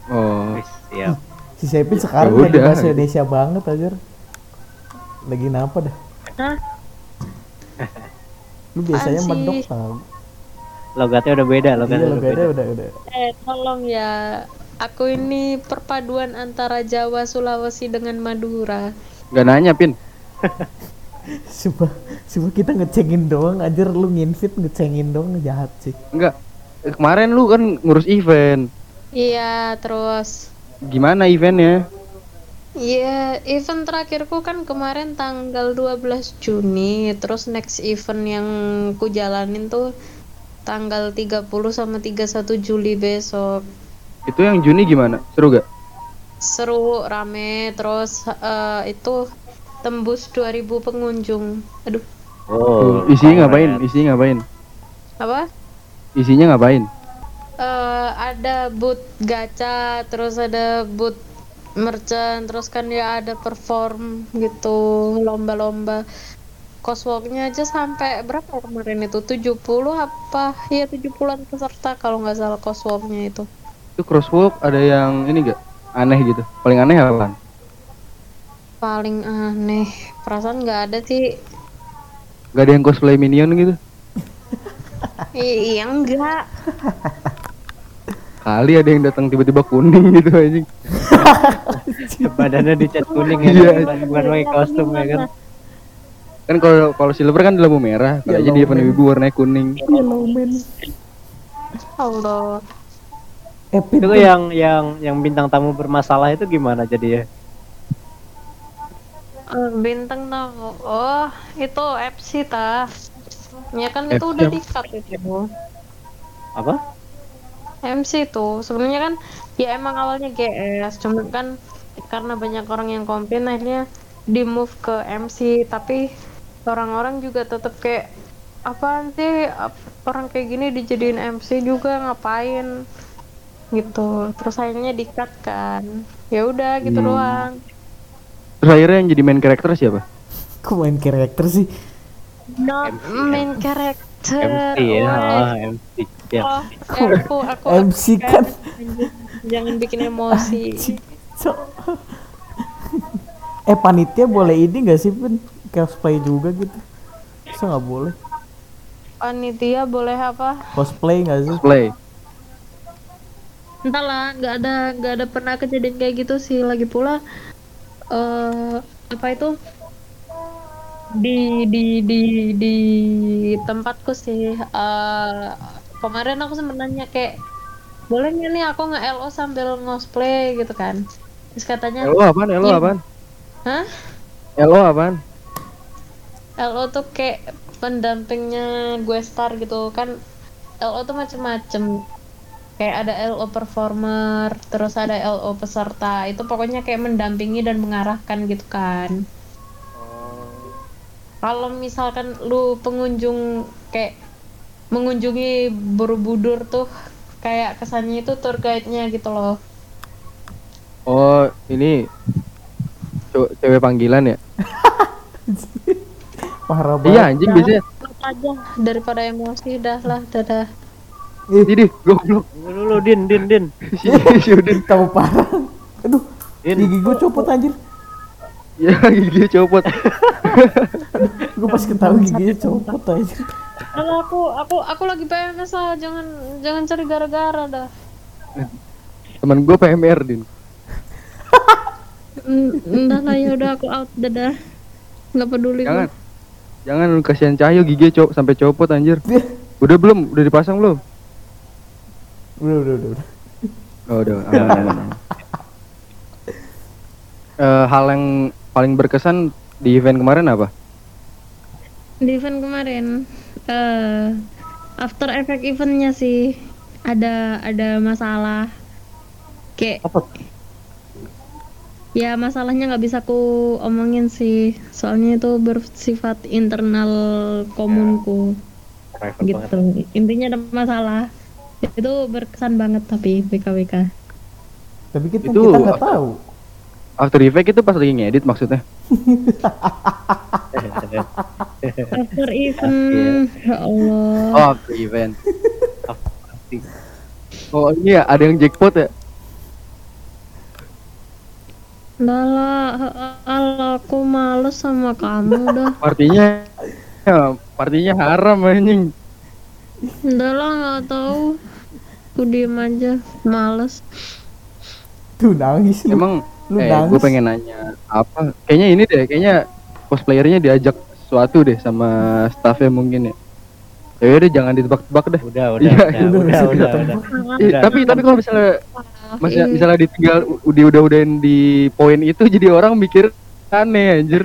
Oh. Siap. si Sepin sekarang Ya lagi bahasa Indonesia banget aja lagi napa dah Hah? lu biasanya medok sih? tau Logatnya udah beda, iya logatnya lo udah beda. udah udah udah Eh, tolong ya. Aku ini perpaduan antara Jawa, Sulawesi dengan Madura. Nggak nanya Pin. Sumpah, sumpah kita ngecengin doang aja lu nginvit ngecengin doang jahat sih Enggak. Eh, Kemarin lu kan ngurus event. Iya, terus Gimana eventnya? Iya, event terakhirku kan kemarin tanggal 12 Juni, terus next event yang ku jalanin tuh tanggal 30 sama 31 Juli besok. Itu yang Juni gimana? Seru gak? Seru, rame, terus eh, itu tembus 2000 pengunjung. Aduh, Oh, isinya ngapain? Isinya ngapain? apa? Isinya ngapain? eh ada booth gacha, terus ada booth merchant, terus kan ya ada perform gitu, lomba-lomba. Coswalk-nya aja sampai berapa kemarin itu? 70 apa? Iya 70-an peserta kalau nggak salah coswalk-nya itu. Itu crosswalk ada yang ini gak? Aneh gitu. Paling aneh apa? Paling aneh, perasaan nggak ada sih. Gak ada yang cosplay minion gitu? Iya enggak. Kali ada yang datang tiba-tiba kuning gitu anjing. Badannya dicat kuning ya, Iya. bukan, bukan pakai kostum ya kan. Kan kalau kalau silver kan di lampu merah, kali aja dia ibu warnanya kuning. Man. Allah. Itu yang yang yang bintang tamu bermasalah itu gimana jadi ya? Eh, bintang. Oh, itu FC ta. Ya kan itu udah apa? di-cut itu. Apa? MC tuh sebenarnya kan ya emang awalnya GS cuma kan karena banyak orang yang komplain akhirnya di move ke MC tapi orang-orang juga tetap kayak apaan sih orang kayak gini dijadiin MC juga ngapain gitu terus akhirnya di cut kan ya udah gitu Hmm. doang Terus akhirnya yang jadi main karakter siapa? Kok main karakter sih? not main character MC ya, ah, MC. Ya. Oh, aku aku MC kan. jangan bikin emosi So. eh panitia boleh ini gak sih Pin? Cosplay juga gitu. Masa nggak boleh? panitia boleh apa Cosplay gak sih? Cosplay. entahlah nggak ada nggak ada pernah kejadian kayak gitu sih lagi pula eh apa itu di di di di tempatku sih eh kemarin aku sempat nanya kayak boleh nggak nih aku nge LO sambil cosplay gitu kan terus katanya LO apaan? LO Iya. apaan? hah LO apaan? LO tuh kayak pendampingnya gue star gitu kan LO tuh macem-macem kayak ada LO performer terus ada LO peserta itu pokoknya kayak mendampingi dan mengarahkan gitu kan kalau misalkan lu pengunjung kayak mengunjungi Borobudur tuh kayak kesannya itu tour guide-nya gitu loh Oh, ini ce- cewek panggilan ya? Parah Iya banget. anjing biasanya. Aja daripada emosi dah lah dadah Jadi goblok Dulu lu din din din. si si Udin. Tahu parah. Aduh, Din. gigi gue copot anjir. Ya gigi copot. Gue pas ketahui giginya copot anjir. Kalau aku aku aku lagi PMS lah jangan jangan cari gara-gara dah Temen gue PMR din. Entah lah ya udah aku out dadah. Nggak peduli gua. Jangan. Jangan lu kasihan Cahyo gigi cop sampai copot anjir. Udah belum? Udah dipasang belum? Udah, udah, udah. udah. Oh, udah. aman, aman, aman. Eh, hal yang paling berkesan di event kemarin apa? Di event kemarin eh after effect eventnya sih ada ada masalah kayak Apa? ya masalahnya nggak bisa aku omongin sih soalnya itu bersifat internal komunku Private gitu banget. intinya ada masalah itu berkesan banget tapi BKWK Tapi kita Itu kita nggak apa? tahu. After Effect itu pas lagi ngedit maksudnya. after event ya Allah Oh, after event. Oh, ini ya ada yang jackpot ya? Udah lah, Allah aku males sama kamu dah. Partinya ya, partinya haram anjing. Udah lah nggak tahu. Aku diem aja, males. Tuh nangis lu. Emang Lu eh nangis. gue pengen nanya apa? Kayaknya ini deh, kayaknya cosplayernya diajak sesuatu deh sama staffnya mungkin ya. Ya udah jangan ditebak-tebak deh. Udah udah Iya, udah udah, udah udah udah. Eh, Udah. tapi tapi kalau misalnya Masa Ih, misalnya ditinggal u- di udah-udahin di poin itu jadi orang mikir aneh anjir.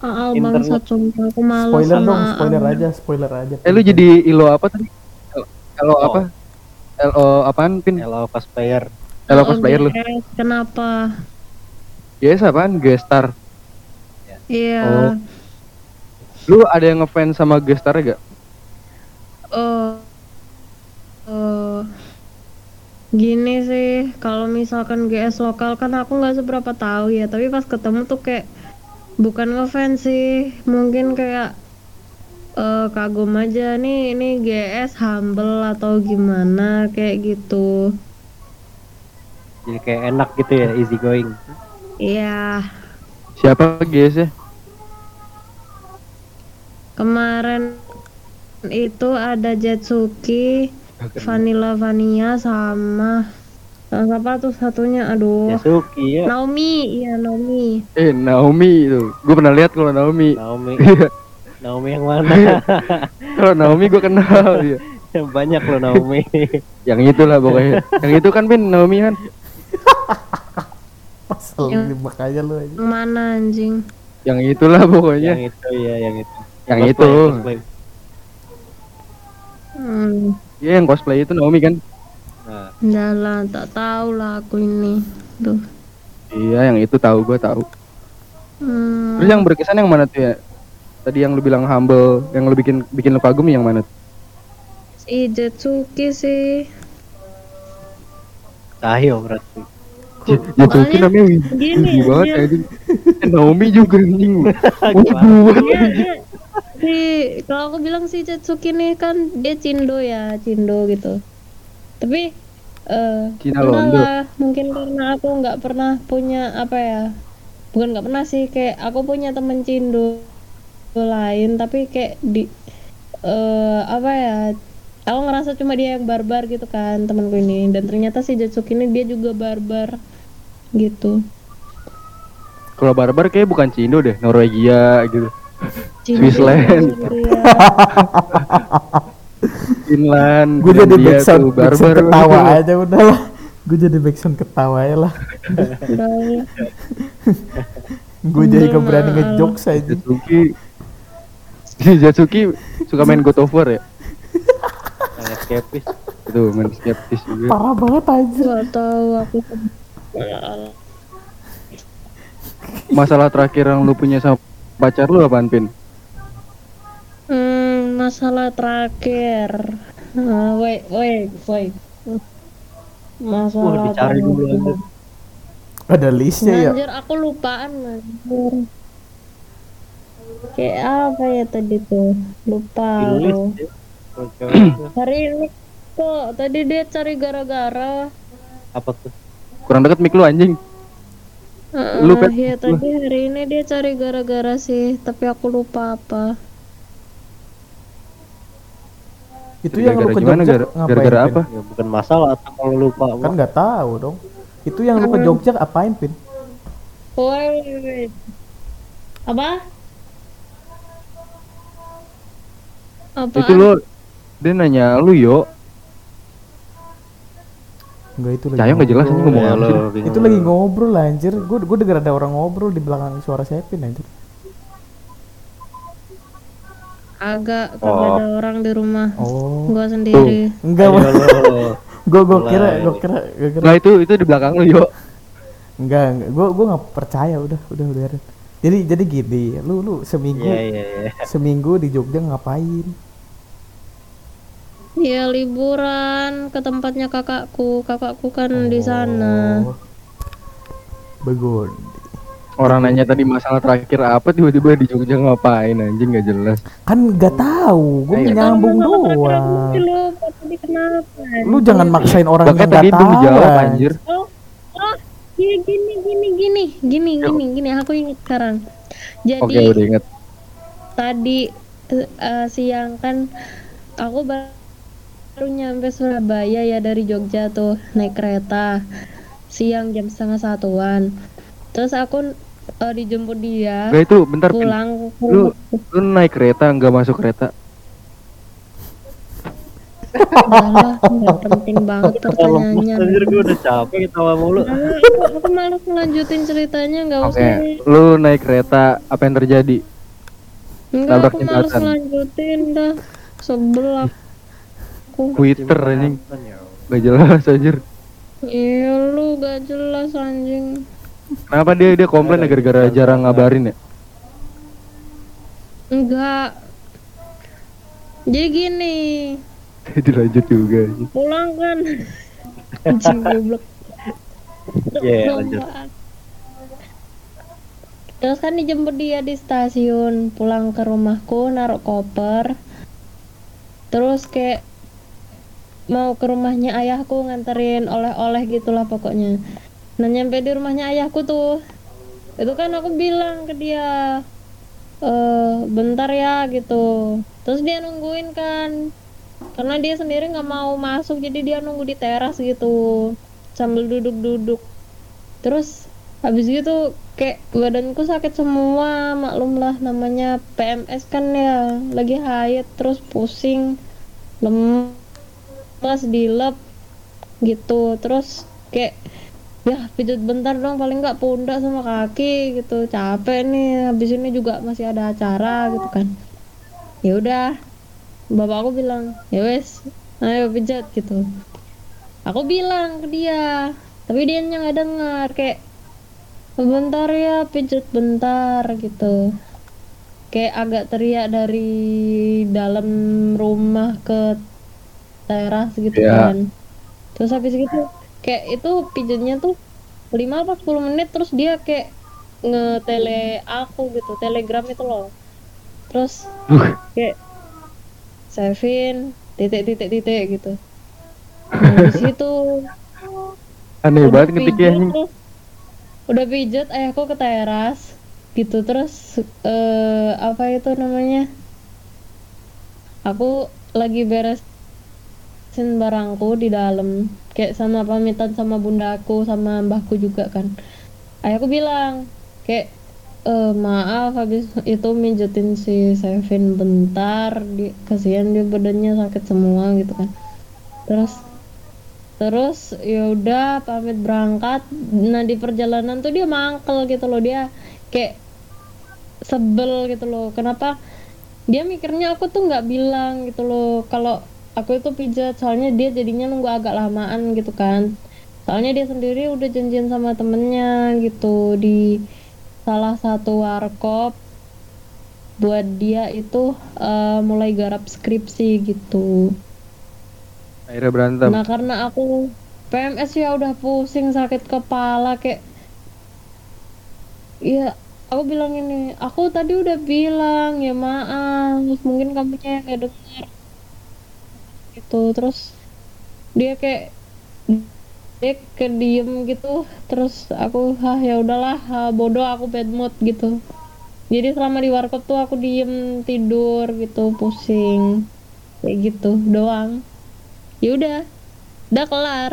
Aal Internet. bangsat sumpah aku malas Spoiler sama dong, spoiler aja, spoiler aja. Eh lu jadi ilo apa tadi? Elo Oh. apa? LO apaan pin? Hello cosplayer. Elo cosplayer lu. OGS, Kenapa? Yes apaan? Gestar. Iya. Oh. Lu ada yang ngefans sama Gestar gak? Oh. Oh. Gini sih, kalau misalkan GS lokal kan aku nggak seberapa tahu ya, tapi pas ketemu tuh kayak bukan ngefans sih, mungkin kayak eh, kagum aja nih ini GS humble atau gimana kayak gitu. Jadi kayak enak gitu ya, easy going. Iya, Siapa guys ya? kemarin itu ada Jetsuki, Vanilla Vania sama siapa tuh satunya? Aduh. Yasuki ya. Naomi, iya Naomi. Eh Naomi itu. Gue pernah lihat kalau Naomi. Naomi. Iya. Naomi yang mana? kalau Naomi gue kenal iya. Banyak loh Naomi. Yang itulah pokoknya. Yang itu kan pin Naomi kan. Pasal Yang- ini makanya lu aja. Mana anjing? Yang itulah pokoknya. yang itu ya, yang itu. Yang Cosplay, itu. cosplay. Hmm, Iya yang cosplay itu Naomi kan. Nah, enggak lah, tak tahu lah aku ini. Tuh. Iya yang itu tahu gue tahu. Hmm, Terus yang berkesan yang mana tuh ya? Tadi yang lu bilang humble, yang lu bikin bikin lu kagum yang mana? tuh? si Jetsuki sih. Cahyo berarti. Jetsuki namanya gini, tinggi banget dia-. Eh, Naomi juga anjing. Gimana? Dia, dia, si kalau aku bilang si Jetsuki nih kan dia Cindo ya, Cindo gitu. Tapi eh Cina entahlah, Londo. mungkin karena aku nggak pernah punya apa ya, bukan nggak pernah sih kayak aku punya temen Cindo lain tapi kayak di eh apa ya aku ngerasa cuma dia yang barbar gitu kan temanku ini dan ternyata si Jetsuki ini dia juga barbar gitu Kalau barbar kayak bukan Cindo deh, Norwegia gitu. Cindo, Switzerland. Iya. Finland. Gue jadi backsound, backsound ketawa banget. aja udah lah. Gue jadi backsound ketawa ya lah. Gue jadi Bener, gak berani Mal. ngejokes aja. Jetsuki. Si Jetsuki suka main God of War ya? Sangat skeptis. Itu main skeptis juga. Parah banget aja. Gak tahu aku Masalah terakhir yang lu punya sama pacar lu apaan, Pin? Hmm, masalah terakhir. Ah, wait, wait, wait. Masalah Wah, dicari dulu terakhir. aja. Ada listnya ya. Anjir, aku lupaan anjir. Kayak apa ya tadi tuh? Lupa ya. Hari ini kok tadi dia cari gara-gara. apa tuh? Kurang deket mic lu anjing. Heeh, Lu, Pet. ya tadi hari ini dia cari gara-gara sih, tapi aku lupa apa. Itu yang lu ke? Jogja Gara- ngapain? Gara-gara Pin? apa? Ya bukan masalah atau kalau lupa. Kan nggak tahu dong. Itu yang lu ke Jogja apain, Pin? Woi, woi, woi. Apa? Apa? Itu lu dia nanya lu yo, Enggak itu lagi. Cahyo nggak jelas ngomong Ya, apa lo bingung. Itu lagi ngobrol lah, anjir. Gue gue denger ada orang ngobrol di belakang suara Sepin anjir. Agak kagak Oh. ada orang di rumah. Oh. Gua sendiri. Enggak, Ayo lo. gue gue kira gue kira gue kira Nah itu itu di belakang lu yo. enggak enggak gue gue nggak percaya udah udah udah jadi jadi gini lu lu seminggu Iya iya iya. seminggu di Jogja ngapain Ya liburan ke tempatnya kakakku. Kakakku kan di sana. Oh. Begon Orang nanya tadi masalah terakhir apa tiba-tiba di Jogja ngapain anjing nggak jelas. kan nggak tahu gue Iya. nyambung doang lu jangan maksain orang yang nggak tahu belum dijawab anjir. Oh, oh, gini gini gini gini gini gini gini aku ingat sekarang. Jadi Oke udah inget. tadi eh, siang kan aku ba- baru nyampe Surabaya ya dari Jogja tuh naik kereta siang jam setengah satuan terus aku eh, dijemput dia Gak itu bentar pulang Lu lu naik kereta nggak masuk kereta. Alah, nggak penting banget pertanyaannya. Anjir gue udah capek ketawa mulu. Aku, aku malas ngelanjutin ceritanya, nggak usah. deh. lu naik kereta, apa yang terjadi? Enggak, Tabrak aku malas ngelanjutin dah. Sebel aku. Twitter anjing. Gak jelas anjir. Iya lu gak jelas anjing. Kenapa dia dia komplain ya gara-gara jarang ngabarin ya? Enggak. Jadi gini, Dilanjut juga. pulang kan. Anjing goblok. Iya, lanjut. Terus kan dijemput dia di stasiun, pulang ke rumahku, naruh koper. Terus kayak mau ke rumahnya ayahku nganterin oleh-oleh gitulah pokoknya. Nah nyampe di rumahnya ayahku tuh, itu kan aku bilang ke dia, eh bentar ya gitu. Terus dia nungguin kan, karena dia sendiri nggak mau masuk, jadi dia nunggu di teras gitu, sambil duduk-duduk. Terus habis gitu kayak badanku sakit semua maklum lah namanya PMS kan ya lagi haid terus pusing lemas dilep gitu terus kayak ya pijat bentar dong paling nggak pundak sama kaki gitu. Capek nih habis ini juga masih ada acara gitu kan. Ya udah bapak aku bilang ya wes ayo pijat gitu. Aku bilang ke dia tapi dia nggak dengar kayak bentar ya pijat bentar gitu. Kayak agak teriak dari dalam rumah ke teras gitu Iya. kan. Terus habis gitu kayak itu pijatnya tuh 5 apa 10 menit terus dia kayak ngetele aku gitu telegram itu loh. Terus kayak Sevin titik titik titik gitu. Nah, di situ Aneh udah banget terus udah pijat ayahku ke teras gitu terus eh apa itu namanya? Aku lagi beresin barangku di dalam. Kayak sama pamitan sama bundaku sama mbahku juga kan. Ayahku bilang kayak eh maaf habis itu mijetin si Sevin bentar di kasihan dia badannya sakit semua gitu kan. Terus terus ya udah pamit berangkat. Nah di perjalanan tuh dia mangkel gitu loh dia kayak sebel gitu loh. Kenapa? Dia mikirnya aku tuh nggak bilang gitu loh kalau aku itu pijat soalnya dia jadinya nunggu agak lamaan gitu kan. Soalnya dia sendiri udah janjian sama temennya gitu di salah satu warkop buat dia itu eh, mulai garap skripsi gitu. Akhirnya berantem. Nah karena aku PMS ya udah pusing sakit kepala kayak Iya aku bilang ini aku tadi udah bilang ya maaf mungkin kamunya yang gak dengar gitu terus dia kayak dia kayak diem gitu terus aku ah ya udahlah ah, bodoh aku bad mood gitu jadi selama di warkop tuh aku diem tidur gitu pusing kayak gitu doang ya udah udah kelar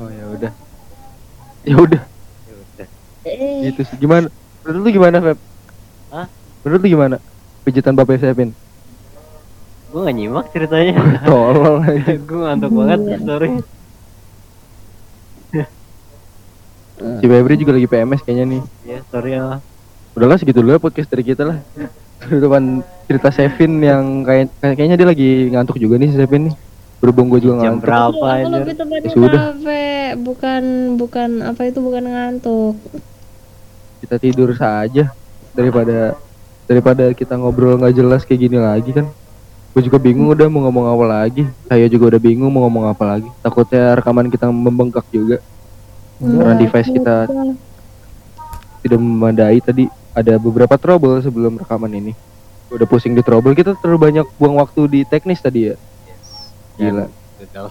Oh ya udah. Ya udah, eh gitu sih. Gimana? Menurut lu gimana, Feb? Hah? Menurut lu gimana? Pijitan Bapak Sevin. Gue gak nyimak ceritanya. Tolol aja. gue ngantuk banget, sorry. Si Febri juga lagi PMS kayaknya nih. Ya, sorry ya. Udahlah segitu dulu ya podcast dari kita lah. Depan cerita Sevin yang kayak kayak- kayaknya dia lagi ngantuk juga nih si Sevin nih. Berhubung gue juga Jam ngantuk. berapa lebih tepatnya Ya sudah. kafe bukan bukan apa itu bukan ngantuk Kita tidur saja daripada daripada kita ngobrol nggak jelas kayak gini lagi kan. Gue juga bingung udah mau ngomong apa lagi. Saya juga udah bingung mau ngomong apa lagi. Takutnya rekaman kita membengkak juga. Karena device kita tidak memadai tadi ada beberapa trouble sebelum rekaman ini. Udah pusing di trouble kita terlalu banyak buang waktu di teknis tadi ya. Gila. Gagal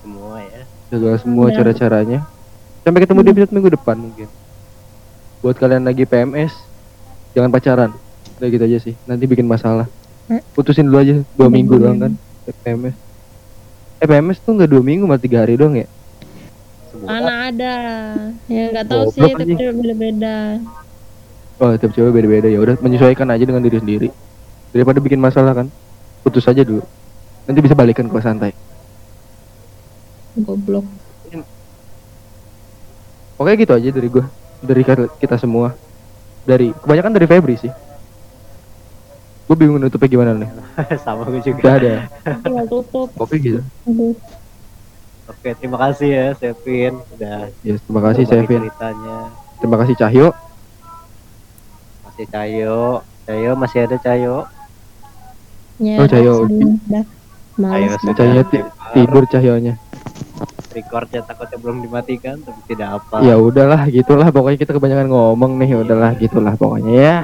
semua ya. Gagal semua Udah. cara-caranya. Sampai ketemu di episode minggu depan mungkin. Buat kalian lagi PMS, jangan pacaran. Udah gitu aja sih. Nanti bikin masalah. Putusin dulu aja dua minggu doang kan. PMS. Eh PMS tuh nggak dua minggu malah tiga hari doang ya? mana ada ya nggak tahu sih tapi beda-beda Oh tiap cewek beda-beda ya udah menyesuaikan aja dengan diri sendiri. Daripada bikin masalah kan. Putus aja dulu. nanti bisa balikan ke santai Goblok. Pokoknya gitu aja dari gua, dari kita semua. Dari kebanyakan dari Febri sih. Gue bingung nutupnya gimana nih. sama gue juga Udah ada. Tinggal tutup. Oke gitu. Oke terima kasih ya Sevin udah Ya, terima kasih Sevin. ceritanya Terima kasih Cahyo. masih Cayo Cayo masih ada Cayo Ya, Oh, Cahyo. Udah. Males. Ayo. Cahyo ti- tidur Cahyonya. recordnya takutnya belum dimatikan tapi tidak apa Ya udahlah gitulah pokoknya kita kebanyakan ngomong nih udahlah gitulah pokoknya ya.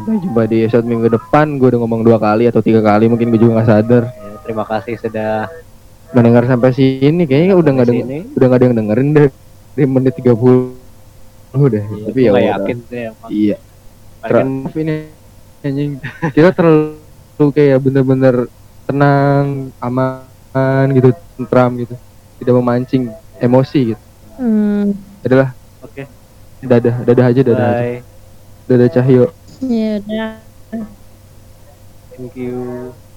Sampai jumpa di episode minggu depan. Gue udah ngomong dua kali atau tiga kali mungkin gue juga nggak sadar. Ya, terima kasih sudah Mendengar sampai sini kayaknya udah nggak ada sini. udah nggak ada yang dengerin deh di menit 30 udah. Iya, Tapi ya nggak udah. yakin emang. Iya. Maaf ini anjing. Kita terlalu kayak bener-bener tenang, aman gitu, tentram gitu. Tidak memancing emosi gitu. Hmm. Adalah Oke. dadah, dadah aja, dadah aja. bye Dadah Cahyo. Ya udah. thank you